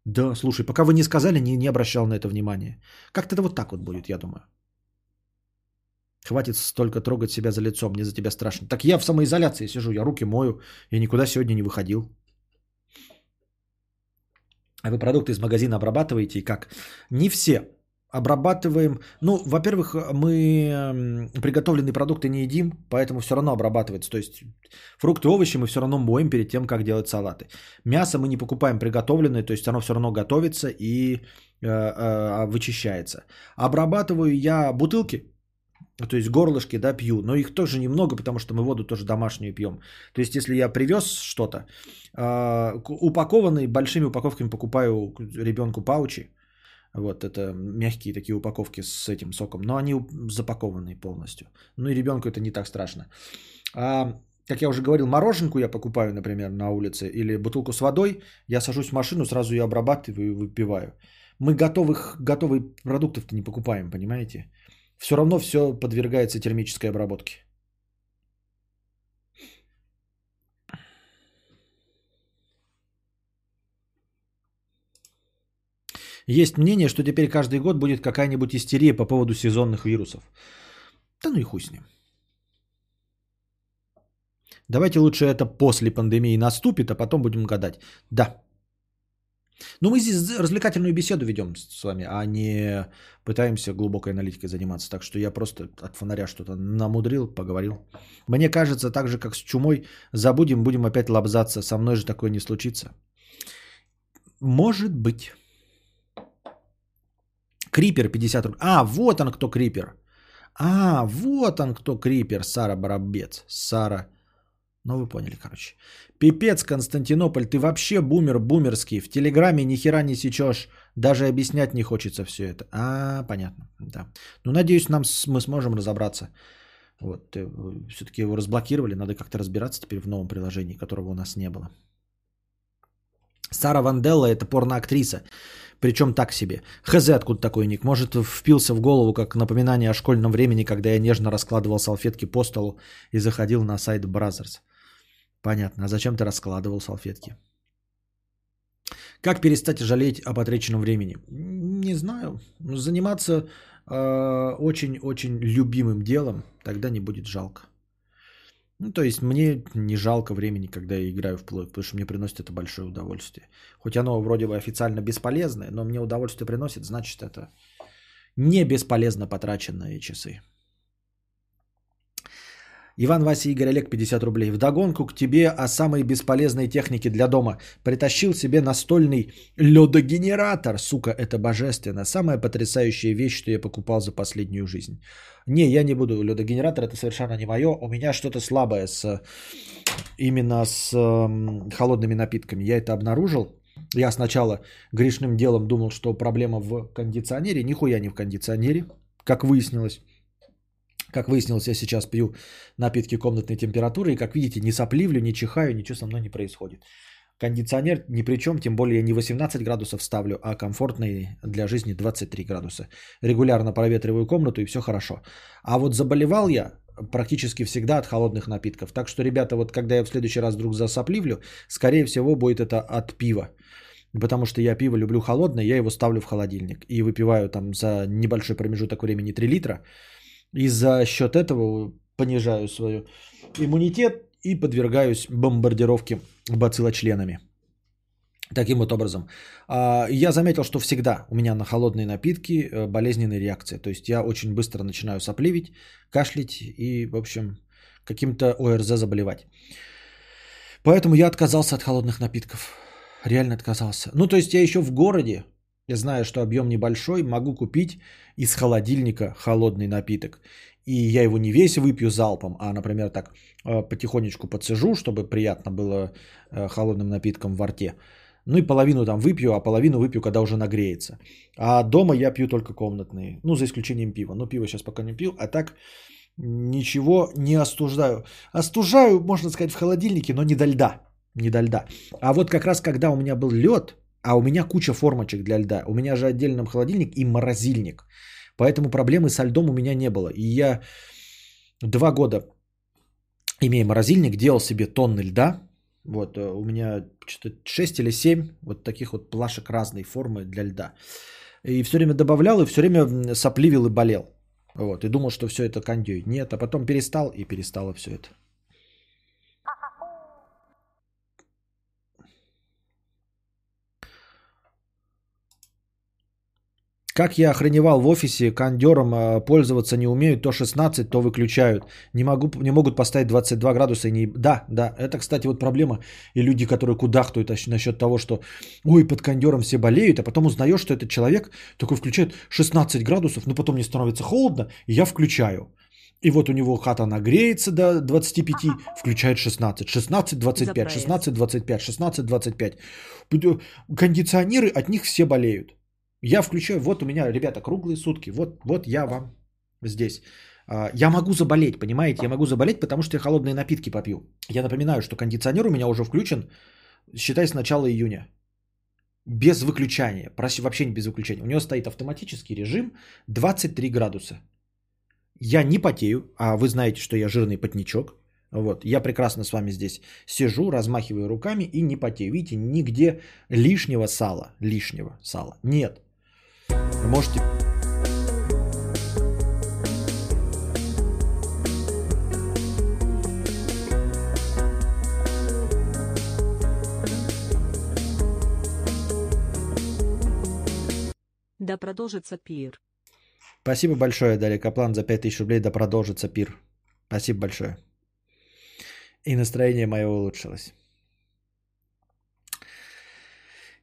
да, слушай, пока вы не сказали, не, не обращал на это внимания. Как-то это вот так вот будет, я думаю. Хватит столько трогать себя за лицо, мне за тебя страшно. Так я в самоизоляции сижу, я руки мою, я никуда сегодня не выходил. А вы продукты из магазина обрабатываете и как? Не все обрабатываем. Ну, во-первых, мы приготовленные продукты не едим, поэтому все равно обрабатывается. То есть фрукты, овощи мы все равно моем перед тем, как делать салаты. Мясо мы не покупаем приготовленное, то есть оно все равно готовится и э, э, вычищается. Обрабатываю я бутылки, то есть горлышки, да, пью, но их тоже немного, потому что мы воду тоже домашнюю пьем. То есть если я привез что-то, э, упакованные большими упаковками покупаю ребенку паучи, вот это мягкие такие упаковки с этим соком, но они запакованные полностью. Ну и ребенку это не так страшно. А, как я уже говорил, мороженку я покупаю, например, на улице или бутылку с водой, я сажусь в машину, сразу ее обрабатываю и выпиваю. Мы готовых, готовые продуктов-то не покупаем, понимаете? Все равно все подвергается термической обработке. Есть мнение, что теперь каждый год будет какая-нибудь истерия по поводу сезонных вирусов. Да ну и хуй с ним. Давайте лучше это после пандемии наступит, а потом будем гадать. Да. Ну, мы здесь развлекательную беседу ведем с вами, а не пытаемся глубокой аналитикой заниматься. Так что я просто от фонаря что-то намудрил, поговорил. Мне кажется, так же, как с чумой, забудем, будем опять лобзаться. Со мной же такое не случится. Может быть. Крипер 50 рублей. А, вот он кто Крипер. А, вот он кто Крипер. Сара Барабец. Сара ну, вы поняли, короче. Пипец, Константинополь, ты вообще бумер бумерский. В Телеграме ни хера не сечешь. Даже объяснять не хочется все это. А, понятно, да. Ну, надеюсь, нам мы сможем разобраться. Вот, э, все-таки его разблокировали, надо как-то разбираться теперь в новом приложении, которого у нас не было. Сара Ванделла это порноактриса. Причем так себе. Хз, откуда такой ник. Может, впился в голову как напоминание о школьном времени, когда я нежно раскладывал салфетки по столу и заходил на сайт Brazzers. Понятно. А зачем ты раскладывал салфетки? Как перестать жалеть о потраченном времени? Не знаю. Заниматься э, очень-очень любимым делом, тогда не будет жалко. Ну, то есть мне не жалко времени, когда я играю в play, потому что мне приносит это большое удовольствие. Хоть оно вроде бы официально бесполезное, но мне удовольствие приносит, значит это не бесполезно потраченные часы. Иван Вася Игорь Олег 50 рублей. Вдогонку к тебе о самой бесполезной технике для дома. Притащил себе настольный ледогенератор. Сука, это божественно. Самая потрясающая вещь, что я покупал за последнюю жизнь. Не, я не буду. Ледогенератор это совершенно не мое. У меня что-то слабое с именно с э, холодными напитками. Я это обнаружил. Я сначала грешным делом думал, что проблема в кондиционере. Нихуя не в кондиционере, как выяснилось. Как выяснилось, я сейчас пью напитки комнатной температуры, и как видите, не сопливлю, не чихаю, ничего со мной не происходит. Кондиционер ни при чем, тем более не 18 градусов ставлю, а комфортный для жизни 23 градуса. Регулярно проветриваю комнату и все хорошо. А вот заболевал я практически всегда от холодных напитков. Так что, ребята, вот когда я в следующий раз вдруг засопливлю, скорее всего будет это от пива. Потому что я пиво люблю холодное, я его ставлю в холодильник и выпиваю там за небольшой промежуток времени 3 литра. И за счет этого понижаю свой иммунитет и подвергаюсь бомбардировке бациллочленами. Таким вот образом. А, я заметил, что всегда у меня на холодные напитки э, болезненная реакция. То есть я очень быстро начинаю сопливить, кашлять и, в общем, каким-то ОРЗ заболевать. Поэтому я отказался от холодных напитков. Реально отказался. Ну, то есть я еще в городе, я знаю, что объем небольшой, могу купить из холодильника холодный напиток. И я его не весь выпью залпом, а, например, так э, потихонечку подсижу, чтобы приятно было э, холодным напитком во рте. Ну и половину там выпью, а половину выпью, когда уже нагреется. А дома я пью только комнатные. Ну, за исключением пива. Но пиво сейчас пока не пью. А так ничего не остуждаю. Остужаю, можно сказать, в холодильнике, но не до льда. Не до льда. А вот как раз когда у меня был лед, а у меня куча формочек для льда. У меня же отдельно холодильник и морозильник. Поэтому проблемы со льдом у меня не было. И я два года, имея морозильник, делал себе тонны льда. Вот э, у меня что-то 6 или 7 вот таких вот плашек разной формы для льда. И все время добавлял, и все время сопливил и болел. Вот, и думал, что все это кондей. Нет, а потом перестал, и перестало все это. Как я охреневал в офисе, кондером а, пользоваться не умеют, то 16, то выключают. Не, могу, не могут поставить 22 градуса. И не... Да, да, это, кстати, вот проблема. И люди, которые кудахтают насчет того, что ой, под кондером все болеют, а потом узнаешь, что этот человек такой включает 16 градусов, но потом не становится холодно, и я включаю. И вот у него хата нагреется до 25, включает 16, 16, 25, 16, 25, 16, 25. Кондиционеры, от них все болеют. Я включаю, вот у меня, ребята, круглые сутки, вот, вот я вам здесь. А, я могу заболеть, понимаете? Я могу заболеть, потому что я холодные напитки попью. Я напоминаю, что кондиционер у меня уже включен, считай, с начала июня. Без выключания, вообще не без выключения. У него стоит автоматический режим 23 градуса. Я не потею, а вы знаете, что я жирный потничок. Вот, я прекрасно с вами здесь сижу, размахиваю руками и не потею. Видите, нигде лишнего сала, лишнего сала нет. Вы можете Да продолжится пир. Спасибо большое, Дарья Каплан, за 5000 рублей. Да продолжится пир. Спасибо большое. И настроение мое улучшилось.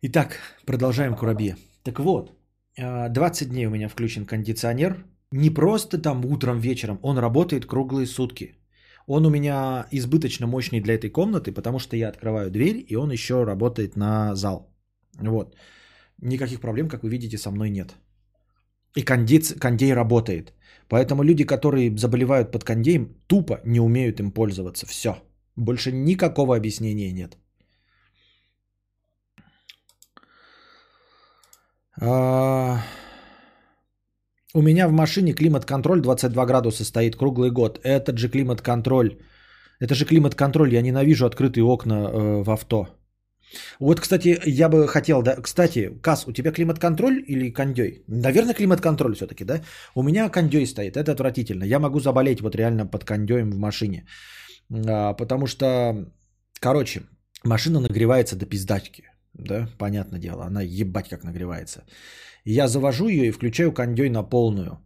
Итак, продолжаем Курабье. Так вот, 20 а, дней у меня включен кондиционер. Не просто там утром, вечером. Он работает круглые сутки. Он у меня избыточно мощный для этой комнаты, потому что я открываю дверь, и он еще работает на зал. Вот. Никаких проблем, как вы видите, со мной нет. И кондиц, кондей работает. Поэтому люди, которые заболевают под кондеем, тупо не умеют им пользоваться. Все. Больше никакого объяснения нет. А... У меня в машине климат-контроль 22 градуса стоит круглый год. Этот же климат-контроль. Это же климат-контроль. Я ненавижу открытые окна э, в авто. Вот, кстати, я бы хотел, да, кстати, Кас, у тебя климат-контроль или кондей? Наверное, климат-контроль все-таки, да? У меня кондей стоит, это отвратительно. Я могу заболеть вот реально под кондеем в машине. А, потому что, короче, машина нагревается до пиздачки, да, понятное дело, она ебать как нагревается. Я завожу ее и включаю кондей на полную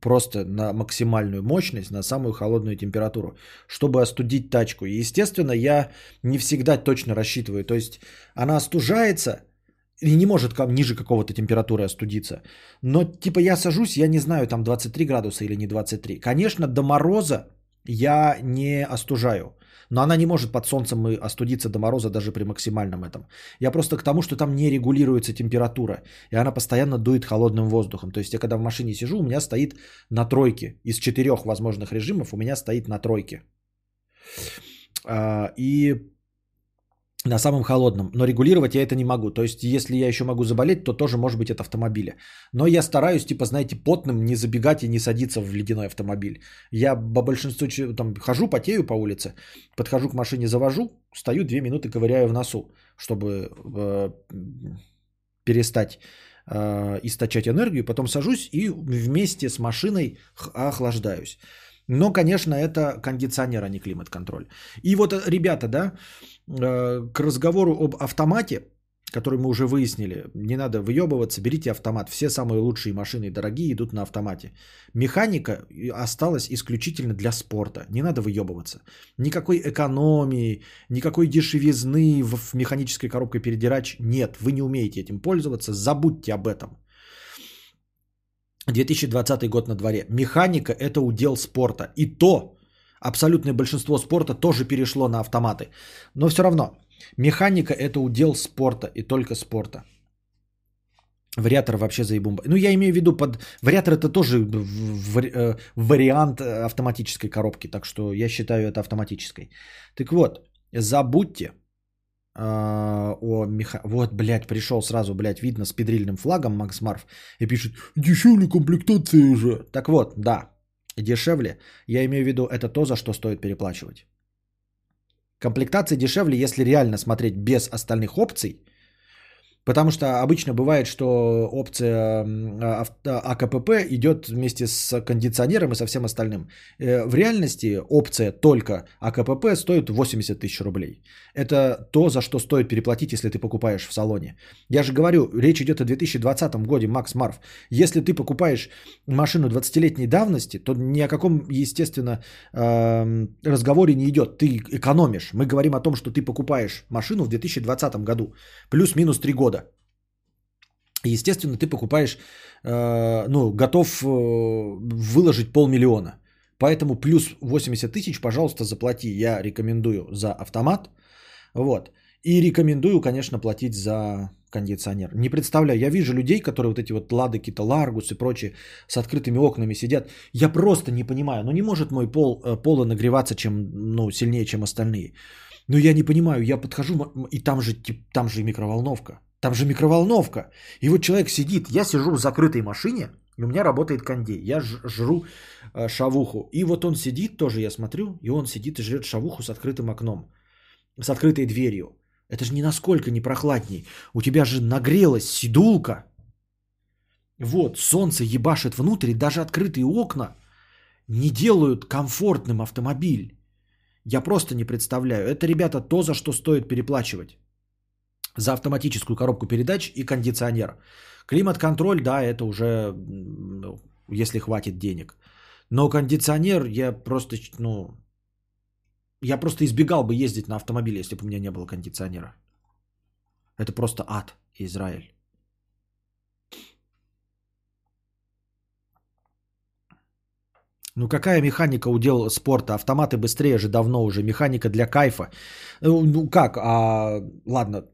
просто на максимальную мощность, на самую холодную температуру, чтобы остудить тачку. И, естественно, я не всегда точно рассчитываю. То есть она остужается и не может ниже какого-то температуры остудиться. Но типа я сажусь, я не знаю, там 23 градуса или не 23. Конечно, до мороза я не остужаю. Но она не может под солнцем и остудиться до мороза даже при максимальном этом. Я просто к тому, что там не регулируется температура. И она постоянно дует холодным воздухом. То есть я когда в машине сижу, у меня стоит на тройке. Из четырех возможных режимов у меня стоит на тройке. А, и на самом холодном. Но регулировать я это не могу. То есть, если я еще могу заболеть, то тоже может быть от автомобиля. Но я стараюсь, типа, знаете, потным не забегать и не садиться в ледяной автомобиль. Я по большинству там хожу, потею по улице, подхожу к машине, завожу, стою две минуты, ковыряю в носу, чтобы э, перестать э, источать энергию. Потом сажусь и вместе с машиной охлаждаюсь. Но, конечно, это кондиционер, а не климат-контроль. И вот, э, ребята, да, к разговору об автомате, который мы уже выяснили, не надо выебываться, берите автомат. Все самые лучшие машины, дорогие, идут на автомате. Механика осталась исключительно для спорта. Не надо выебываться. Никакой экономии, никакой дешевизны в механической коробке передирач нет. Вы не умеете этим пользоваться, забудьте об этом. 2020 год на дворе. Механика – это удел спорта. И то абсолютное большинство спорта тоже перешло на автоматы. Но все равно, механика – это удел спорта и только спорта. Вариатор вообще заебумба. Ну, я имею в виду, под вариатор это тоже э, вариант автоматической коробки, так что я считаю это автоматической. Так вот, забудьте а, о меха... Вот, блядь, пришел сразу, блядь, видно с педрильным флагом Макс Марф и пишет, дешевле комплектация же. Так вот, да, дешевле. Я имею в виду, это то, за что стоит переплачивать. Комплектация дешевле, если реально смотреть без остальных опций – Потому что обычно бывает, что опция АКПП идет вместе с кондиционером и со всем остальным. Э, в реальности опция только АКПП стоит 80 тысяч рублей. Это то, за что стоит переплатить, если ты покупаешь в салоне. Я же говорю, речь идет о 2020 годе, Макс Марф. Если ты покупаешь машину 20-летней давности, то ни о каком, естественно, эм, разговоре не идет. Ты экономишь. Мы говорим о том, что ты покупаешь машину в 2020 году. Плюс-минус 3 года. Естественно, ты покупаешь, э, ну, готов э, выложить полмиллиона. Поэтому плюс 80 тысяч, пожалуйста, заплати. Я рекомендую за автомат. Вот. И рекомендую, конечно, платить за кондиционер. Не представляю, я вижу людей, которые вот эти вот Лады, какие-то Ларгус и прочие с открытыми окнами сидят. Я просто не понимаю, ну не может мой пол, э, поло нагреваться чем, ну, сильнее, чем остальные. Но я не понимаю, я подхожу, и там же, там же микроволновка. Там же микроволновка. И вот человек сидит, я сижу в закрытой машине, и у меня работает кондей. Я жру э, шавуху. И вот он сидит тоже, я смотрю, и он сидит и жрет шавуху с открытым окном, с открытой дверью. Это же ни насколько не прохладней. У тебя же нагрелась сидулка. Вот, солнце ебашит внутрь, и даже открытые окна не делают комфортным автомобиль. Я просто не представляю. Это, ребята, то, за что стоит переплачивать. За автоматическую коробку передач и кондиционер. Климат-контроль, да, это уже, ну, если хватит денег. Но кондиционер я просто, ну, я просто избегал бы ездить на автомобиле, если бы у меня не было кондиционера. Это просто ад, Израиль. Ну какая механика удел спорта? Автоматы быстрее же давно уже. Механика для кайфа. Ну, ну как? А, ладно,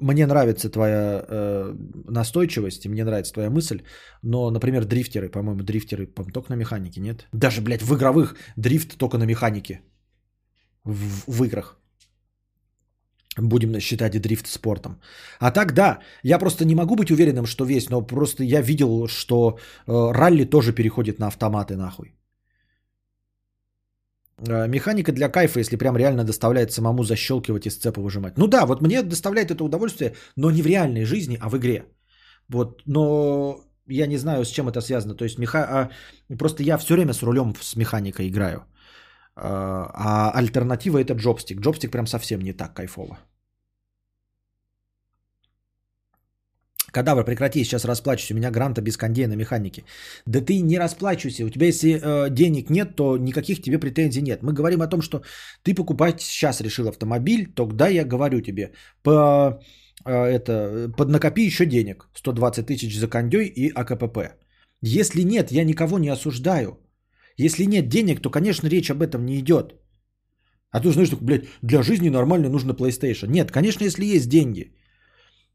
мне нравится твоя э, настойчивость, и мне нравится твоя мысль, но, например, дрифтеры, по-моему, дрифтеры по только на механике, нет? Даже, блядь, в игровых дрифт только на механике. В, в играх. Будем считать дрифт спортом. А так, да, я просто не могу быть уверенным, что весь, но просто я видел, что э, ралли тоже переходит на автоматы, нахуй. Э, механика для кайфа, если прям реально доставляет самому защелкивать и сцепы выжимать. Ну да, вот мне доставляет это удовольствие, но не в реальной жизни, а в игре. Вот, но я не знаю, с чем это связано. То есть меха... а, просто я все время с рулем с механикой играю. А, а альтернатива это джобстик. Джобстик прям совсем не так кайфово. Кадавр, прекрати, сейчас расплачусь. У меня гранта без кондея на механике. Да ты не расплачивайся. У тебя если э, денег нет, то никаких тебе претензий нет. Мы говорим о том, что ты покупать сейчас решил автомобиль, тогда я говорю тебе, по, э, это, поднакопи еще денег. 120 тысяч за кондей и АКПП. Если нет, я никого не осуждаю. Если нет денег, то, конечно, речь об этом не идет. А ты знаешь, блядь, для жизни нормально нужно PlayStation. Нет, конечно, если есть деньги.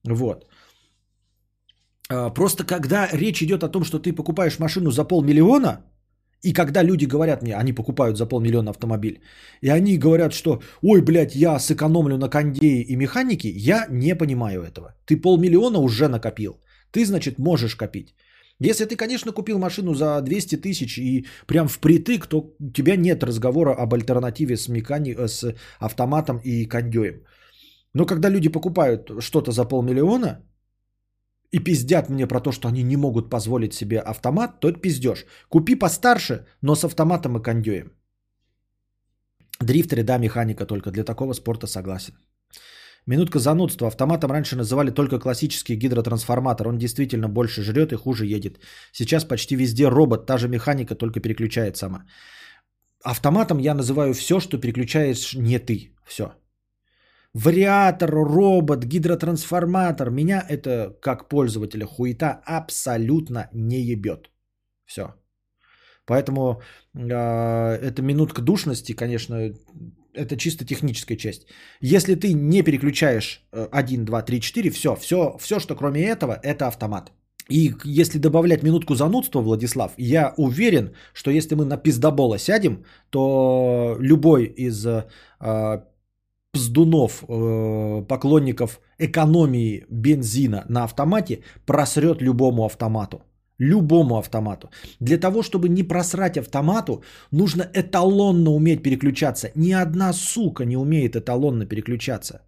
Вот. А, просто когда речь идет о том, что ты покупаешь машину за полмиллиона, и когда люди говорят мне, они покупают за полмиллиона автомобиль, и они говорят, что ой, блядь, я сэкономлю на кондее и механике, я не понимаю этого. Ты полмиллиона уже накопил. Ты, значит, можешь копить. Если ты, конечно, купил машину за 200 тысяч и прям впритык, то у тебя нет разговора об альтернативе с, механи... с автоматом и кондеем. Но когда люди покупают что-то за полмиллиона, и пиздят мне про то, что они не могут позволить себе автомат, то это пиздеж. Купи постарше, но с автоматом и кондюем. Дрифтеры, да, механика только. Для такого спорта согласен. Минутка занудства. Автоматом раньше называли только классический гидротрансформатор. Он действительно больше жрет и хуже едет. Сейчас почти везде робот, та же механика, только переключает сама. Автоматом я называю все, что переключаешь не ты. Все вариатор, робот, гидротрансформатор. Меня это, как пользователя хуета, абсолютно не ебет. Все. Поэтому э, эта минутка душности, конечно, это чисто техническая часть. Если ты не переключаешь 1, 2, 3, 4, все, все, все, что кроме этого, это автомат. И если добавлять минутку занудства, Владислав, я уверен, что если мы на пиздобола сядем, то любой из э, пздунов, э, поклонников экономии бензина на автомате просрет любому автомату. Любому автомату. Для того, чтобы не просрать автомату, нужно эталонно уметь переключаться. Ни одна сука не умеет эталонно переключаться.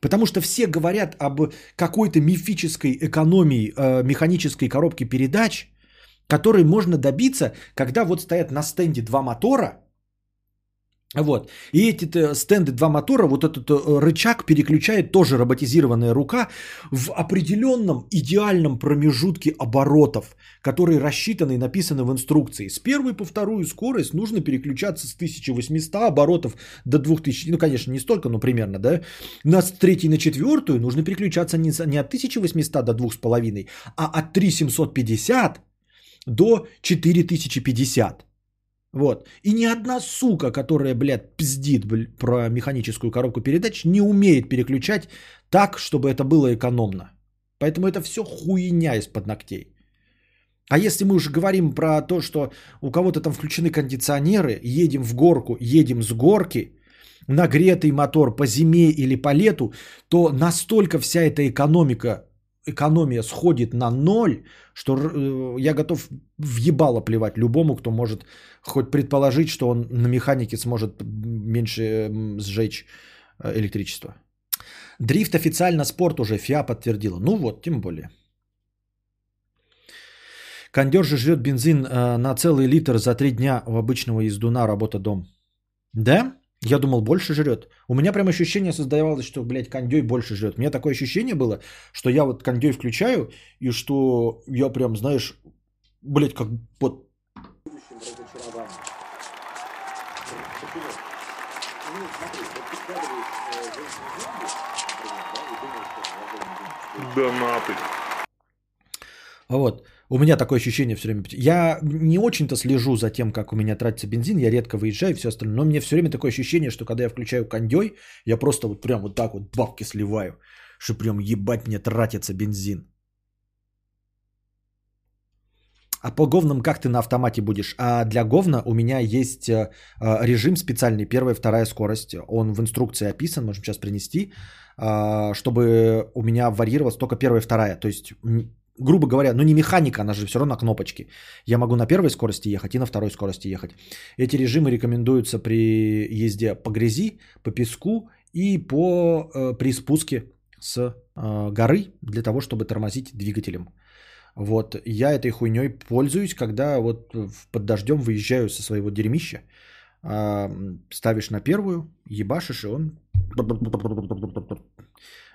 Потому что все говорят об какой-то мифической экономии э, механической коробки передач, которой можно добиться, когда вот стоят на стенде два мотора – вот. И эти стенды, два мотора, вот этот э, рычаг переключает тоже роботизированная рука в определенном идеальном промежутке оборотов, которые рассчитаны и написаны в инструкции. С первой по вторую скорость нужно переключаться с 1800 оборотов до 2000. Ну, конечно, не столько, но примерно, да. На с третьей на четвертую нужно переключаться не, не от 1800 до 2,5, а от 3750 до 4050. Вот. И ни одна сука, которая, блядь, пиздит блядь, про механическую коробку передач, не умеет переключать так, чтобы это было экономно. Поэтому это все хуйня из-под ногтей. А если мы уже говорим про то, что у кого-то там включены кондиционеры, едем в горку, едем с горки, нагретый мотор по зиме или по лету, то настолько вся эта экономика экономия сходит на ноль, что э, я готов въебало плевать любому, кто может хоть предположить, что он на механике сможет меньше сжечь э, электричество. Дрифт официально спорт уже, ФИА подтвердила. Ну вот, тем более. Кондер же жрет бензин э, на целый литр за три дня у обычного ездуна работа дом. Да? Я думал, больше жрет. У меня прям ощущение создавалось, что, блядь, кондей больше жрет. У меня такое ощущение было, что я вот кондей включаю, и что я прям, знаешь, блядь, как вот... Да нахуй. Вот. У меня такое ощущение все время. Я не очень-то слежу за тем, как у меня тратится бензин. Я редко выезжаю и все остальное. Но мне все время такое ощущение, что когда я включаю кондей, я просто вот прям вот так вот бабки сливаю. Что прям ебать мне тратится бензин. А по говнам как ты на автомате будешь? А для говна у меня есть э, э, режим специальный, первая, вторая скорость. Он в инструкции описан, можем сейчас принести, э, чтобы у меня варьировалась только первая, вторая. То есть грубо говоря, ну не механика, она же все равно кнопочки. Я могу на первой скорости ехать и на второй скорости ехать. Эти режимы рекомендуются при езде по грязи, по песку и по, э, при спуске с э, горы для того, чтобы тормозить двигателем. Вот, я этой хуйней пользуюсь, когда вот под дождем выезжаю со своего дерьмища, э, ставишь на первую, ебашишь, и он...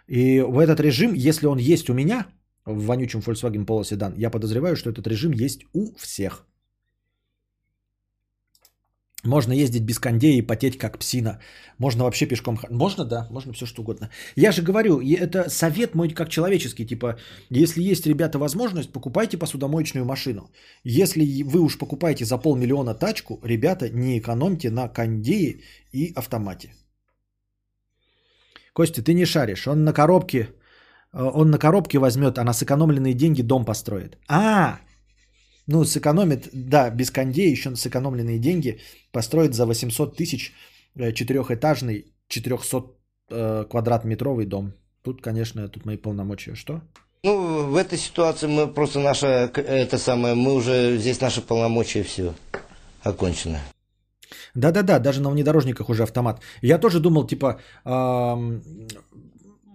И в этот режим, если он есть у меня, в вонючем Volkswagen Polo Sedan. Я подозреваю, что этот режим есть у всех. Можно ездить без кондея и потеть как псина. Можно вообще пешком... Можно, да, можно все что угодно. Я же говорю, это совет мой как человеческий. Типа, если есть, ребята, возможность, покупайте посудомоечную машину. Если вы уж покупаете за полмиллиона тачку, ребята, не экономьте на кондее и автомате. Костя, ты не шаришь. Он на коробке он на коробке возьмет, а на сэкономленные деньги дом построит. А, ну сэкономит, да, без кондей еще на сэкономленные деньги построит за 800 тысяч э, четырехэтажный 400 э, квадратметровый дом. Тут, конечно, тут мои полномочия. Что? Ну, в этой ситуации мы просто наша, это самое, мы уже, здесь наши полномочия все окончено. Да-да-да, даже на внедорожниках уже автомат. Я тоже думал, типа,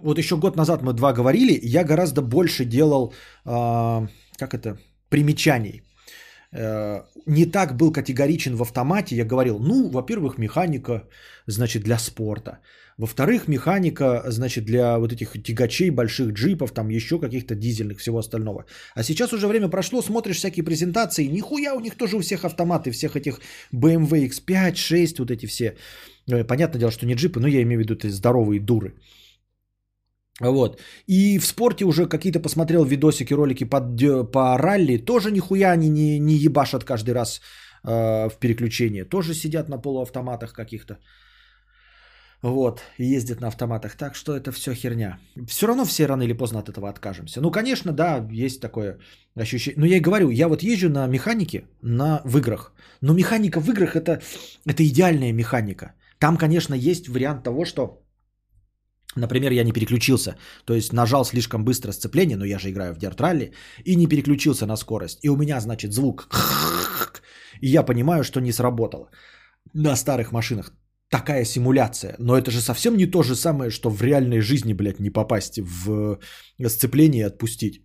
вот еще год назад мы два говорили, я гораздо больше делал, э, как это, примечаний. Э, не так был категоричен в автомате. Я говорил, ну, во-первых, механика, значит, для спорта. Во-вторых, механика, значит, для вот этих тягачей, больших джипов, там еще каких-то дизельных, всего остального. А сейчас уже время прошло, смотришь всякие презентации, нихуя у них тоже у всех автоматы, всех этих BMW X5, 6, вот эти все. Э, понятное дело, что не джипы, но я имею в виду эти здоровые дуры. Вот. И в спорте уже какие-то посмотрел видосики, ролики под, по ралли. Тоже нихуя они не, не ебашат каждый раз э, в переключение. Тоже сидят на полуавтоматах каких-то. Вот, ездят на автоматах. Так что это все херня. Все равно все рано или поздно от этого откажемся. Ну, конечно, да, есть такое ощущение. Но я и говорю, я вот езжу на механике на, в играх. Но механика в играх это, это идеальная механика. Там, конечно, есть вариант того, что Например, я не переключился, то есть нажал слишком быстро сцепление, но я же играю в Dirt Rally, и не переключился на скорость. И у меня, значит, звук, и я понимаю, что не сработало. На старых машинах такая симуляция, но это же совсем не то же самое, что в реальной жизни, блядь, не попасть в сцепление и отпустить.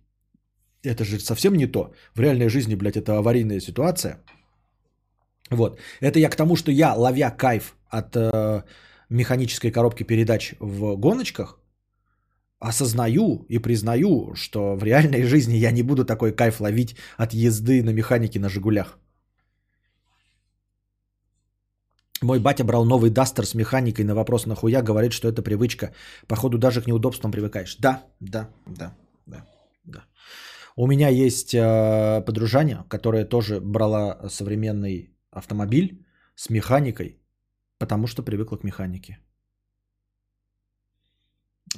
Это же совсем не то. В реальной жизни, блядь, это аварийная ситуация. Вот. Это я к тому, что я, ловя кайф от э, механической коробки передач в гоночках, осознаю и признаю, что в реальной жизни я не буду такой кайф ловить от езды на механике на «Жигулях». Мой батя брал новый Дастер с механикой на вопрос нахуя, говорит, что это привычка. Походу даже к неудобствам привыкаешь. Да, да, да, да, да. У меня есть э, подружаня, которая тоже брала современный автомобиль с механикой Потому что привыкла к механике.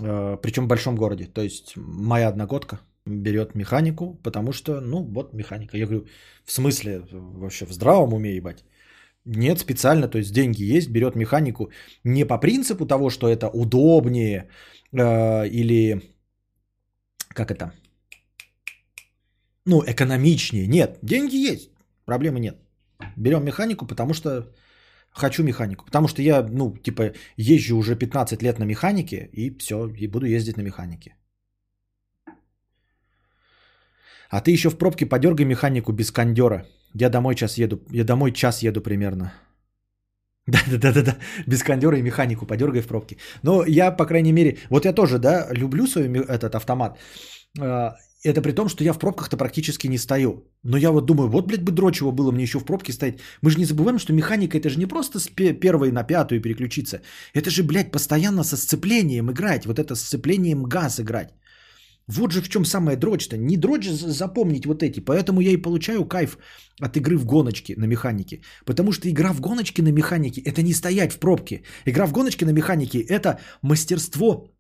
Э, Причем в большом городе. То есть моя одногодка берет механику, потому что, ну, вот механика. Я говорю, в смысле, вообще в здравом уме ебать? Нет, специально, то есть деньги есть, берет механику не по принципу того, что это удобнее э, или как это, ну, экономичнее. Нет, деньги есть, проблемы нет. Берем механику, потому что Хочу механику, потому что я, ну, типа, езжу уже 15 лет на механике, и все, и буду ездить на механике. А ты еще в пробке подергай механику без кондера. Я домой час еду. Я домой час еду примерно. Да-да-да-да, без кондера и механику подергай в пробке. Но я, по крайней мере, вот я тоже, да, люблю свой этот автомат. Это при том, что я в пробках-то практически не стою. Но я вот думаю, вот, блядь, бы дрочево было мне еще в пробке стоять. Мы же не забываем, что механика это же не просто с первой на пятую переключиться. Это же, блядь, постоянно со сцеплением играть. Вот это сцеплением газ играть. Вот же в чем самое дрочь-то. Не дрочь запомнить вот эти. Поэтому я и получаю кайф от игры в гоночки на механике. Потому что игра в гоночки на механике – это не стоять в пробке. Игра в гоночки на механике – это мастерство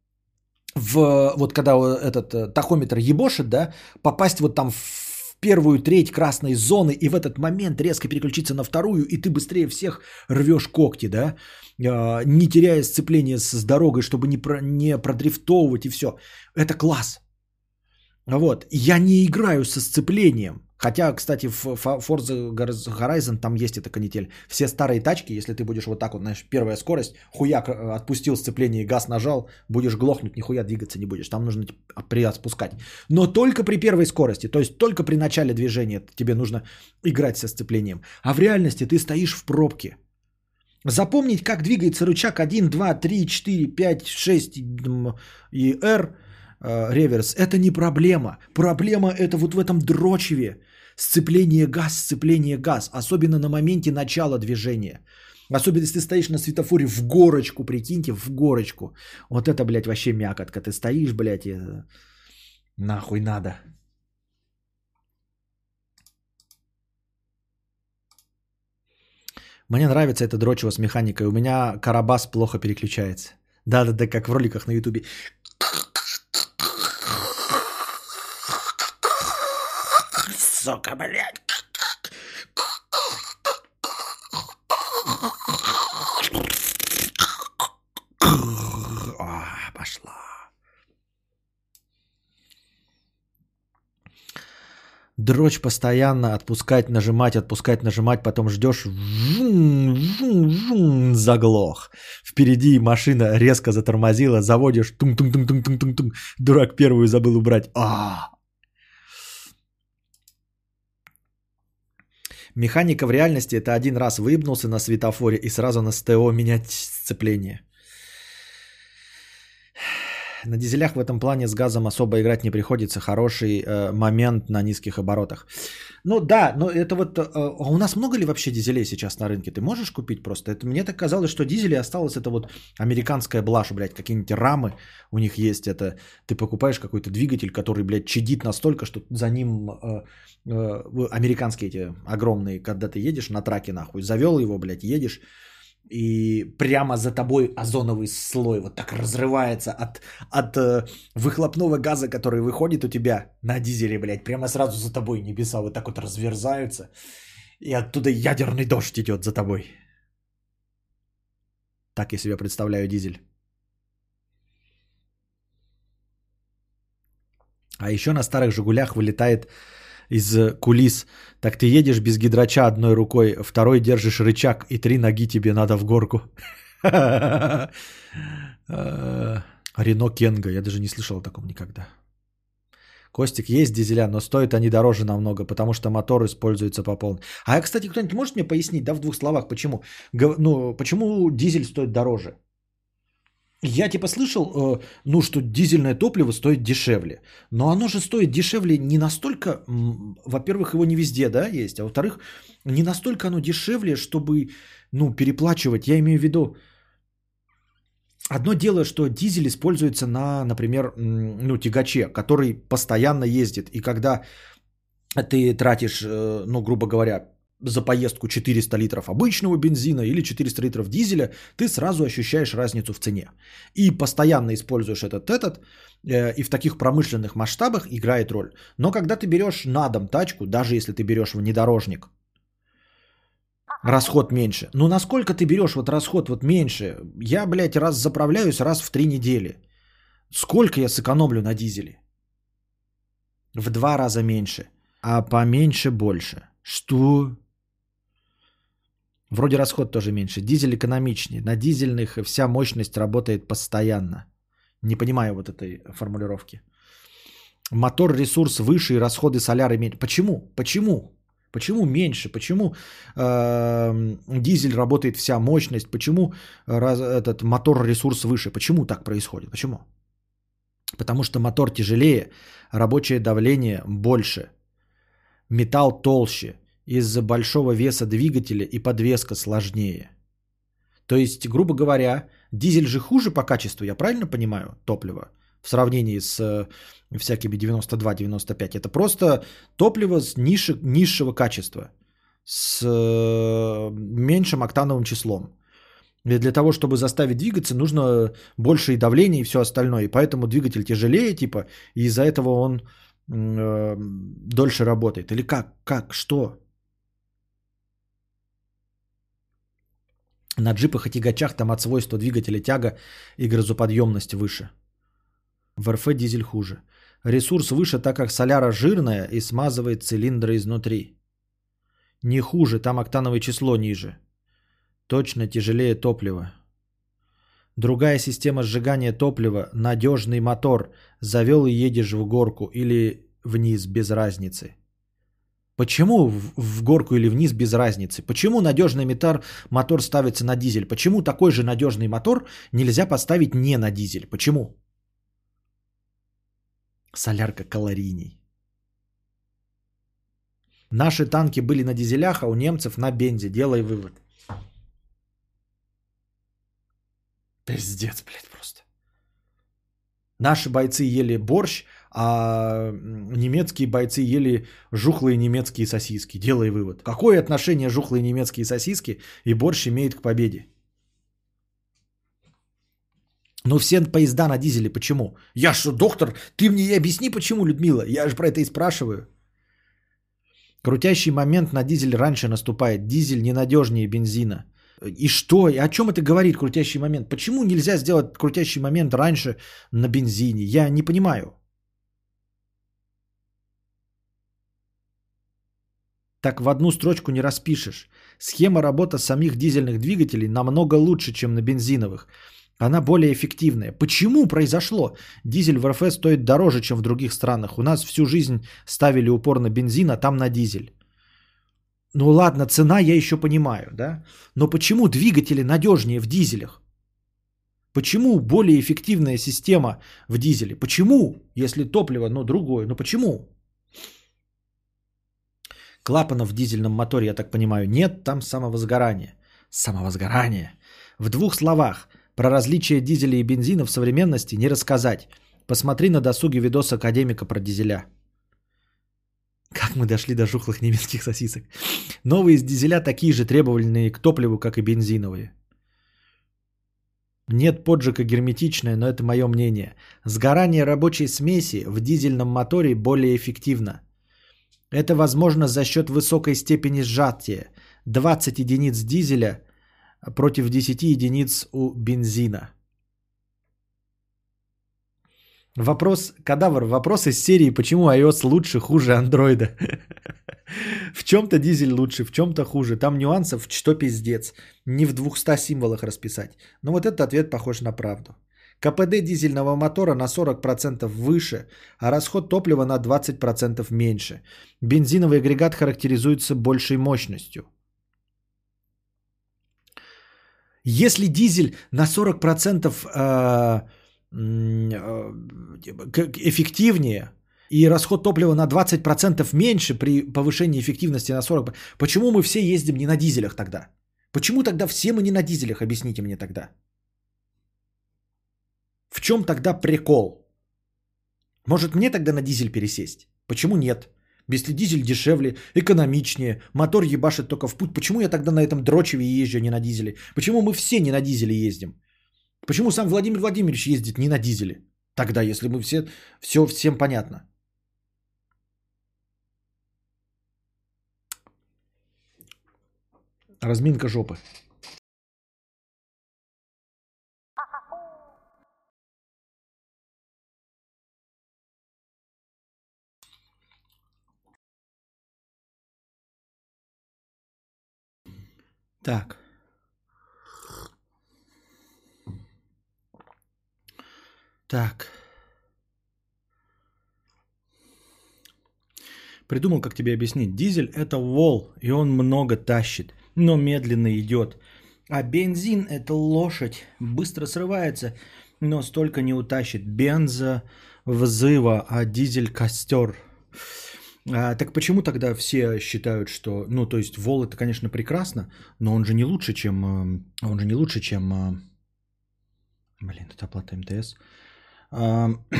в вот когда этот э, тахометр ебошит, да, попасть вот там в первую треть красной зоны и в этот момент резко переключиться на вторую, и ты быстрее всех рвешь когти, да, а, не теряя сцепление с дорогой, чтобы не, про, не продрифтовывать и все. Это класс. Вот. Я не играю со сцеплением. Хотя, кстати, в Forza Horizon там есть эта канитель. Все старые тачки, если ты будешь вот так вот, знаешь, первая скорость, хуяк э, отпустил сцепление, газ нажал, будешь глохнуть, нихуя двигаться не будешь. Там нужно приотпускать. Но только при первой скорости, то есть только при начале движения тебе нужно играть со сцеплением. А в реальности ты стоишь в пробке. Запомнить, как двигается рычаг 1, 2, 3, 4, 5, 6 и R э, реверс, это не проблема. Проблема это вот в этом дрочеве Сцепление газ, сцепление газ. Особенно на моменте начала движения. Особенно если ты стоишь на светофоре в горочку, прикиньте, в горочку. Вот это, блядь, вообще мякотка. Ты стоишь, блядь, и... Нахуй надо. Мне нравится это дрочево с механикой. У меня карабас плохо переключается. Да-да-да, как в роликах на ютубе. Сука, блядь. А, пошла. Дрочь постоянно, отпускать, нажимать, отпускать, нажимать, потом ждешь, заглох. Впереди машина резко затормозила, заводишь, тум-тум-тум-тум-тум-тум, дурак первую забыл убрать. А, Механика в реальности это один раз выебнулся на светофоре и сразу на СТО менять сцепление. На дизелях в этом плане с газом особо играть не приходится. Хороший э, момент на низких оборотах. Ну да, но это вот... Э, а у нас много ли вообще дизелей сейчас на рынке? Ты можешь купить просто? Это, мне так казалось, что дизели осталось это вот американская блажь, блядь. Какие-нибудь рамы у них есть. Это ты покупаешь какой-то двигатель, который, блядь, чадит настолько, что за ним... Э, э, американские эти огромные, когда ты едешь на траке нахуй, завел его, блядь, едешь и прямо за тобой озоновый слой вот так разрывается от, от э, выхлопного газа, который выходит у тебя на дизеле, блядь, прямо сразу за тобой небеса вот так вот разверзаются, и оттуда ядерный дождь идет за тобой. Так я себе представляю дизель. А еще на старых «Жигулях» вылетает из кулис. Так ты едешь без гидрача одной рукой, второй держишь рычаг, и три ноги тебе надо в горку. Рено Кенга, я даже не слышал о таком никогда. Костик, есть дизеля, но стоят они дороже намного, потому что мотор используется по полной. А, кстати, кто-нибудь может мне пояснить, да, в двух словах, почему? Ну, почему дизель стоит дороже? Я типа слышал, э, ну, что дизельное топливо стоит дешевле. Но оно же стоит дешевле не настолько, во-первых, его не везде, да, есть, а во-вторых, не настолько оно дешевле, чтобы, ну, переплачивать. Я имею в виду, одно дело, что дизель используется на, например, ну, тягаче, который постоянно ездит. И когда ты тратишь, э, ну, грубо говоря, за поездку 400 литров обычного бензина или 400 литров дизеля, ты сразу ощущаешь разницу в цене. И постоянно используешь этот этот, э, и в таких промышленных масштабах играет роль. Но когда ты берешь на дом тачку, даже если ты берешь внедорожник, расход меньше. Ну насколько ты берешь вот расход вот меньше? Я, блядь, раз заправляюсь раз в три недели. Сколько я сэкономлю на дизеле? В два раза меньше. А поменьше больше. Что? Вроде расход тоже меньше. Дизель экономичнее. На дизельных вся мощность работает постоянно. Не понимаю вот этой формулировки. мотор ресурс выше и расходы соляра меньше. Почему? Почему? Почему меньше? Почему э, дизель работает вся мощность? Почему раз, этот мотор ресурс выше? Почему так происходит? Почему? Потому что мотор тяжелее, рабочее давление больше, металл толще, из-за большого веса двигателя и подвеска сложнее. То есть, грубо говоря, дизель же хуже по качеству, я правильно понимаю, топливо? В сравнении с э, всякими 92-95. Это просто топливо с ниши, низшего качества, с э, меньшим октановым числом. И для того, чтобы заставить двигаться, нужно больше и давление и все остальное. И поэтому двигатель тяжелее, типа, и из-за этого он э, дольше работает. Или как? Как? Что? На джипах и тягачах там от свойства двигателя тяга и грузоподъемность выше. В РФ дизель хуже. Ресурс выше, так как соляра жирная и смазывает цилиндры изнутри. Не хуже, там октановое число ниже. Точно тяжелее топлива. Другая система сжигания топлива – надежный мотор. Завел и едешь в горку или вниз без разницы. Почему в горку или вниз без разницы? Почему надежный мотор, мотор ставится на дизель? Почему такой же надежный мотор нельзя поставить не на дизель? Почему? Солярка калорийней. Наши танки были на дизелях, а у немцев на бензе. Делай вывод. Пиздец, блядь, просто. Наши бойцы ели борщ, а немецкие бойцы ели жухлые немецкие сосиски. Делай вывод. Какое отношение жухлые немецкие сосиски и борщ имеют к победе? Ну, все поезда на дизеле. Почему? Я что, доктор? Ты мне объясни, почему, Людмила? Я же про это и спрашиваю. Крутящий момент на дизель раньше наступает. Дизель ненадежнее бензина. И что? И о чем это говорит крутящий момент? Почему нельзя сделать крутящий момент раньше на бензине? Я не понимаю. Так в одну строчку не распишешь. Схема работы самих дизельных двигателей намного лучше, чем на бензиновых. Она более эффективная. Почему произошло? Дизель в РФ стоит дороже, чем в других странах. У нас всю жизнь ставили упор на бензин, а там на дизель. Ну ладно, цена я еще понимаю, да? Но почему двигатели надежнее в дизелях? Почему более эффективная система в дизеле? Почему, если топливо, ну другое, ну почему? Клапанов в дизельном моторе, я так понимаю, нет, там самовозгорание. Самовозгорание. В двух словах, про различия дизеля и бензина в современности не рассказать. Посмотри на досуге видос академика про дизеля. Как мы дошли до жухлых немецких сосисок. Новые из дизеля такие же требовательные к топливу, как и бензиновые. Нет поджига герметичное, но это мое мнение. Сгорание рабочей смеси в дизельном моторе более эффективно. Это возможно за счет высокой степени сжатия. 20 единиц дизеля против 10 единиц у бензина. Вопрос, кадавр, вопрос из серии, почему iOS лучше, хуже андроида. в чем-то дизель лучше, в чем-то хуже. Там нюансов, что пиздец. Не в 200 символах расписать. Но вот этот ответ похож на правду. КПД дизельного мотора на 40% выше, а расход топлива на 20% меньше. Бензиновый агрегат характеризуется большей мощностью. Если дизель на 40% э, э, эффективнее и расход топлива на 20% меньше при повышении эффективности на 40%, почему мы все ездим не на дизелях тогда? Почему тогда все мы не на дизелях, объясните мне тогда? В чем тогда прикол? Может мне тогда на дизель пересесть? Почему нет? Если дизель дешевле, экономичнее, мотор ебашит только в путь, почему я тогда на этом дрочеве езжу, а не на дизеле? Почему мы все не на дизеле ездим? Почему сам Владимир Владимирович ездит не на дизеле? Тогда, если мы все, все всем понятно. Разминка жопы. Так. Так. Придумал, как тебе объяснить. Дизель это вол, и он много тащит, но медленно идет. А бензин это лошадь, быстро срывается, но столько не утащит. Бенза взыва, а дизель костер. А, так почему тогда все считают, что, ну, то есть Вол это, конечно, прекрасно, но он же не лучше, чем, э, он же не лучше, чем, э, блин, это оплата МТС. А, э,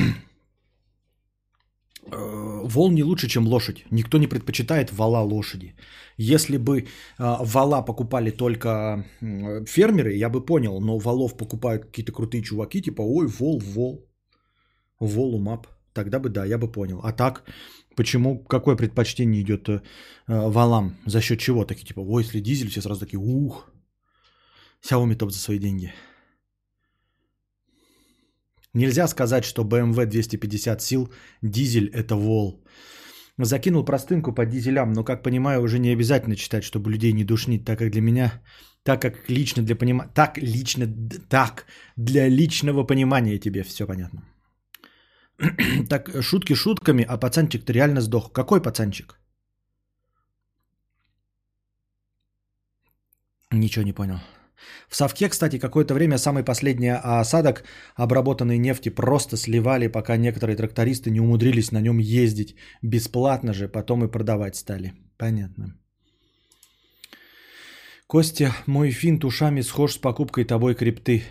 вол не лучше, чем лошадь. Никто не предпочитает вала лошади. Если бы вала покупали только фермеры, я бы понял, но валов покупают какие-то крутые чуваки, типа, ой, вол, вол, волу мап. Тогда бы да, я бы понял. А так, почему, какое предпочтение идет э, валам? За счет чего? Такие типа, ой, если дизель, все сразу такие, ух, Xiaomi топ за свои деньги. Нельзя сказать, что BMW 250 сил, дизель это вол. Закинул простынку по дизелям, но, как понимаю, уже не обязательно читать, чтобы людей не душнить, так как для меня, так как лично для понимания, так лично, так, для личного понимания тебе все понятно. так, шутки шутками, а пацанчик-то реально сдох. Какой пацанчик? Ничего не понял. В Совке, кстати, какое-то время самый последний осадок обработанной нефти просто сливали, пока некоторые трактористы не умудрились на нем ездить. Бесплатно же, потом и продавать стали. Понятно. Костя, мой финт ушами схож с покупкой тобой крипты.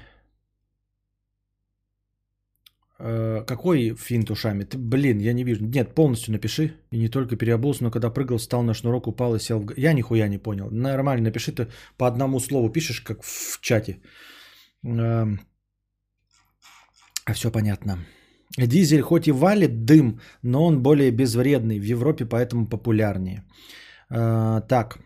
Э, какой финт ушами? Ты, блин, я не вижу. Нет, полностью напиши. И не только переобулся, но когда прыгал, встал на шнурок, упал и сел в... Я нихуя не понял. Нормально напиши ты по одному слову пишешь, как в чате. Эм, а все понятно. Дизель хоть и валит дым, но он более безвредный. В Европе поэтому популярнее. Э, так.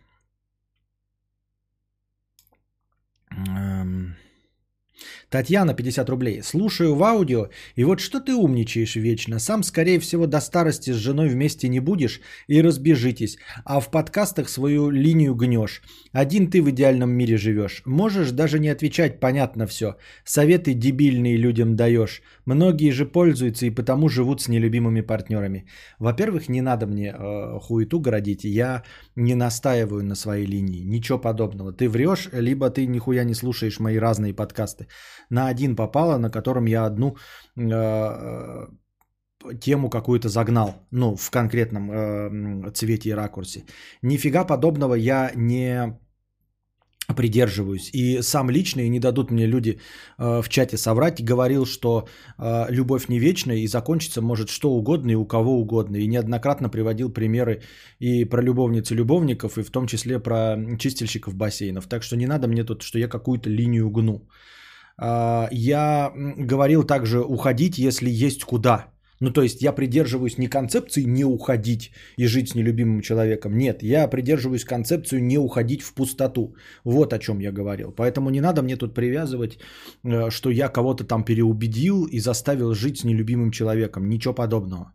Татьяна, 50 рублей. Слушаю в аудио, и вот что ты умничаешь вечно. Сам, скорее всего, до старости с женой вместе не будешь и разбежитесь, а в подкастах свою линию гнешь. Один ты в идеальном мире живешь. Можешь даже не отвечать, понятно все. Советы дебильные людям даешь. Многие же пользуются и потому живут с нелюбимыми партнерами. Во-первых, не надо мне э, хуету городить. Я не настаиваю на своей линии. Ничего подобного. Ты врешь, либо ты нихуя не слушаешь мои разные подкасты на один попало, на котором я одну э, тему какую-то загнал, ну, в конкретном э, цвете и ракурсе. Нифига подобного я не придерживаюсь. И сам лично, и не дадут мне люди э, в чате соврать, говорил, что э, любовь не вечная и закончится может что угодно и у кого угодно. И неоднократно приводил примеры и про любовниц и любовников, и в том числе про чистильщиков бассейнов. Так что не надо мне тут, что я какую-то линию гну. А, я говорил также уходить, если есть куда. Ну, то есть я придерживаюсь не концепции не уходить и жить с нелюбимым человеком. Нет, я придерживаюсь концепцию не уходить в пустоту. Вот о чем я говорил. Поэтому не надо мне тут привязывать, э, что я кого-то там переубедил и заставил жить с нелюбимым человеком. Ничего подобного.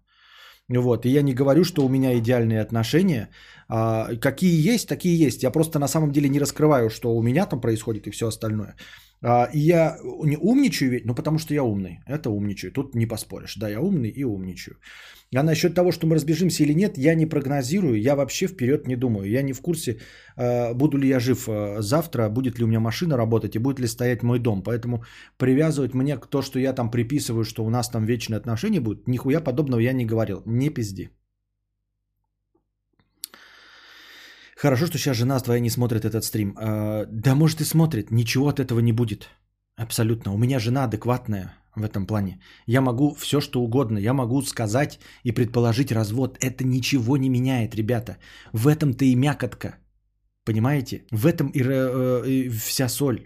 Вот. И я не говорю, что у меня идеальные отношения. А, какие есть, такие есть. Я просто на самом деле не раскрываю, что у меня там происходит и все остальное. А, и я не умничаю ведь, ну потому что я умный. Это умничаю. Тут не поспоришь. Да, я умный и умничаю. А насчет того, что мы разбежимся или нет, я не прогнозирую. Я вообще вперед не думаю. Я не в курсе, а, буду ли я жив а, завтра, будет ли у меня машина работать и будет ли стоять мой дом. Поэтому привязывать мне к то, что я там приписываю, что у нас там вечные отношения будут, нихуя подобного я не говорил. Не пизди. Хорошо, что сейчас жена твоя не смотрит этот стрим. А, да может и смотрит, ничего от этого не будет. Абсолютно. У меня жена адекватная в этом плане. Я могу все что угодно. Я могу сказать и предположить развод. Это ничего не меняет, ребята. В этом-то и мякотка. Понимаете? В этом и, э, и вся соль.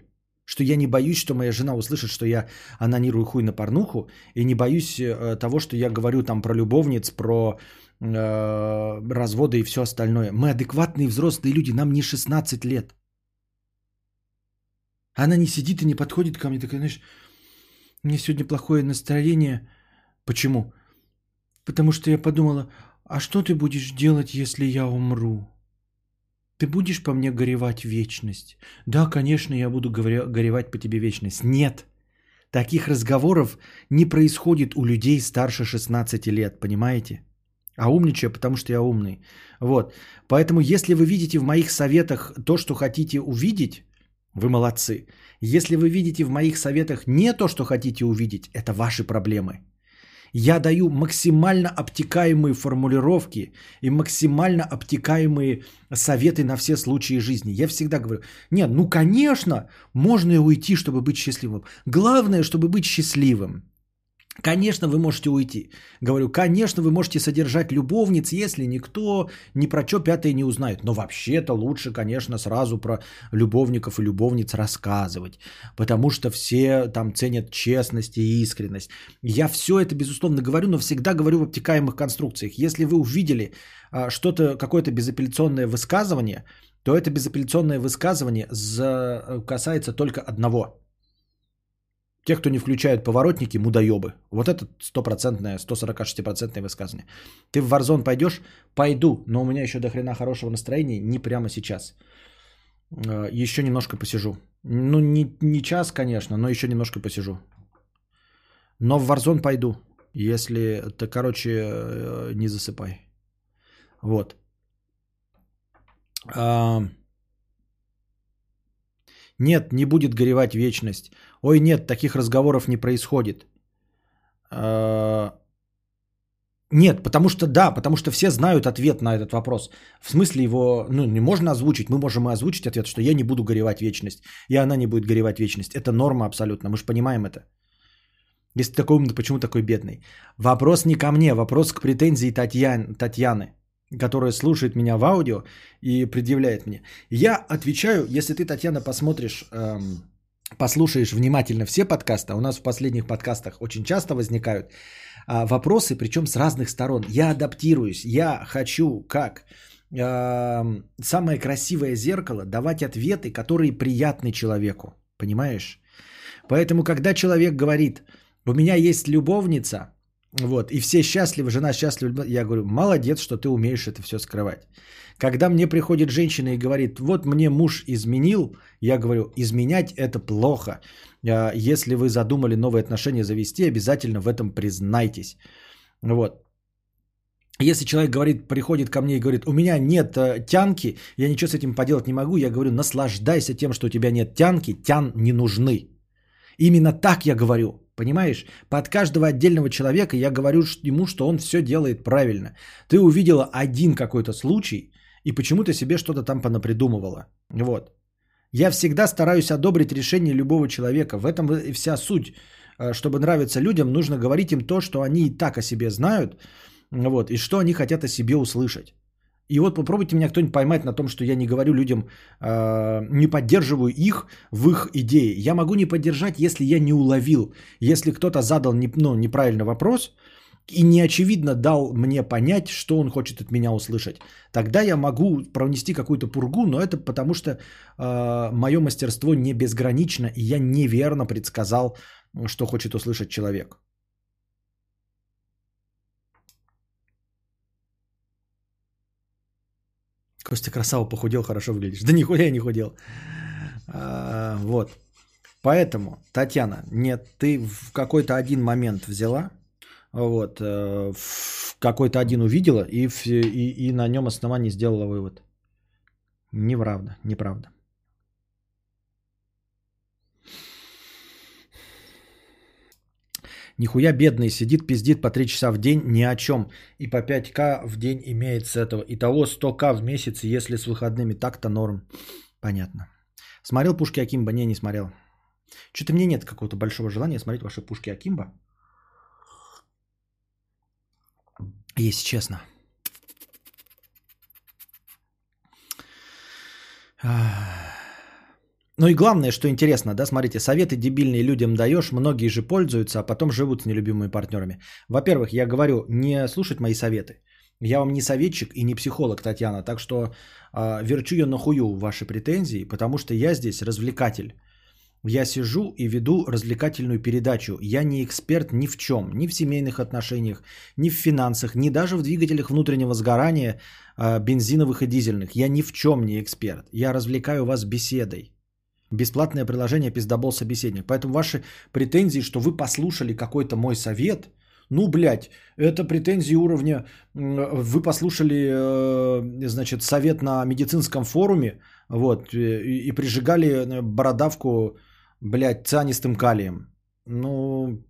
Что я не боюсь, что моя жена услышит, что я анонирую хуй на порнуху. И не боюсь э, того, что я говорю там про любовниц, про разводы и все остальное. Мы адекватные взрослые люди, нам не 16 лет. Она не сидит и не подходит ко мне, такая, знаешь, меня сегодня плохое настроение. Почему? Потому что я подумала, а что ты будешь делать, если я умру? Ты будешь по мне горевать вечность? Да, конечно, я буду горевать по тебе вечность. Нет, таких разговоров не происходит у людей старше 16 лет, понимаете? А умничаю, потому что я умный. Вот. Поэтому, если вы видите в моих советах то, что хотите увидеть, вы молодцы. Если вы видите в моих советах не то, что хотите увидеть, это ваши проблемы. Я даю максимально обтекаемые формулировки и максимально обтекаемые советы на все случаи жизни. Я всегда говорю, нет, ну конечно, можно и уйти, чтобы быть счастливым. Главное, чтобы быть счастливым. Конечно, вы можете уйти. Говорю, конечно, вы можете содержать любовниц, если никто ни про что пятое не узнает. Но вообще-то лучше, конечно, сразу про любовников и любовниц рассказывать. Потому что все там ценят честность и искренность. Я все это, безусловно, говорю, но всегда говорю в обтекаемых конструкциях. Если вы увидели а, что-то, какое-то безапелляционное высказывание, то это безапелляционное высказывание касается только одного – те, кто не включают поворотники, мудоебы. Вот это стопроцентное, 146% высказывание. Ты в Warzone пойдешь? Пойду, но у меня еще до хрена хорошего настроения не прямо сейчас. Э, еще немножко посижу. Ну, не, не час, конечно, но еще немножко посижу. Но в Warzone пойду, если ты, короче, э, не засыпай. Вот. Нет, не будет горевать вечность. Ой, нет, таких разговоров не происходит. А, нет, потому что да, потому что все знают ответ на этот вопрос. В смысле его, ну, не можно озвучить. Мы можем и озвучить ответ, что я не буду горевать вечность, и она не будет горевать вечность. Это норма абсолютно, мы же понимаем это. Если такой умный, почему такой бедный? Вопрос не ко мне, вопрос к претензии Татьян, Татьяны которая слушает меня в аудио и предъявляет мне. Я отвечаю, если ты, Татьяна, посмотришь, эм, послушаешь внимательно все подкасты, а у нас в последних подкастах очень часто возникают э, вопросы, причем с разных сторон. Я адаптируюсь, я хочу как самое красивое зеркало давать ответы, которые приятны человеку, понимаешь? Поэтому, когда человек говорит, у меня есть любовница – вот, и все счастливы, жена счастлива. Я говорю, молодец, что ты умеешь это все скрывать. Когда мне приходит женщина и говорит, вот мне муж изменил, я говорю, изменять это плохо. А, если вы задумали новые отношения завести, обязательно в этом признайтесь. Вот. Если человек говорит, приходит ко мне и говорит, у меня нет э, тянки, я ничего с этим поделать не могу, я говорю, наслаждайся тем, что у тебя нет тянки, тян не нужны. Именно так я говорю. Понимаешь? Под каждого отдельного человека я говорю ему, что он все делает правильно. Ты увидела один какой-то случай и почему-то себе что-то там понапридумывала. Вот. Я всегда стараюсь одобрить решение любого человека. В этом и вся суть. Э, чтобы нравиться людям, нужно говорить им то, что они и так о себе знают, вот, и что они хотят о себе услышать. И вот попробуйте меня кто-нибудь поймать на том, что я не говорю людям, э, не поддерживаю их в их идее. Я могу не поддержать, если я не уловил, если кто-то задал не, ну, неправильный вопрос и не очевидно дал мне понять, что он хочет от меня услышать. Тогда я могу пронести какую-то пургу, но это потому что э, мое мастерство не безгранично, и я неверно предсказал, что хочет услышать человек. Костя красава похудел, хорошо выглядишь. Да нихуя я не худел. А, вот. Поэтому, Татьяна, нет, ты в какой-то один момент взяла, вот, э, в какой-то один увидела и, и, и на нем основании сделала вывод. Неправда, неправда. Нихуя бедный сидит, пиздит по 3 часа в день ни о чем. И по 5к в день имеет с этого. Итого 100к в месяц, если с выходными так-то норм. Понятно. Смотрел пушки Акимба? Не, не смотрел. Что-то мне нет какого-то большого желания смотреть ваши пушки Акимба. Если честно. Ах. Ну и главное, что интересно, да, смотрите, советы дебильные людям даешь, многие же пользуются, а потом живут с нелюбимыми партнерами. Во-первых, я говорю, не слушать мои советы. Я вам не советчик и не психолог, Татьяна, так что э, верчу я нахую ваши претензии, потому что я здесь развлекатель. Я сижу и веду развлекательную передачу. Я не эксперт ни в чем, ни в семейных отношениях, ни в финансах, ни даже в двигателях внутреннего сгорания э, бензиновых и дизельных. Я ни в чем не эксперт. Я развлекаю вас беседой. Бесплатное приложение пиздобол собеседник. Поэтому ваши претензии, что вы послушали какой-то мой совет, Ну, блядь, это претензии уровня... Вы послушали, э, значит, совет на медицинском форуме, вот, и, прижигали э, бородавку, блядь, цианистым калием. Ну,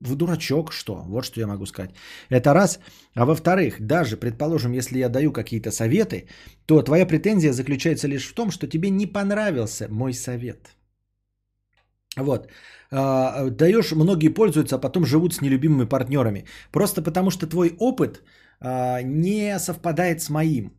вы дурачок, что? Вот что я могу сказать. Это раз. А во-вторых, даже, предположим, если я даю какие-то советы, то твоя претензия заключается лишь в том, что тебе не понравился мой совет. Вот. А, даешь, многие пользуются, а потом живут с нелюбимыми партнерами. Просто потому, что твой опыт а, не совпадает с моим.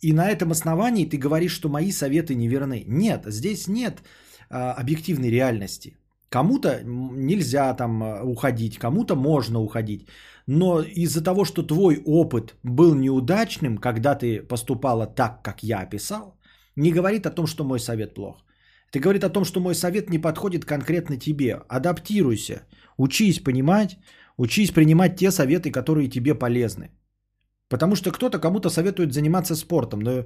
И на этом основании ты говоришь, что мои советы неверны. Нет, здесь нет а, объективной реальности. Кому-то нельзя там а, уходить, кому-то можно уходить. Но из-за того, что твой опыт был неудачным, когда ты поступала так, как я описал, не говорит о том, что мой совет плох. Это говорит о том, что мой совет не подходит конкретно тебе. Адаптируйся, учись понимать, учись принимать те советы, которые тебе полезны. Потому что кто-то кому-то советует заниматься спортом но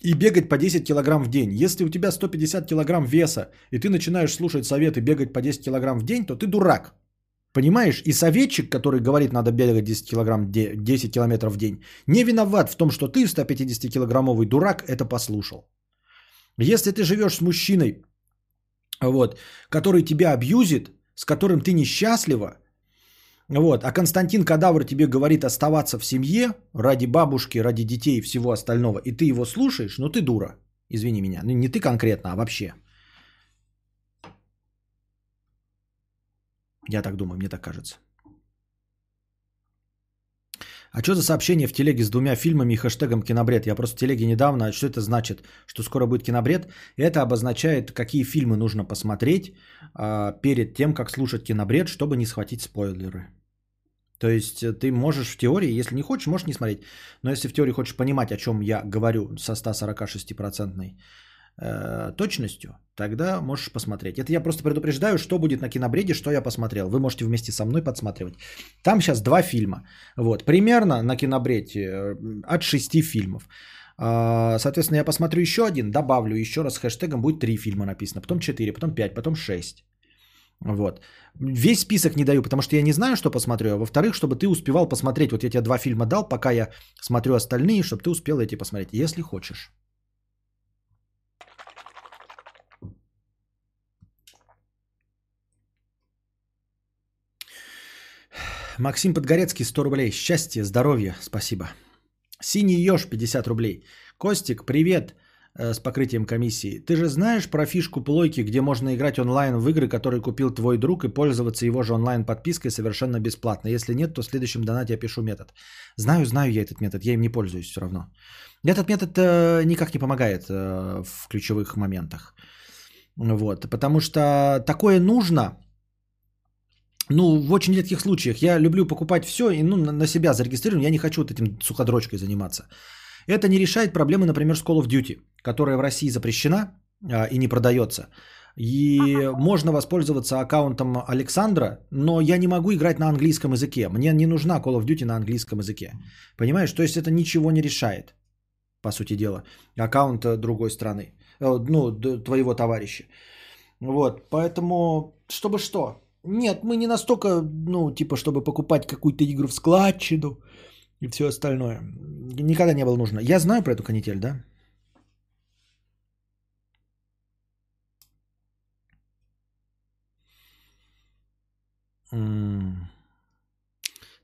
и бегать по 10 килограмм в день. Если у тебя 150 килограмм веса, и ты начинаешь слушать советы бегать по 10 килограмм в день, то ты дурак. Понимаешь? И советчик, который говорит, надо бегать 10, килограмм, 10 километров в день, не виноват в том, что ты, 150-килограммовый дурак, это послушал. Если ты живешь с мужчиной, вот, который тебя абьюзит, с которым ты несчастлива, вот. А Константин Кадавр тебе говорит оставаться в семье ради бабушки, ради детей и всего остального, и ты его слушаешь, ну ты дура. Извини меня. Ну, не ты конкретно, а вообще. Я так думаю, мне так кажется. А что за сообщение в телеге с двумя фильмами и хэштегом кинобред? Я просто в телеге недавно. А что это значит? Что скоро будет кинобред? Это обозначает, какие фильмы нужно посмотреть а, перед тем, как слушать кинобред, чтобы не схватить спойлеры. То есть э, ты можешь в теории, если не хочешь, можешь не смотреть. Но если в теории хочешь понимать, о чем я говорю со 146% э, точностью, тогда можешь посмотреть. Это я просто предупреждаю, что будет на кинобреде, что я посмотрел. Вы можете вместе со мной подсматривать. Там сейчас два фильма. Вот, примерно на кинобреде э, от шести фильмов. А, соответственно, я посмотрю еще один, добавлю еще раз хэштегом, будет три фильма написано, потом четыре, потом пять, потом шесть. Вот. Весь список не даю, потому что я не знаю, что посмотрю. А во-вторых, чтобы ты успевал посмотреть. Вот я тебе два фильма дал, пока я смотрю остальные, чтобы ты успел эти посмотреть, если хочешь. Максим Подгорецкий, 100 рублей. Счастье, здоровье, спасибо. Синий еж, 50 рублей. Костик, привет. Э, с покрытием комиссии. Ты же знаешь про фишку плойки, где можно играть онлайн в игры, которые купил твой друг, и пользоваться его же онлайн подпиской совершенно бесплатно. Если нет, то в следующем донате я пишу метод. Знаю, знаю я этот метод, я им не пользуюсь все равно. Этот метод э, никак не помогает э, в ключевых моментах. Вот, потому что такое нужно, ну, в очень редких случаях. Я люблю покупать все и ну, на себя зарегистрирован. Я не хочу вот этим суходрочкой заниматься. Это не решает проблемы, например, с Call of Duty, которая в России запрещена а, и не продается. И можно воспользоваться аккаунтом Александра, но я не могу играть на английском языке. Мне не нужна Call of Duty на английском языке. Понимаешь? То есть это ничего не решает, по сути дела, аккаунт другой страны, э, ну, твоего товарища. Вот, поэтому, чтобы что? Нет, мы не настолько, ну, типа, чтобы покупать какую-то игру в складчину, и все остальное. Никогда не было нужно. Я знаю про эту канитель, да?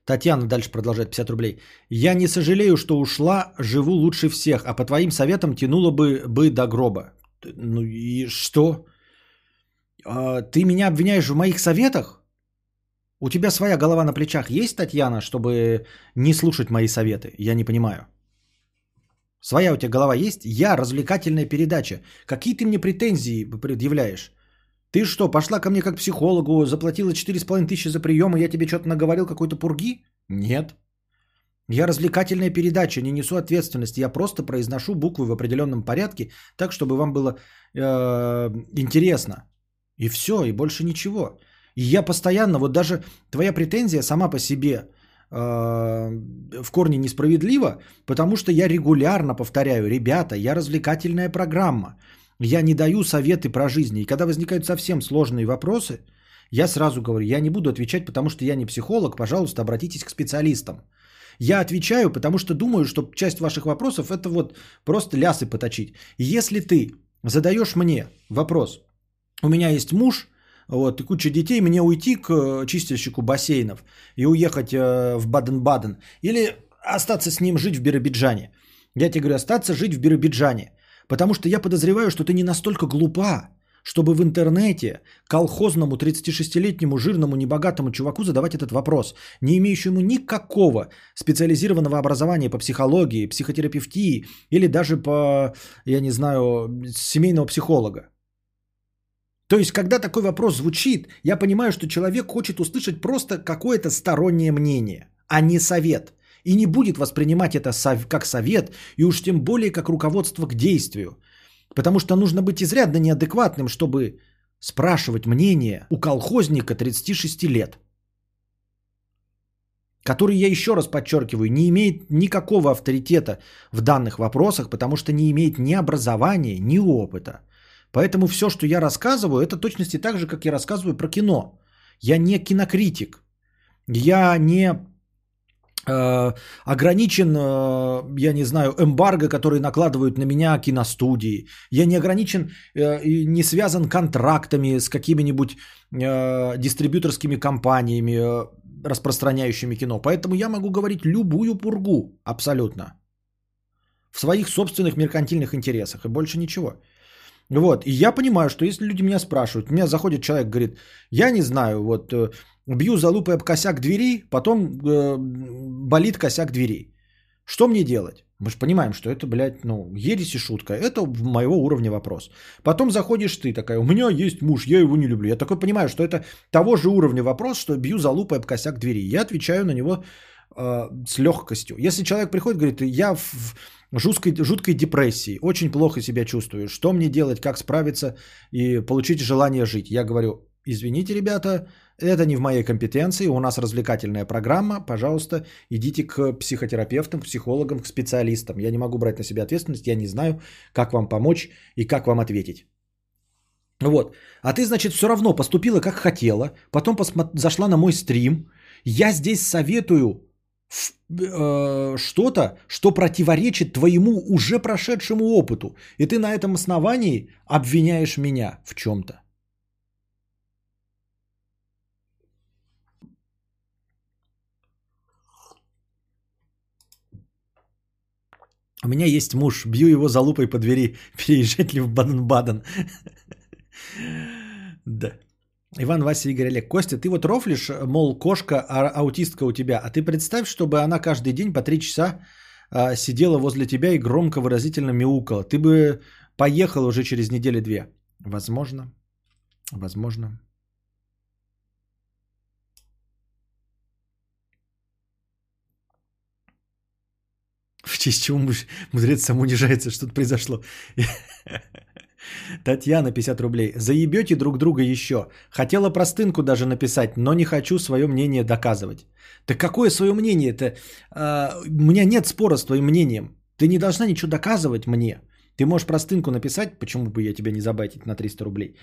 Татьяна дальше продолжает 50 рублей. Я не сожалею, что ушла, живу лучше всех, а по твоим советам тянуло бы, бы до гроба. Ну и что? А, ты меня обвиняешь в моих советах? У тебя своя голова на плечах есть, Татьяна, чтобы не слушать мои советы? Я не понимаю. Своя у тебя голова есть? Я развлекательная передача. Какие ты мне претензии предъявляешь? Ты что, пошла ко мне как психологу, заплатила 4,5 тысячи за прием, и я тебе что-то наговорил какой-то пурги? Нет. Я развлекательная передача, не несу ответственности. Я просто произношу буквы в определенном порядке, так, чтобы вам было э, интересно. И все, и больше ничего. И я постоянно, вот даже твоя претензия сама по себе э, в корне несправедлива, потому что я регулярно повторяю, ребята, я развлекательная программа. Я не даю советы про жизнь. И когда возникают совсем сложные вопросы, Я сразу говорю, я не буду отвечать, потому что я не психолог, пожалуйста, обратитесь к специалистам. Я отвечаю, потому что думаю, что часть ваших вопросов это вот просто лясы поточить. Если ты задаешь мне вопрос, у меня есть муж, вот, и куча детей, мне уйти к э, чистильщику бассейнов и уехать э, в Баден-Баден или остаться с ним жить в Биробиджане. Я тебе говорю, остаться жить в Биробиджане. Потому что я подозреваю, что ты не настолько глупа, чтобы в интернете колхозному 36-летнему жирному небогатому чуваку задавать этот вопрос, не имеющему никакого специализированного образования по психологии, психотерапевтии или даже по, я не знаю, семейного психолога. То есть, когда такой вопрос звучит, я понимаю, что человек хочет услышать просто какое-то стороннее мнение, а не совет. И не будет воспринимать это как совет, и уж тем более как руководство к действию. Потому что нужно быть изрядно неадекватным, чтобы спрашивать мнение у колхозника 36 лет. Который, я еще раз подчеркиваю, не имеет никакого авторитета в данных вопросах, потому что не имеет ни образования, ни опыта. Поэтому все, что я рассказываю, это точности так же, как я рассказываю про кино. Я не кинокритик. Я не э, ограничен, э, я не знаю, эмбарго, который накладывают на меня киностудии. Я не ограничен э, не связан контрактами с какими-нибудь э, дистрибьюторскими компаниями, э, распространяющими кино. Поэтому я могу говорить любую пургу абсолютно. В своих собственных меркантильных интересах и больше ничего. Вот, и я понимаю, что если люди меня спрашивают, меня заходит человек, говорит, я не знаю, вот э, бью залупой об косяк двери, потом э, болит косяк двери. Что мне делать? Мы же понимаем, что это, блядь, ну, ересь и шутка. Это моего уровня вопрос. Потом заходишь ты такая, у меня есть муж, я его не люблю. Я такой понимаю, что это того же уровня вопрос, что бью залупой об косяк двери. Я отвечаю на него э, с легкостью. Если человек приходит, говорит, я в, жуткой, жуткой депрессии, очень плохо себя чувствую, что мне делать, как справиться и получить желание жить. Я говорю, извините, ребята, это не в моей компетенции, у нас развлекательная программа, пожалуйста, идите к психотерапевтам, психологам, к специалистам. Я не могу брать на себя ответственность, я не знаю, как вам помочь и как вам ответить. Вот. А ты, значит, все равно поступила как хотела, потом посмо- зашла на мой стрим. Я здесь советую э, что-то, что противоречит твоему уже прошедшему опыту. И ты на этом основании обвиняешь меня в чем-то. У меня есть муж, бью его за лупой по двери, переезжать ли в Баден-Баден. Да. Иван, Вася, Игорь, Олег. Костя, ты вот рофлишь, мол, кошка а, аутистка у тебя, а ты представь, чтобы она каждый день по три часа а, сидела возле тебя и громко выразительно мяукала. Ты бы поехал уже через неделю-две. Возможно. Возможно. В честь чего мудрец сам унижается, что-то произошло. Татьяна, 50 рублей. Заебете друг друга еще. Хотела простынку даже написать, но не хочу свое мнение доказывать. Так какое свое мнение? Это а, у меня нет спора с твоим мнением. Ты не должна ничего доказывать мне. Ты можешь простынку написать, почему бы я тебя не забайтить на 300 рублей.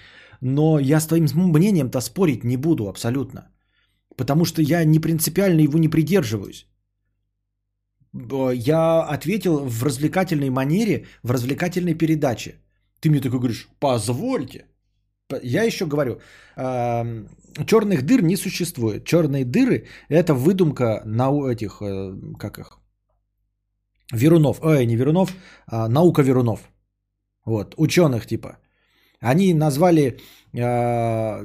Но я с твоим мнением-то спорить не буду абсолютно. Потому что я не принципиально его не придерживаюсь. Я ответил в развлекательной манере, в развлекательной передаче. Ты мне такой говоришь, позвольте. Я еще говорю, черных дыр не существует. Черные дыры – это выдумка на этих, э, как их, Верунов, ой, не Верунов, а наука Верунов. Вот, ученых типа. Они назвали э,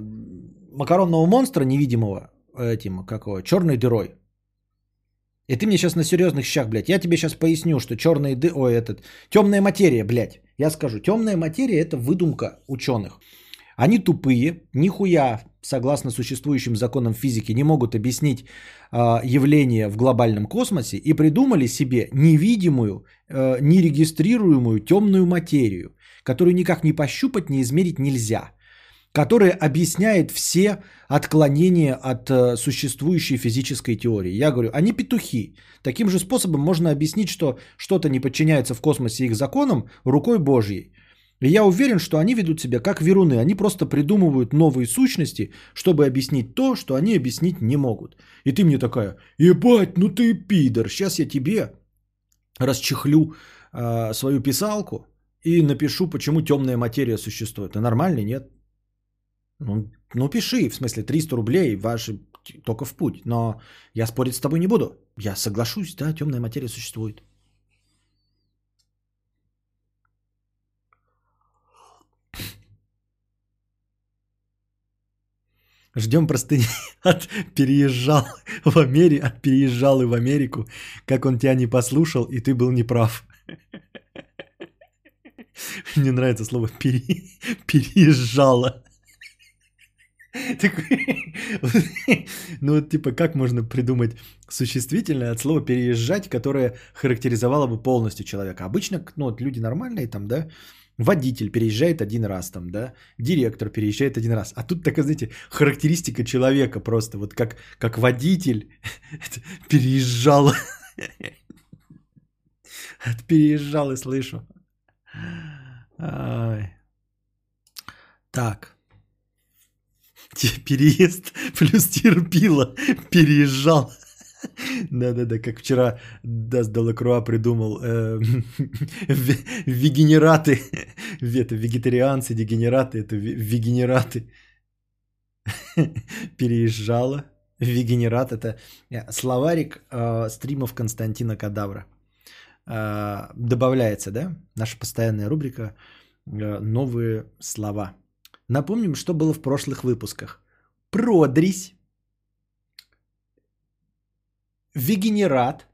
макаронного монстра невидимого этим, какого, черной дырой. И ты мне сейчас на серьезных щах, блядь, я тебе сейчас поясню, что черные ды... Ой, этот... Темная материя, блядь. Я скажу, темная материя это выдумка ученых. Они тупые, нихуя, согласно существующим законам физики, не могут объяснить э, явление в глобальном космосе и придумали себе невидимую, э, нерегистрируемую темную материю, которую никак не пощупать, не измерить нельзя которая объясняет все отклонения от э, существующей физической теории. Я говорю, они петухи. Таким же способом можно объяснить, что что-то не подчиняется в космосе их законам рукой Божьей. И я уверен, что они ведут себя как веруны. Они просто придумывают новые сущности, чтобы объяснить то, что они объяснить не могут. И ты мне такая, ебать, ну ты пидор. Сейчас я тебе расчехлю э, свою писалку и напишу, почему темная материя существует. А нормально, нет? Ну, ну пиши, в смысле 300 рублей, ваши только в путь. Но я спорить с тобой не буду. Я соглашусь, да, темная материя существует. Ждем простыни от переезжал в Америку, от переезжал и в Америку, как он тебя не послушал, и ты был неправ. Мне нравится слово пере... переезжала. ну вот типа как можно придумать существительное от слова переезжать, которое характеризовало бы полностью человека. Обычно ну, вот люди нормальные там, да, водитель переезжает один раз там, да, директор переезжает один раз. А тут такая, знаете, характеристика человека просто, вот как, как водитель переезжал. Переезжал и слышу. Так. Переезд плюс терпила. Переезжал. Да-да-да, как вчера Даст Делакруа придумал э, вегенераты. Это вегетарианцы, дегенераты, это вегенераты. Переезжала. Вегенерат это э, словарик э, стримов Константина Кадавра. Добавляется, да? Наша постоянная рубрика «Новые слова». Напомним, что было в прошлых выпусках. Продрись Вегенерат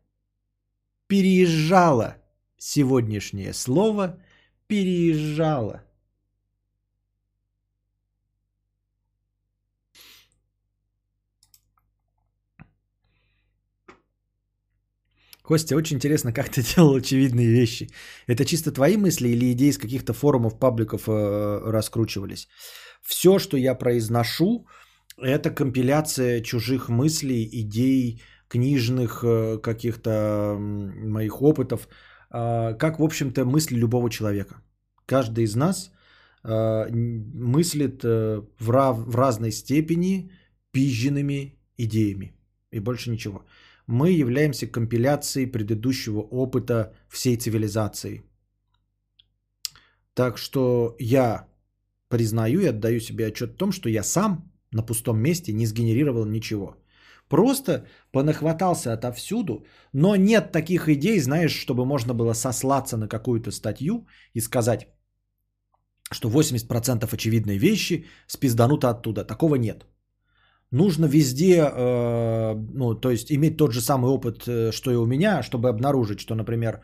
переезжала. Сегодняшнее слово переезжала. Костя, очень интересно, как ты делал очевидные вещи. Это чисто твои мысли или идеи из каких-то форумов, пабликов э, раскручивались? Все, что я произношу, это компиляция чужих мыслей, идей, книжных э, каких-то моих опытов, а, как, в общем-то, мысли любого человека. Каждый из нас а, мыслит э, в, рав, в разной степени пизженными идеями и больше ничего. Мы являемся компиляцией предыдущего опыта всей цивилизации. Так что я признаю и отдаю себе отчет в том, что я сам на пустом месте не сгенерировал ничего – Просто понахватался отовсюду, но нет таких идей, знаешь, чтобы можно было сослаться на какую-то статью и сказать, что 80% очевидной вещи спиздануто оттуда. Такого нет. Нужно везде, э, ну, то есть иметь тот же самый опыт, э, что и у меня, чтобы обнаружить, что, например,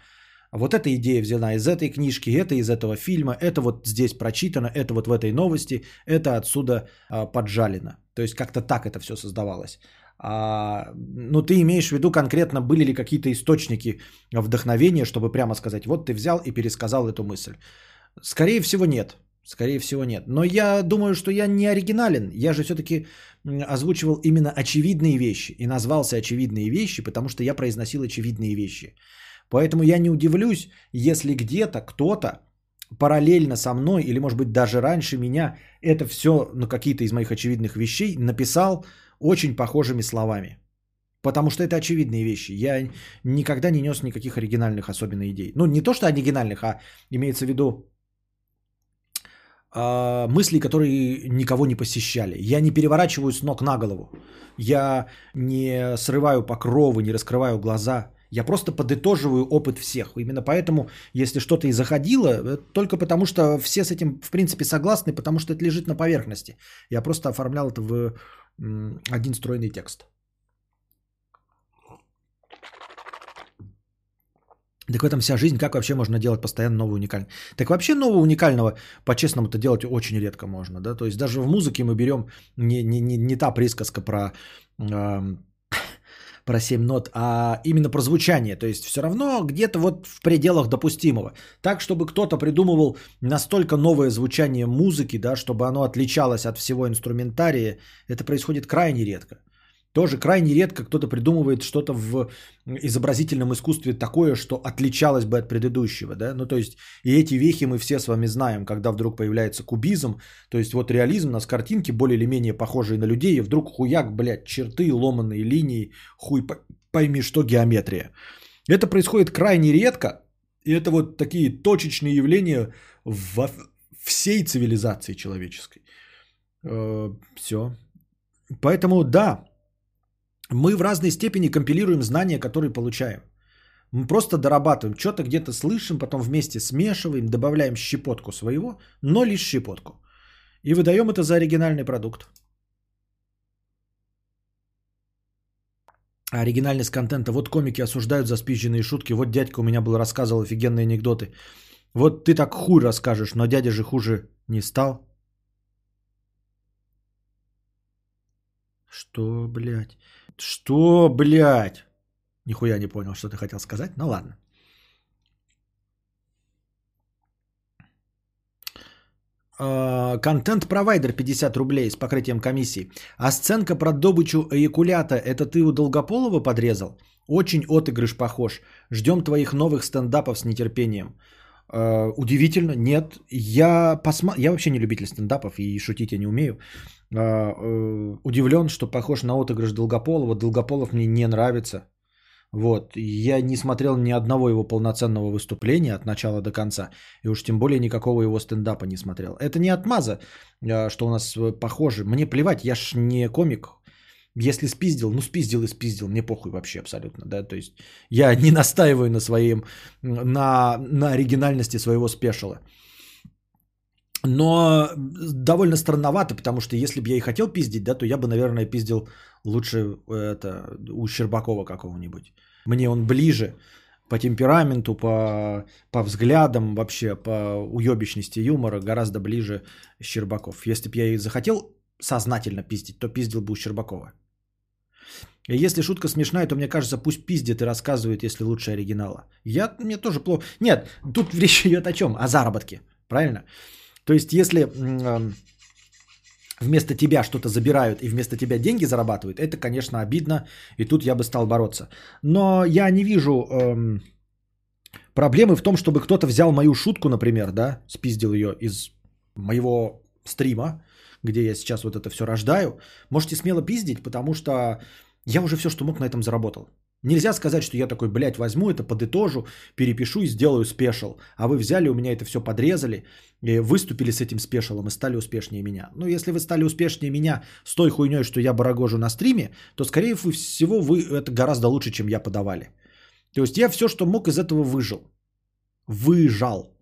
вот эта идея взяла из этой книжки, это из этого фильма, это вот здесь прочитано, это вот в этой новости, это отсюда э, поджалено. То есть как-то так это все создавалось. А, ну, ты имеешь в виду конкретно, были ли какие-то источники вдохновения, чтобы прямо сказать, вот ты взял и пересказал эту мысль. Скорее всего, нет. Скорее всего, нет. Но я думаю, что я не оригинален. Я же все-таки озвучивал именно очевидные вещи. И назвался очевидные вещи, потому что я произносил очевидные вещи. Поэтому я не удивлюсь, если где-то кто-то параллельно со мной, или может быть даже раньше меня, это все, ну какие-то из моих очевидных вещей написал очень похожими словами. Потому что это очевидные вещи. Я никогда не нес никаких оригинальных особенно идей. Ну, не то, что оригинальных, а имеется в виду э, мыслей, которые никого не посещали. Я не переворачиваю с ног на голову. Я не срываю покровы, не раскрываю глаза. Я просто подытоживаю опыт всех. Именно поэтому, если что-то и заходило, э, только потому что все с этим, в принципе, согласны, потому что это лежит на поверхности. Я просто оформлял это в один стройный текст. Так в этом вся жизнь, как вообще можно делать постоянно новое уникальное? Так вообще нового уникального, по-честному-то делать очень редко можно, да, то есть даже в музыке мы берем не, не, не, не та присказка про, э, про 7 нот, а именно про звучание, то есть все равно где-то вот в пределах допустимого. Так, чтобы кто-то придумывал настолько новое звучание музыки, да, чтобы оно отличалось от всего инструментария, это происходит крайне редко. Тоже крайне редко кто-то придумывает что-то в изобразительном искусстве такое, что отличалось бы от предыдущего. Да? Ну, то есть, и эти вехи мы все с вами знаем, когда вдруг появляется кубизм. То есть, вот реализм, у нас картинки более или менее похожие на людей, и вдруг хуяк, блядь, черты, ломаные линии, хуй пойми, что геометрия. Это происходит крайне редко, и это вот такие точечные явления во всей цивилизации человеческой. Э, все. Поэтому да, мы в разной степени компилируем знания, которые получаем. Мы просто дорабатываем, что-то где-то слышим, потом вместе смешиваем, добавляем щепотку своего, но лишь щепотку. И выдаем это за оригинальный продукт. Оригинальность контента. Вот комики осуждают за спизженные шутки. Вот дядька у меня был рассказывал офигенные анекдоты. Вот ты так хуй расскажешь, но дядя же хуже не стал. Что, блядь? Что, блядь? Нихуя не понял, что ты хотел сказать. Ну ладно. А, контент-провайдер 50 рублей с покрытием комиссии. А сценка про добычу эякулята, это ты у Долгополова подрезал? Очень отыгрыш похож. Ждем твоих новых стендапов с нетерпением. Uh, удивительно, нет. Я, посма... я вообще не любитель стендапов и шутить я не умею. Uh, uh, удивлен, что похож на отыгрыш Долгополова. Долгополов мне не нравится. Вот. Я не смотрел ни одного его полноценного выступления от начала до конца. И уж тем более никакого его стендапа не смотрел. Это не отмаза, что у нас похоже. Мне плевать, я ж не комик. Если спиздил, ну спиздил и спиздил, мне похуй вообще абсолютно, да, то есть я не настаиваю на своем, на, на оригинальности своего спешила. Но довольно странновато, потому что если бы я и хотел пиздить, да, то я бы, наверное, пиздил лучше это, у Щербакова какого-нибудь. Мне он ближе по темпераменту, по, по взглядам, вообще по уебищности юмора гораздо ближе Щербаков. Если бы я и захотел сознательно пиздить, то пиздил бы у Щербакова. Если шутка смешная, то мне кажется, пусть пиздит и рассказывает, если лучше оригинала. Я, мне тоже плохо. Нет, тут речь идет о чем? О заработке. Правильно? То есть, если вместо тебя что-то забирают и вместо тебя деньги зарабатывают, это, конечно, обидно, и тут я бы стал бороться. Но я не вижу эм, проблемы в том, чтобы кто-то взял мою шутку, например, да, спиздил ее из моего стрима, где я сейчас вот это все рождаю. Можете смело пиздить, потому что я уже все, что мог, на этом заработал. Нельзя сказать, что я такой, блядь, возьму это, подытожу, перепишу и сделаю спешл. А вы взяли, у меня это все подрезали, выступили с этим спешалом и стали успешнее меня. Ну, если вы стали успешнее меня с той хуйней, что я барагожу на стриме, то, скорее всего, вы это гораздо лучше, чем я подавали. То есть я все, что мог, из этого выжил. Выжал.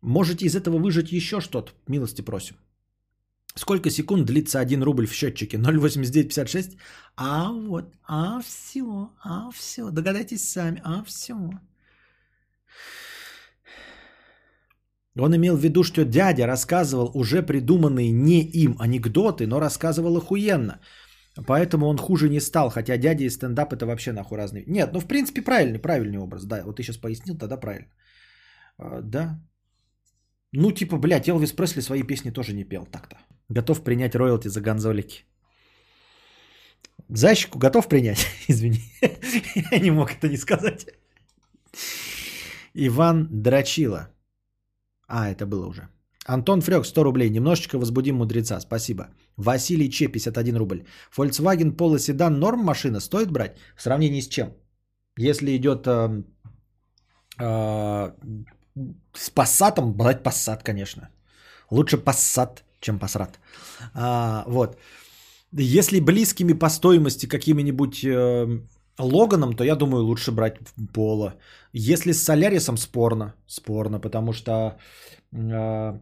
Можете из этого выжать еще что-то. Милости просим. Сколько секунд длится 1 рубль в счетчике? 0,8956? А вот, а все, а все. Догадайтесь сами, а все. Он имел в виду, что дядя рассказывал уже придуманные не им анекдоты, но рассказывал охуенно. Поэтому он хуже не стал, хотя дядя и стендап это вообще нахуй разные. Нет, ну в принципе правильный, правильный образ, да. Вот ты сейчас пояснил, тогда правильно. А, да. Ну типа, блядь, Элвис Пресли свои песни тоже не пел так-то. Готов принять роялти за гонзолики. Защику готов принять? Извини. Я не мог это не сказать. Иван Драчила. А, это было уже. Антон Фрек, 100 рублей. Немножечко возбудим мудреца. Спасибо. Василий Че, 51 рубль. Volkswagen Polo седан норм машина? Стоит брать? В сравнении с чем? Если идет э, э, с Passat, брать Passat, конечно. Лучше Passat чем посрат. А, вот. Если близкими по стоимости какими-нибудь э, Логаном, то я думаю, лучше брать Поло. Если с Солярисом, спорно. Спорно, потому что э,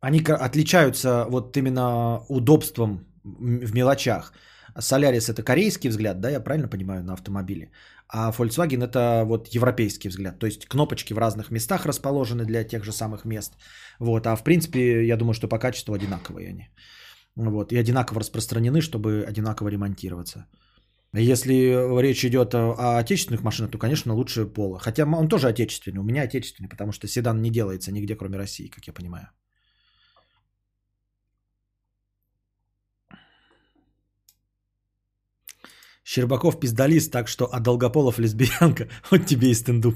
они отличаются вот именно удобством в мелочах. Солярис это корейский взгляд, да, я правильно понимаю, на автомобиле. А Volkswagen это вот европейский взгляд. То есть кнопочки в разных местах расположены для тех же самых мест. Вот. А в принципе, я думаю, что по качеству одинаковые они. Вот. И одинаково распространены, чтобы одинаково ремонтироваться. Если речь идет о отечественных машинах, то, конечно, лучше Пола. Хотя он тоже отечественный. У меня отечественный, потому что седан не делается нигде, кроме России, как я понимаю. Щербаков пиздалист, так что, а Долгополов лесбиянка. Вот тебе и стендуп.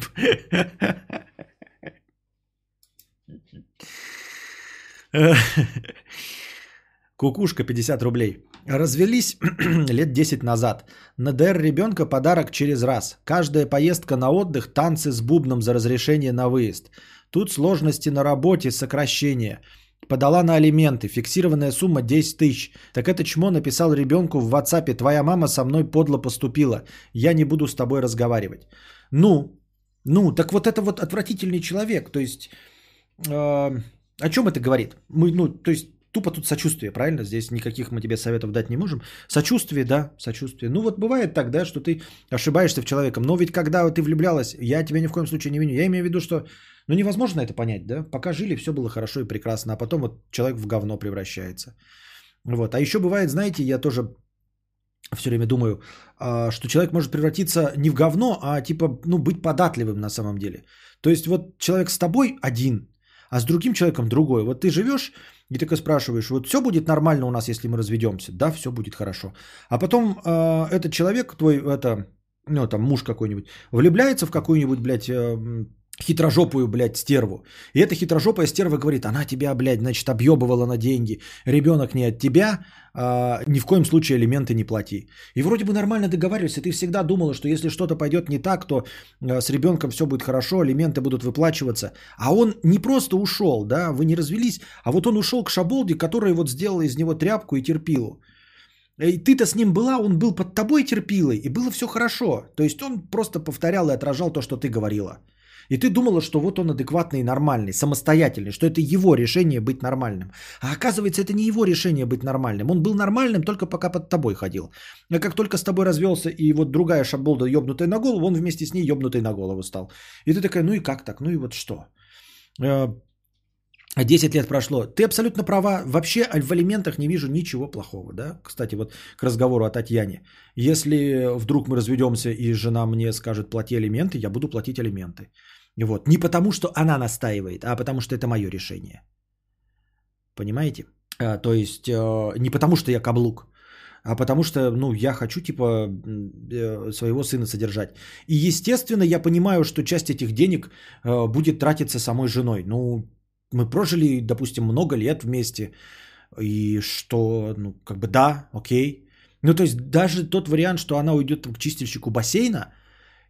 Кукушка 50 рублей. Развелись лет 10 назад. На ДР ребенка подарок через раз. Каждая поездка на отдых, танцы с бубном за разрешение на выезд. Тут сложности на работе, сокращение. Подала на алименты, фиксированная сумма 10 тысяч. Так это чмо написал ребенку в WhatsApp, твоя мама со мной подло поступила, я не буду с тобой разговаривать. Ну, ну, так вот это вот отвратительный человек, то есть, э, о чем это говорит? Мы, ну, то есть, тупо тут сочувствие, правильно? Здесь никаких мы тебе советов дать не можем. Сочувствие, да, сочувствие. Ну вот бывает так, да, что ты ошибаешься в человеком. Но ведь когда ты влюблялась, я тебя ни в коем случае не виню. Я имею в виду, что ну невозможно это понять, да? Пока жили, все было хорошо и прекрасно, а потом вот человек в говно превращается. Вот. А еще бывает, знаете, я тоже все время думаю, а, что человек может превратиться не в говно, а типа, ну, быть податливым на самом деле. То есть вот человек с тобой один, а с другим человеком другой. Вот ты живешь и такой спрашиваешь, вот все будет нормально у нас, если мы разведемся? Да, все будет хорошо. А потом э, этот человек, твой, это, ну, там, муж какой-нибудь, влюбляется в какую-нибудь, блядь, э, хитрожопую, блядь, стерву. И эта хитрожопая стерва говорит, она тебя, блядь, значит, объебывала на деньги. Ребенок не от тебя, а, ни в коем случае элементы не плати. И вроде бы нормально договаривались, и ты всегда думала, что если что-то пойдет не так, то а, с ребенком все будет хорошо, элементы будут выплачиваться. А он не просто ушел, да, вы не развелись, а вот он ушел к шаболде, которая вот сделала из него тряпку и терпилу. И ты-то с ним была, он был под тобой терпилой, и было все хорошо. То есть он просто повторял и отражал то, что ты говорила. И ты думала, что вот он адекватный и нормальный, самостоятельный, что это его решение быть нормальным. А оказывается, это не его решение быть нормальным. Он был нормальным только пока под тобой ходил. А как только с тобой развелся и вот другая шаболда ебнутая на голову, он вместе с ней ебнутый на голову стал. И ты такая, ну и как так, ну и вот что? 10 э, лет прошло. Ты абсолютно права. Вообще в алиментах не вижу ничего плохого. Да? Кстати, вот к разговору о Татьяне. Если вдруг мы разведемся и жена мне скажет плати алименты, я буду платить алименты. Вот. Не потому, что она настаивает, а потому, что это мое решение. Понимаете? А, то есть э, не потому, что я каблук, а потому что, ну, я хочу, типа, э, своего сына содержать. И, естественно, я понимаю, что часть этих денег э, будет тратиться самой женой. Ну, мы прожили, допустим, много лет вместе, и что, ну, как бы да, окей. Ну, то есть даже тот вариант, что она уйдет там, к чистильщику бассейна,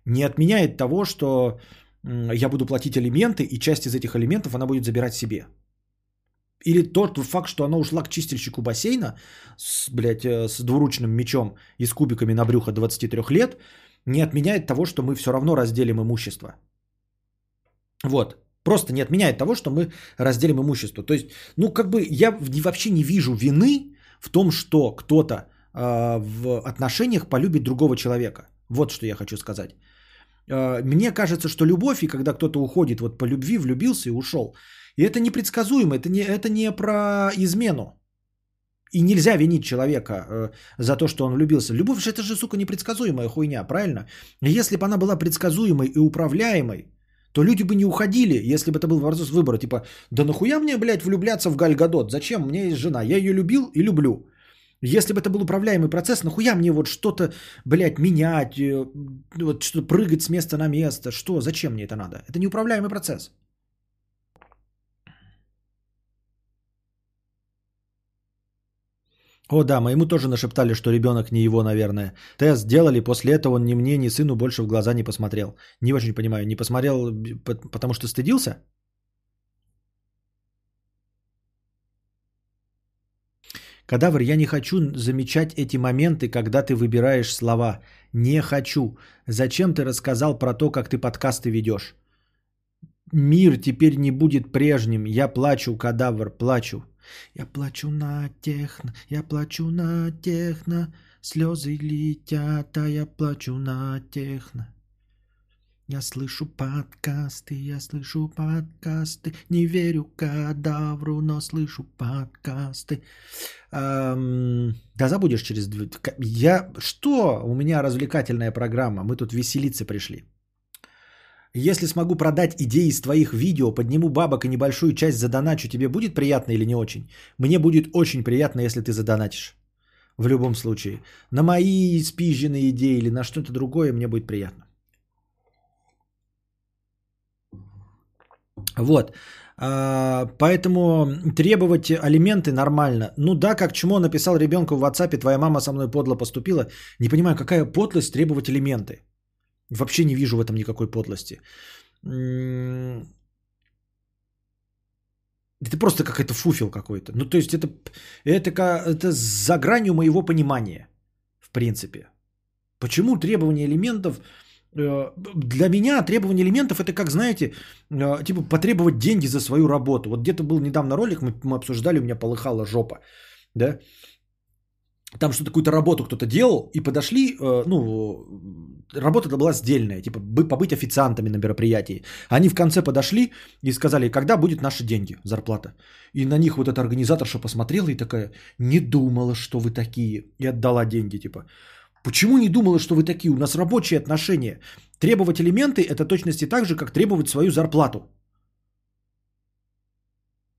не отменяет того, что я буду платить алименты, и часть из этих алиментов она будет забирать себе. Или тот факт, что она ушла к чистильщику бассейна с, блядь, э, с двуручным мечом и с кубиками на брюхо 23 лет, не отменяет того, что мы все равно разделим имущество. Вот. Просто не отменяет того, что мы разделим имущество. То есть, ну, как бы я вообще не вижу вины в том, что кто-то э, в отношениях полюбит другого человека. Вот что я хочу сказать. А, мне кажется, что любовь, и когда кто-то уходит вот по любви, влюбился и ушел, и это непредсказуемо, это не, это не про измену. И нельзя винить человека э, за то, что он влюбился. Любовь же это же, сука, непредсказуемая хуйня, правильно? Если бы она была предсказуемой и управляемой, то люди бы не уходили, если бы это был вопрос выбора. Типа, да нахуя мне, блядь, влюбляться в Галь Гадот? Зачем? У меня есть жена, я ее любил и люблю. Если бы это был управляемый процесс, нахуя мне вот что-то, блядь, менять, э, вот что прыгать с места на место, что, зачем мне это надо? Это неуправляемый процесс. О, да, моему тоже нашептали, что ребенок не его, наверное. Тест сделали, после этого он ни мне, ни сыну больше в глаза не посмотрел. Не очень понимаю, не посмотрел, потому что стыдился? Кадавр, я не хочу замечать эти моменты, когда ты выбираешь слова. Не хочу. Зачем ты рассказал про то, как ты подкасты ведешь? Мир теперь не будет прежним. Я плачу, кадавр, плачу. Я плачу на техно, я плачу на техно. Слезы летят, а я плачу на техно. Я слышу подкасты, я слышу подкасты. Не верю кадавру, но слышу подкасты. Эм, да забудешь через... Я... Что? У меня развлекательная программа. Мы тут веселиться пришли. Если смогу продать идеи из твоих видео, подниму бабок и небольшую часть задоначу, тебе будет приятно или не очень? Мне будет очень приятно, если ты задонатишь. в любом случае. На мои спизженные идеи или на что-то другое мне будет приятно. Вот. А, Поэтому требовать алименты нормально. Ну да, как чмо написал ребенку в WhatsApp, твоя мама со мной подло поступила. Не понимаю, какая подлость требовать алименты. Вообще не вижу в этом никакой подлости. М, Это просто какой-то фуфел какой-то. Ну, то есть это, это, это за гранью моего понимания, в принципе. Почему требование элементов... э, Для меня требование элементов это как, знаете, э, типа потребовать деньги за свою работу. Вот где-то был недавно ролик, мы, мы обсуждали, у меня полыхала жопа. Да? Там что-то какую-то работу кто-то делал, и подошли, э, ну, работа была сдельная, типа бы- побыть официантами на мероприятии. Они в конце подошли и сказали, когда будет наши деньги, зарплата. И на них вот эта организаторша посмотрела и такая, не думала, что вы такие, и отдала деньги, типа. Почему не думала, что вы такие? У нас рабочие отношения. Требовать элементы – это точности так же, как требовать свою зарплату.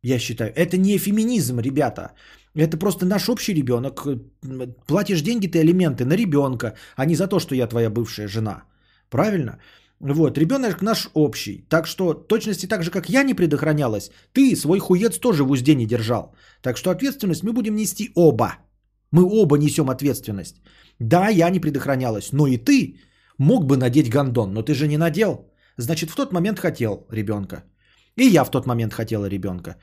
Я считаю. Это не феминизм, ребята. Это просто наш общий ребенок. Платишь деньги ты алименты на ребенка, а не за то, что я твоя бывшая жена. Правильно? Вот, ребенок наш общий. Так что, точности так же, как я не предохранялась, ты свой хуец тоже в узде не держал. Так что ответственность мы будем нести оба. Мы оба несем ответственность. Да, я не предохранялась, но и ты мог бы надеть гондон, но ты же не надел. Значит, в тот момент хотел ребенка. И я в тот момент хотела ребенка.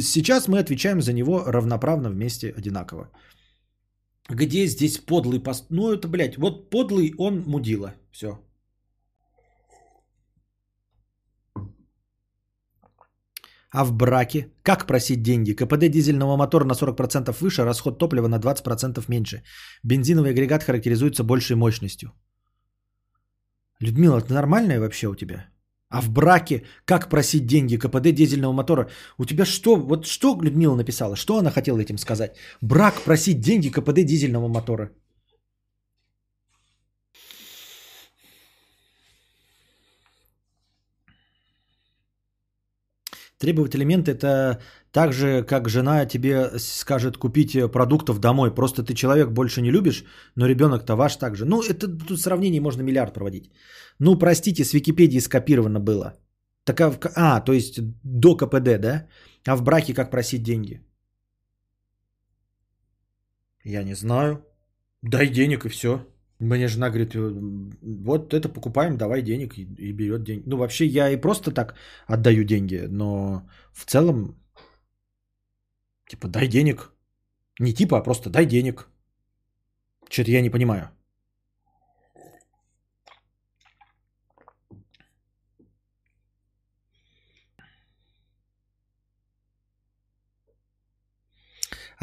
Сейчас мы отвечаем за него равноправно вместе одинаково. Где здесь подлый пост? Ну это, блядь, вот подлый он мудила. Все. А в браке? Как просить деньги? КПД дизельного мотора на 40% выше, расход топлива на 20% меньше. Бензиновый агрегат характеризуется большей мощностью. Людмила, это нормальное вообще у тебя? А в браке как просить деньги? КПД дизельного мотора. У тебя что? Вот что Людмила написала? Что она хотела этим сказать? Брак просить деньги КПД дизельного мотора. Требовать элементы это так же, как жена тебе скажет купить продуктов домой. Просто ты человек больше не любишь, но ребенок-то ваш также. Ну, это тут сравнений можно миллиард проводить. Ну, простите, с Википедии скопировано было. Так, а, а, то есть до КПД, да? А в браке как просить деньги? Я не знаю. Дай денег и все. Мне жена говорит, «Э, вот это покупаем, давай денег и, и берет деньги. Ну, вообще я и просто так отдаю деньги, но в целом, типа, дай денег. Не типа, а просто дай денег. Что-то я не понимаю.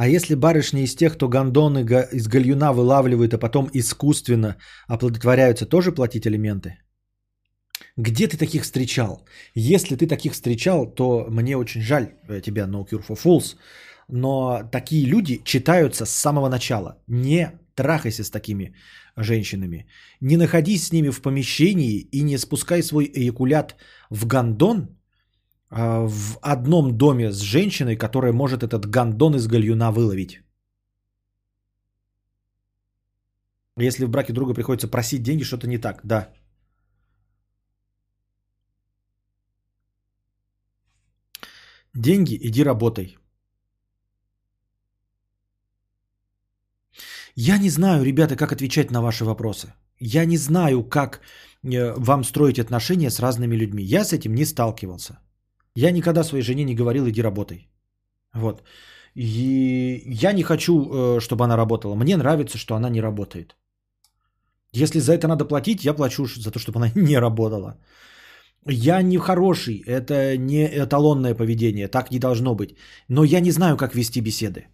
А если барышни из тех, кто гондоны из гальюна вылавливают, а потом искусственно оплодотворяются, тоже платить алименты? Где ты таких встречал? Если ты таких встречал, то мне очень жаль э, тебя, No Cure for Fools. Но такие люди читаются с самого начала. Не трахайся с такими женщинами. Не находись с ними в помещении и не спускай свой эякулят в гондон в одном доме с женщиной, которая может этот гондон из гальюна выловить. Если в браке друга приходится просить деньги, что-то не так, да. Деньги, иди работай. Я не знаю, ребята, как отвечать на ваши вопросы. Я не знаю, как э, вам строить отношения с разными людьми. Я с этим не сталкивался. Я никогда своей жене не говорил, иди работай. Вот. И я не хочу, э, чтобы она работала. Мне нравится, что она не работает. Если за это надо платить, я плачу за то, чтобы она не работала. Я не хороший, это не эталонное поведение, так не должно быть. Но я не знаю, как вести беседы.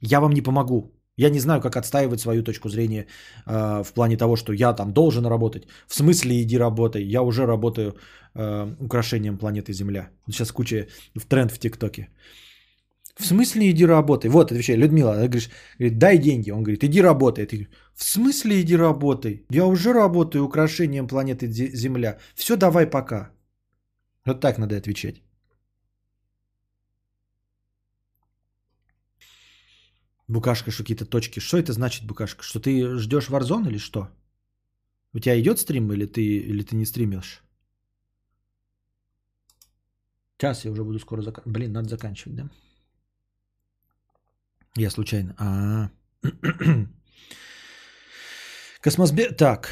Я вам не помогу. Я не знаю, как отстаивать свою точку зрения э, в плане того, что я там должен работать. В смысле иди работай. Я уже работаю э, украшением планеты Земля. Сейчас куча в тренд в ТикТоке. В смысле иди работай? Вот, отвечай, Людмила, она говорит, дай деньги. Он говорит, иди работай. Ты в смысле иди работай? Я уже работаю украшением планеты Зе- Земля. Все, давай пока. Вот так надо отвечать. Букашка, что какие-то точки. Что это значит, Букашка? Что ты ждешь Warzone или что? У тебя идет стрим или ты, или ты не стримишь? Сейчас я уже буду скоро заканчивать. Блин, надо заканчивать, да? Я случайно. А, Космосбек. Так.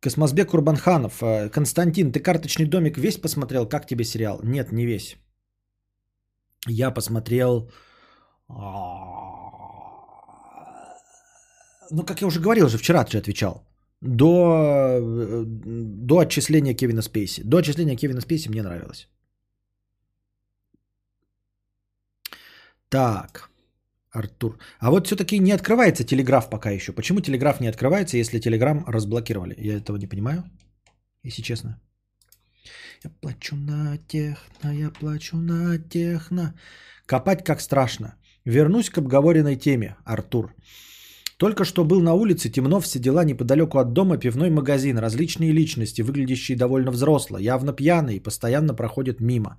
Космосбек Курбанханов. э, Константин, ты карточный домик весь посмотрел? Как тебе сериал? Нет, не весь. Я посмотрел... Ну, как я уже говорил, же вчера же отвечал. До, э, до отчисления Кевина Спейси. До отчисления Кевина Спейси мне нравилось. Так, Артур. А вот все-таки не открывается телеграф пока еще. Почему телеграф не открывается, если телеграм разблокировали? Я этого не понимаю, если честно. Я плачу на техно, я плачу на техно. Копать как страшно. Вернусь к обговоренной теме, Артур. Только что был на улице, темно, все дела неподалеку от дома, пивной магазин, различные личности, выглядящие довольно взросло, явно пьяные, постоянно проходят мимо.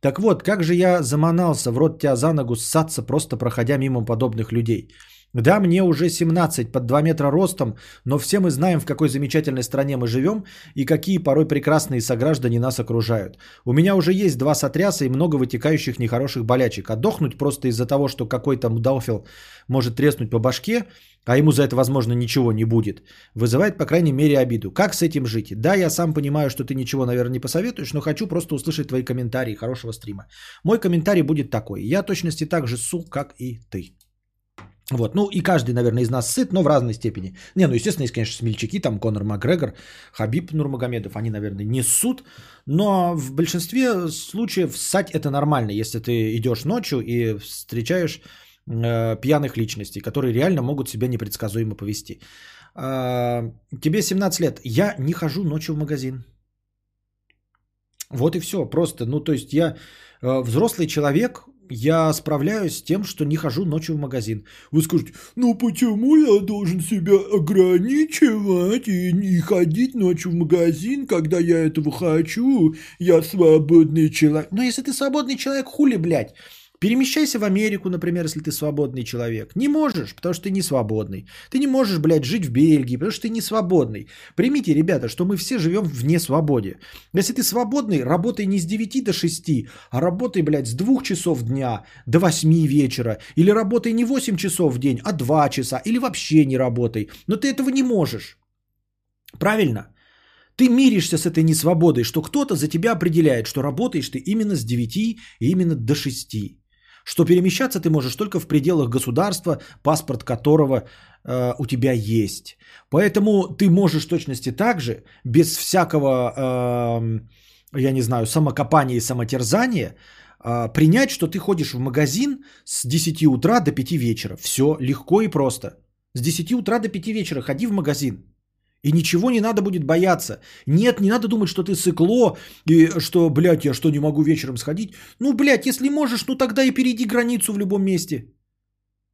Так вот, как же я заманался в рот тебя за ногу ссаться, просто проходя мимо подобных людей. Да, мне уже 17, под 2 метра ростом, но все мы знаем, в какой замечательной стране мы живем и какие порой прекрасные сограждане нас окружают. У меня уже есть два сотряса и много вытекающих нехороших болячек. Отдохнуть просто из-за того, что какой-то мудауфил может треснуть по башке, а ему за это, возможно, ничего не будет, вызывает, по крайней мере, обиду. Как с этим жить? Да, я сам понимаю, что ты ничего, наверное, не посоветуешь, но хочу просто услышать твои комментарии хорошего стрима. Мой комментарий будет такой. Я точности так же су, как и ты. Вот, ну и каждый, наверное, из нас сыт, но в разной степени. Не, ну, естественно, есть, конечно, смельчаки, там Конор Макгрегор, Хабиб Нурмагомедов, они, наверное, не ссут, но в большинстве случаев ссать это нормально, если ты идешь ночью и встречаешь э, пьяных личностей, которые реально могут себя непредсказуемо повести. Э, тебе 17 лет, я не хожу ночью в магазин. Вот и все, просто, ну то есть я э, взрослый человек, я справляюсь с тем, что не хожу ночью в магазин. Вы скажете, ну почему я должен себя ограничивать и не ходить ночью в магазин, когда я этого хочу? Я свободный человек. Но если ты свободный человек, хули, блядь? Перемещайся в Америку, например, если ты свободный человек. Не можешь, потому что ты не свободный. Ты не можешь, блядь, жить в Бельгии, потому что ты не свободный. Примите, ребята, что мы все живем в несвободе. Если ты свободный, работай не с 9 до 6, а работай, блядь, с 2 часов дня до 8 вечера. Или работай не 8 часов в день, а 2 часа. Или вообще не работай. Но ты этого не можешь. Правильно? Ты миришься с этой несвободой, что кто-то за тебя определяет, что работаешь ты именно с 9 и именно до 6 что перемещаться ты можешь только в пределах государства, паспорт которого э, у тебя есть. Поэтому ты можешь точности так же, без всякого, э, я не знаю, самокопания и самотерзания, э, принять, что ты ходишь в магазин с 10 утра до 5 вечера. Все легко и просто. С 10 утра до 5 вечера ходи в магазин. И ничего не надо будет бояться. Нет, не надо думать, что ты сыкло, и что, блядь, я что, не могу вечером сходить? Ну, блядь, если можешь, ну тогда и перейди границу в любом месте.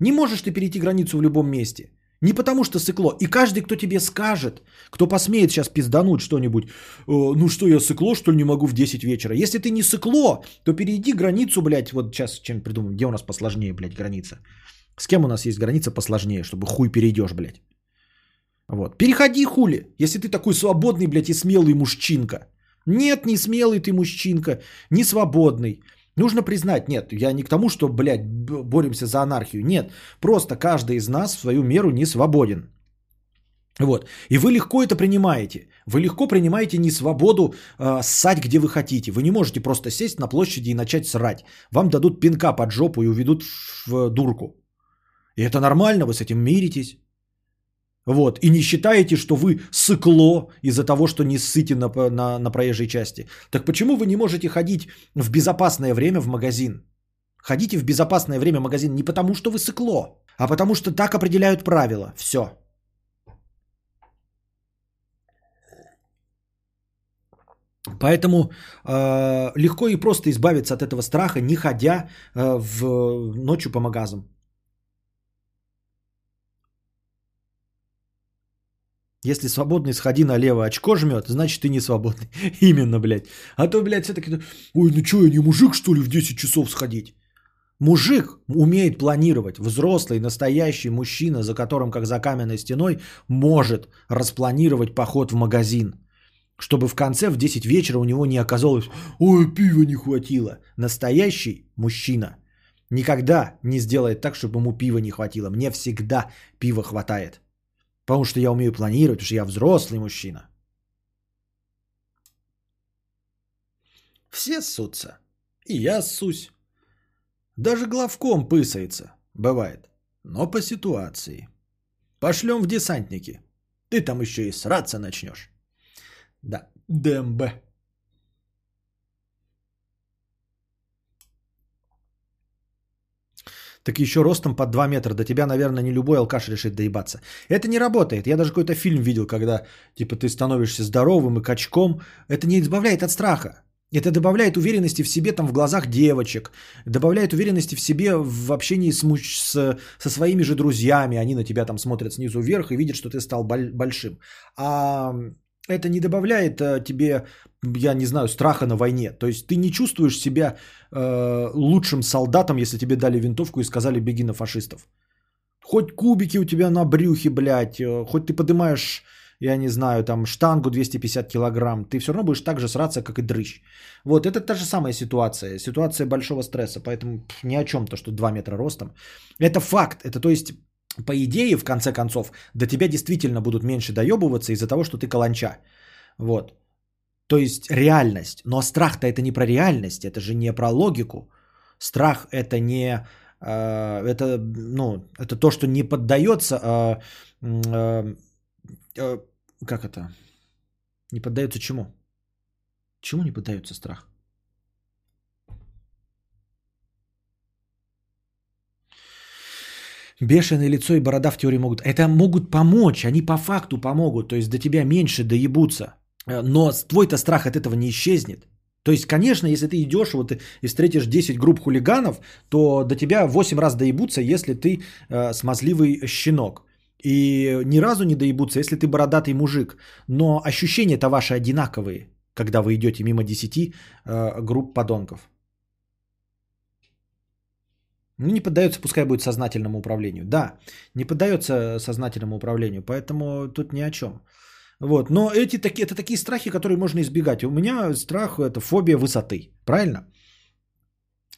Не можешь ты перейти границу в любом месте. Не потому что сыкло. И каждый, кто тебе скажет, кто посмеет сейчас пиздануть что-нибудь, э, ну что, я сыкло, что ли, не могу в 10 вечера. Если ты не сыкло, то перейди границу, блядь, вот сейчас чем придумаем, где у нас посложнее, блядь, граница. С кем у нас есть граница посложнее, чтобы хуй перейдешь, блядь. Вот. Переходи, хули, если ты такой свободный, блядь, и смелый мужчинка. Нет, не смелый ты мужчинка, не свободный. Нужно признать, нет, я не к тому, что, блядь, боремся за анархию. Нет, просто каждый из нас в свою меру не свободен. Вот. И вы легко это принимаете. Вы легко принимаете не свободу э, ссать, где вы хотите. Вы не можете просто сесть на площади и начать срать. Вам дадут пинка под жопу и уведут в дурку. И это нормально, вы с этим миритесь. Вот. И не считаете, что вы сыкло из-за того, что не ссыте на, на, на проезжей части. Так почему вы не можете ходить в безопасное время в магазин? Ходите в безопасное время в магазин не потому, что вы сыкло, а потому что так определяют правила. Все. Поэтому э, легко и просто избавиться от этого страха, не ходя э, в ночью по магазам. Если свободный, сходи налево, очко жмет, значит ты не свободный. Именно, блядь. А то, блядь, все таки ой, ну что, я не мужик, что ли, в 10 часов сходить? Мужик умеет планировать. Взрослый, настоящий мужчина, за которым, как за каменной стеной, может распланировать поход в магазин. Чтобы в конце, в 10 вечера у него не оказалось «Ой, пива не хватило». Настоящий мужчина никогда не сделает так, чтобы ему пива не хватило. Мне всегда пива хватает. Потому что я умею планировать, потому что я взрослый мужчина. Все ссутся. И я ссусь. Даже главком пысается. Бывает. Но по ситуации. Пошлем в десантники. Ты там еще и сраться начнешь. Да, ДМБ. Так еще ростом под 2 метра. До тебя, наверное, не любой алкаш решит доебаться. Это не работает. Я даже какой-то фильм видел, когда типа ты становишься здоровым и качком. Это не избавляет от страха. Это добавляет уверенности в себе там в глазах девочек, добавляет уверенности в себе в общении с, с, со своими же друзьями. Они на тебя там смотрят снизу вверх и видят, что ты стал большим. А это не добавляет э, тебе, я не знаю, страха на войне. То есть ты не чувствуешь себя э, лучшим солдатом, если тебе дали винтовку и сказали беги на фашистов. Хоть кубики у тебя на брюхе, блядь, э, хоть ты поднимаешь, я не знаю, там штангу 250 килограмм, ты все равно будешь так же сраться, как и дрыщ. Вот, это та же самая ситуация, ситуация большого стресса, поэтому пff, ни о чем то, что 2 метра ростом. Это факт, это то есть по идее, в конце концов, до тебя действительно будут меньше доебываться из-за того, что ты каланча. Вот. То есть реальность. Но страх-то это не про реальность, это же не про логику. Страх это не... Э, это, ну, это то, что не поддается... Э, э, э, как это? Не поддается чему? Чему не поддается страх? Бешеное лицо и борода в теории могут. Это могут помочь, они по факту помогут. То есть до тебя меньше доебутся. Э, но твой-то страх от этого не исчезнет. То есть, конечно, если ты идешь вот и встретишь 10 групп хулиганов, то до тебя 8 раз доебутся, если ты э, смазливый щенок. И ни разу не доебутся, если ты бородатый мужик. Но ощущения-то ваши одинаковые, когда вы идете мимо 10 э, групп подонков. Ну, не поддается, пускай будет сознательному управлению. Да, не поддается сознательному управлению, поэтому тут ни о чем. Вот. Но эти, такие, это такие страхи, которые можно избегать. У меня страх – это фобия высоты. Правильно?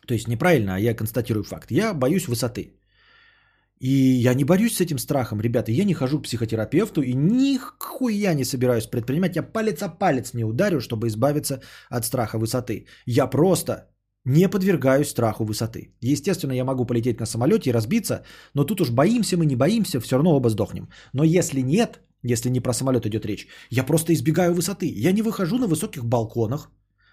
То есть неправильно, а я констатирую факт. Я боюсь высоты. И я не борюсь с этим страхом, ребята. Я не хожу к психотерапевту и нихуя не собираюсь предпринимать. Я палец о палец не ударю, чтобы избавиться от страха высоты. Я просто не подвергаюсь страху высоты. Естественно, я могу полететь на самолете и разбиться, но тут уж боимся мы, не боимся, все равно оба сдохнем. Но если нет, если не про самолет идет речь, я просто избегаю высоты. Я не выхожу на высоких балконах,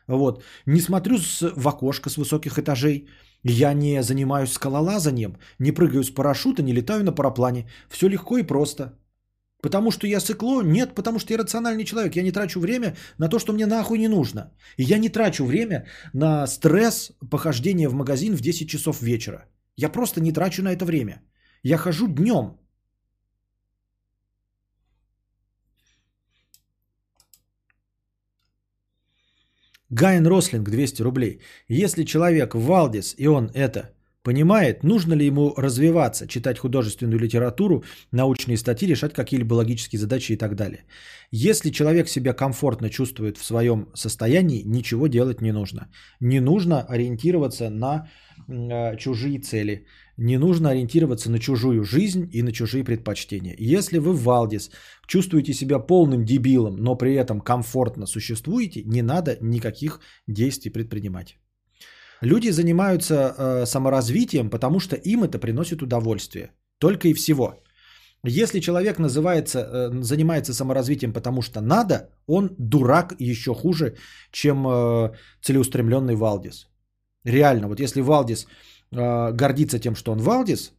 вот, не смотрю с, в окошко с высоких этажей, я не занимаюсь скалолазанием, не прыгаю с парашюта, не летаю на параплане. Все легко и просто. Потому что я сыкло? Нет, потому что я рациональный человек. Я не трачу время на то, что мне нахуй не нужно. И я не трачу время на стресс похождения в магазин в 10 часов вечера. Я просто не трачу на это время. Я хожу днем. Гайен Рослинг 200 рублей. Если человек Валдис, и он это Понимает, нужно ли ему развиваться, читать художественную литературу, научные статьи, решать какие-либо логические задачи и так далее. Если человек себя комфортно чувствует в своем состоянии, ничего делать не нужно. Не нужно ориентироваться на э, чужие цели. Не нужно ориентироваться на чужую жизнь и на чужие предпочтения. Если вы в Валдис чувствуете себя полным дебилом, но при этом комфортно существуете, не надо никаких действий предпринимать. Люди занимаются э, саморазвитием, потому что им это приносит удовольствие. Только и всего. Если человек называется, э, занимается саморазвитием, потому что надо, он дурак еще хуже, чем э, целеустремленный Валдис. Реально, вот если Валдис э, гордится тем, что он Валдис,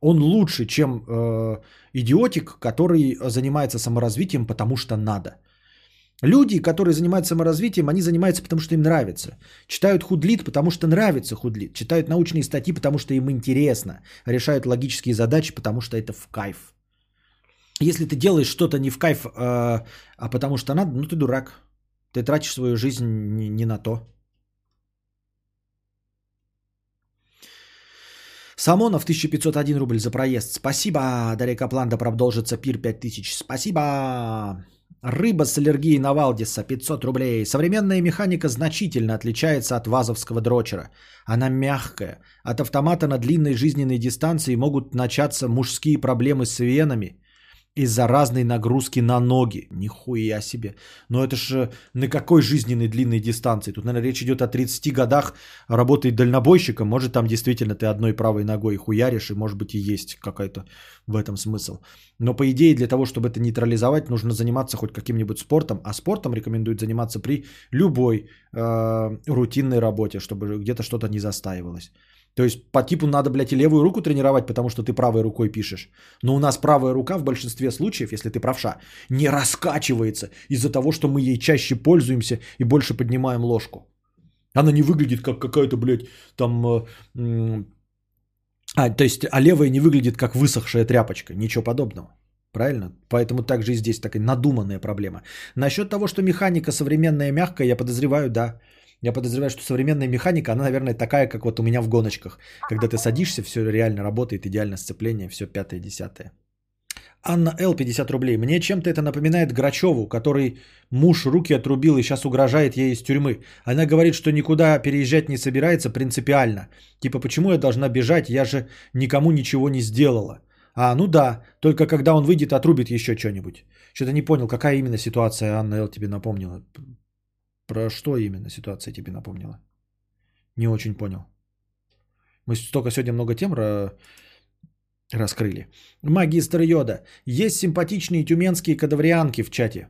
он лучше, чем э, идиотик, который занимается саморазвитием, потому что надо. Люди, которые занимаются саморазвитием, они занимаются, потому что им нравится. Читают худлит, потому что нравится худлит. Читают научные статьи, потому что им интересно. Решают логические задачи, потому что это в кайф. Если ты делаешь что-то не в кайф, а, а потому что надо, ну ты дурак. Ты тратишь свою жизнь не на то. Самонов 1501 рубль за проезд. Спасибо. Дарья Каплан, продолжится пир 5000. Спасибо. Рыба с аллергией на Валдиса 500 рублей. Современная механика значительно отличается от вазовского дрочера. Она мягкая. От автомата на длинной жизненной дистанции могут начаться мужские проблемы с венами из-за разной нагрузки на ноги. Нихуя себе. Но это же на какой жизненной длинной дистанции? Тут, наверное, речь идет о 30 годах работы дальнобойщиком. Может, там действительно ты одной правой ногой хуяришь, и может быть и есть какой-то в этом смысл. Но по идее, для того, чтобы это нейтрализовать, нужно заниматься хоть каким-нибудь спортом. А спортом рекомендуют заниматься при любой э, рутинной работе, чтобы где-то что-то не застаивалось. То есть по типу надо, блядь, и левую руку тренировать, потому что ты правой рукой пишешь. Но у нас правая рука в большинстве случаев, если ты правша, не раскачивается из-за того, что мы ей чаще пользуемся и больше поднимаем ложку. Она не выглядит как какая-то, блядь, там... Э, а, то есть, а левая не выглядит как высохшая тряпочка. Ничего подобного. Правильно? Поэтому также и здесь такая надуманная проблема. Насчет того, что механика современная мягкая, я подозреваю, да. Я подозреваю, что современная механика, она, наверное, такая, как вот у меня в гоночках. Когда ты садишься, все реально работает, идеально сцепление, все пятое, десятое. Анна Л. 50 рублей. Мне чем-то это напоминает Грачеву, который муж руки отрубил и сейчас угрожает ей из тюрьмы. Она говорит, что никуда переезжать не собирается принципиально. Типа, почему я должна бежать, я же никому ничего не сделала. А, ну да, только когда он выйдет, отрубит еще что-нибудь. Что-то не понял, какая именно ситуация Анна Л. тебе напомнила. Про что именно ситуация тебе напомнила? Не очень понял. Мы столько сегодня много тем раскрыли. Магистр Йода. Есть симпатичные тюменские кадаврианки в чате.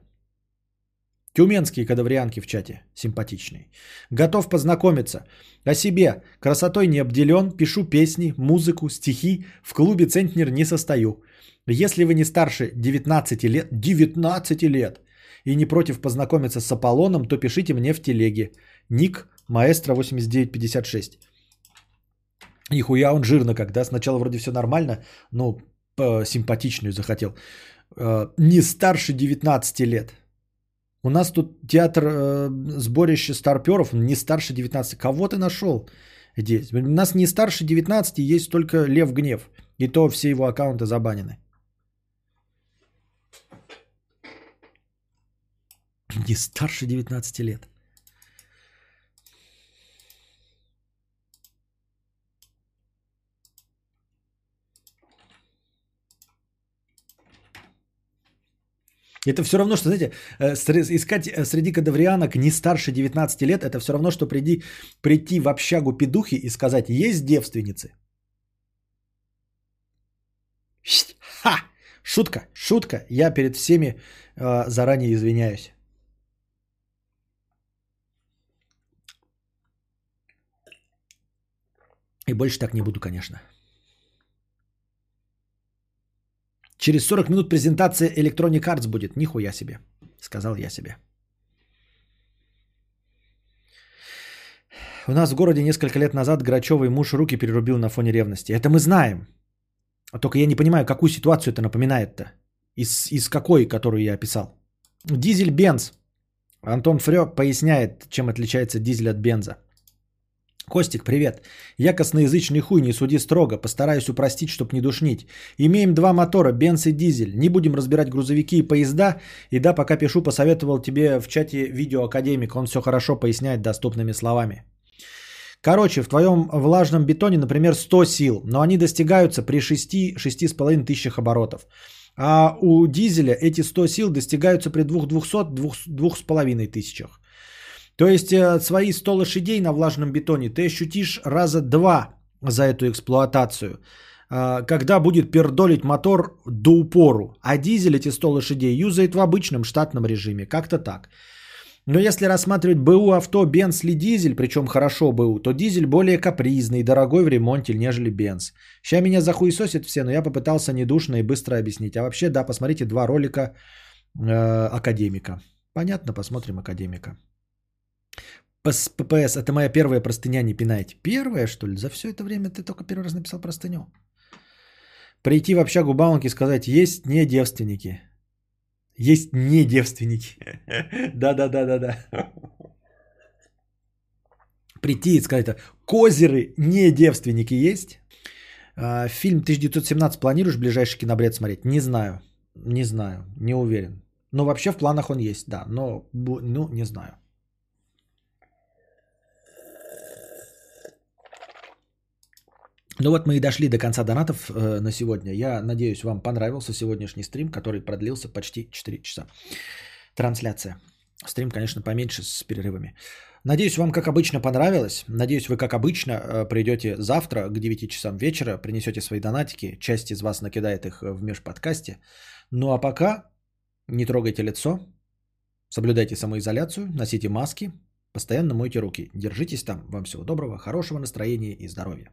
Тюменские кадаврианки в чате. Симпатичные. Готов познакомиться. О себе. Красотой не обделен. Пишу песни, музыку, стихи. В клубе Центнер не состою. Если вы не старше 19 лет... 19 лет! И не против познакомиться с Аполлоном, то пишите мне в телеге. Ник Маэстро 8956. Нихуя он жирно, когда сначала вроде все нормально, но симпатичную захотел. Э, не старше 19 лет. У нас тут театр э, сборище старперов, не старше 19. Кого ты нашел здесь? У нас не старше 19, есть только Лев Гнев. И то все его аккаунты забанены. Не старше 19 лет. Это все равно, что, знаете, э, искать э, среди кадаврианок не старше 19 лет, это все равно, что приди, прийти в общагу педухи и сказать, есть девственницы? Ха! Шутка, шутка. Я перед всеми э, заранее извиняюсь. И больше так не буду, конечно. Через 40 минут презентация Electronic Arts будет. Нихуя себе. Сказал я себе. У нас в городе несколько лет назад Грачевый муж руки перерубил на фоне ревности. Это мы знаем. Только я не понимаю, какую ситуацию это напоминает-то. Из, из какой, которую я описал. Дизель Бенз. Антон Фрё поясняет, чем отличается дизель от бенза. Костик, привет. Я косноязычный хуй, не суди строго. Постараюсь упростить, чтоб не душнить. Имеем два мотора, бенз и дизель. Не будем разбирать грузовики и поезда. И да, пока пишу, посоветовал тебе в чате видео Академик. Он все хорошо поясняет доступными словами. Короче, в твоем влажном бетоне, например, 100 сил, но они достигаются при 6-6,5 тысячах оборотов. А у дизеля эти 100 сил достигаются при 2-200-2,5 тысячах. То есть э, свои 100 лошадей на влажном бетоне ты ощутишь раза два за эту эксплуатацию, э, когда будет пердолить мотор до упору, а дизель эти 100 лошадей юзает в обычном штатном режиме, как-то так. Но если рассматривать БУ авто, Бенц или дизель, причем хорошо БУ, то дизель более капризный и дорогой в ремонте, нежели Бенц. Сейчас меня захуесосят все, но я попытался недушно и быстро объяснить. А вообще, да, посмотрите два ролика э, Академика. Понятно, посмотрим Академика. ППС, это моя первая простыня, не пинайте. Первая, что ли? За все это время ты только первый раз написал простыню. Прийти в общагу Баунки и сказать, есть не девственники. Есть не девственники. Да-да-да-да-да. Прийти и сказать, козеры не девственники есть? А, фильм 1917 планируешь ближайший кинобред смотреть? Не знаю. Не знаю. Не уверен. Но вообще в планах он есть, да. Но, ну, не знаю. Ну вот мы и дошли до конца донатов э, на сегодня. Я надеюсь, вам понравился сегодняшний стрим, который продлился почти 4 часа. Трансляция. Стрим, конечно, поменьше с перерывами. Надеюсь, вам, как обычно, понравилось. Надеюсь, вы, как обычно, э, придете завтра к 9 часам вечера, принесете свои донатики. Часть из вас накидает их в межподкасте. Ну а пока не трогайте лицо, соблюдайте самоизоляцию, носите маски, постоянно мойте руки. Держитесь там. Вам всего доброго, хорошего настроения и здоровья.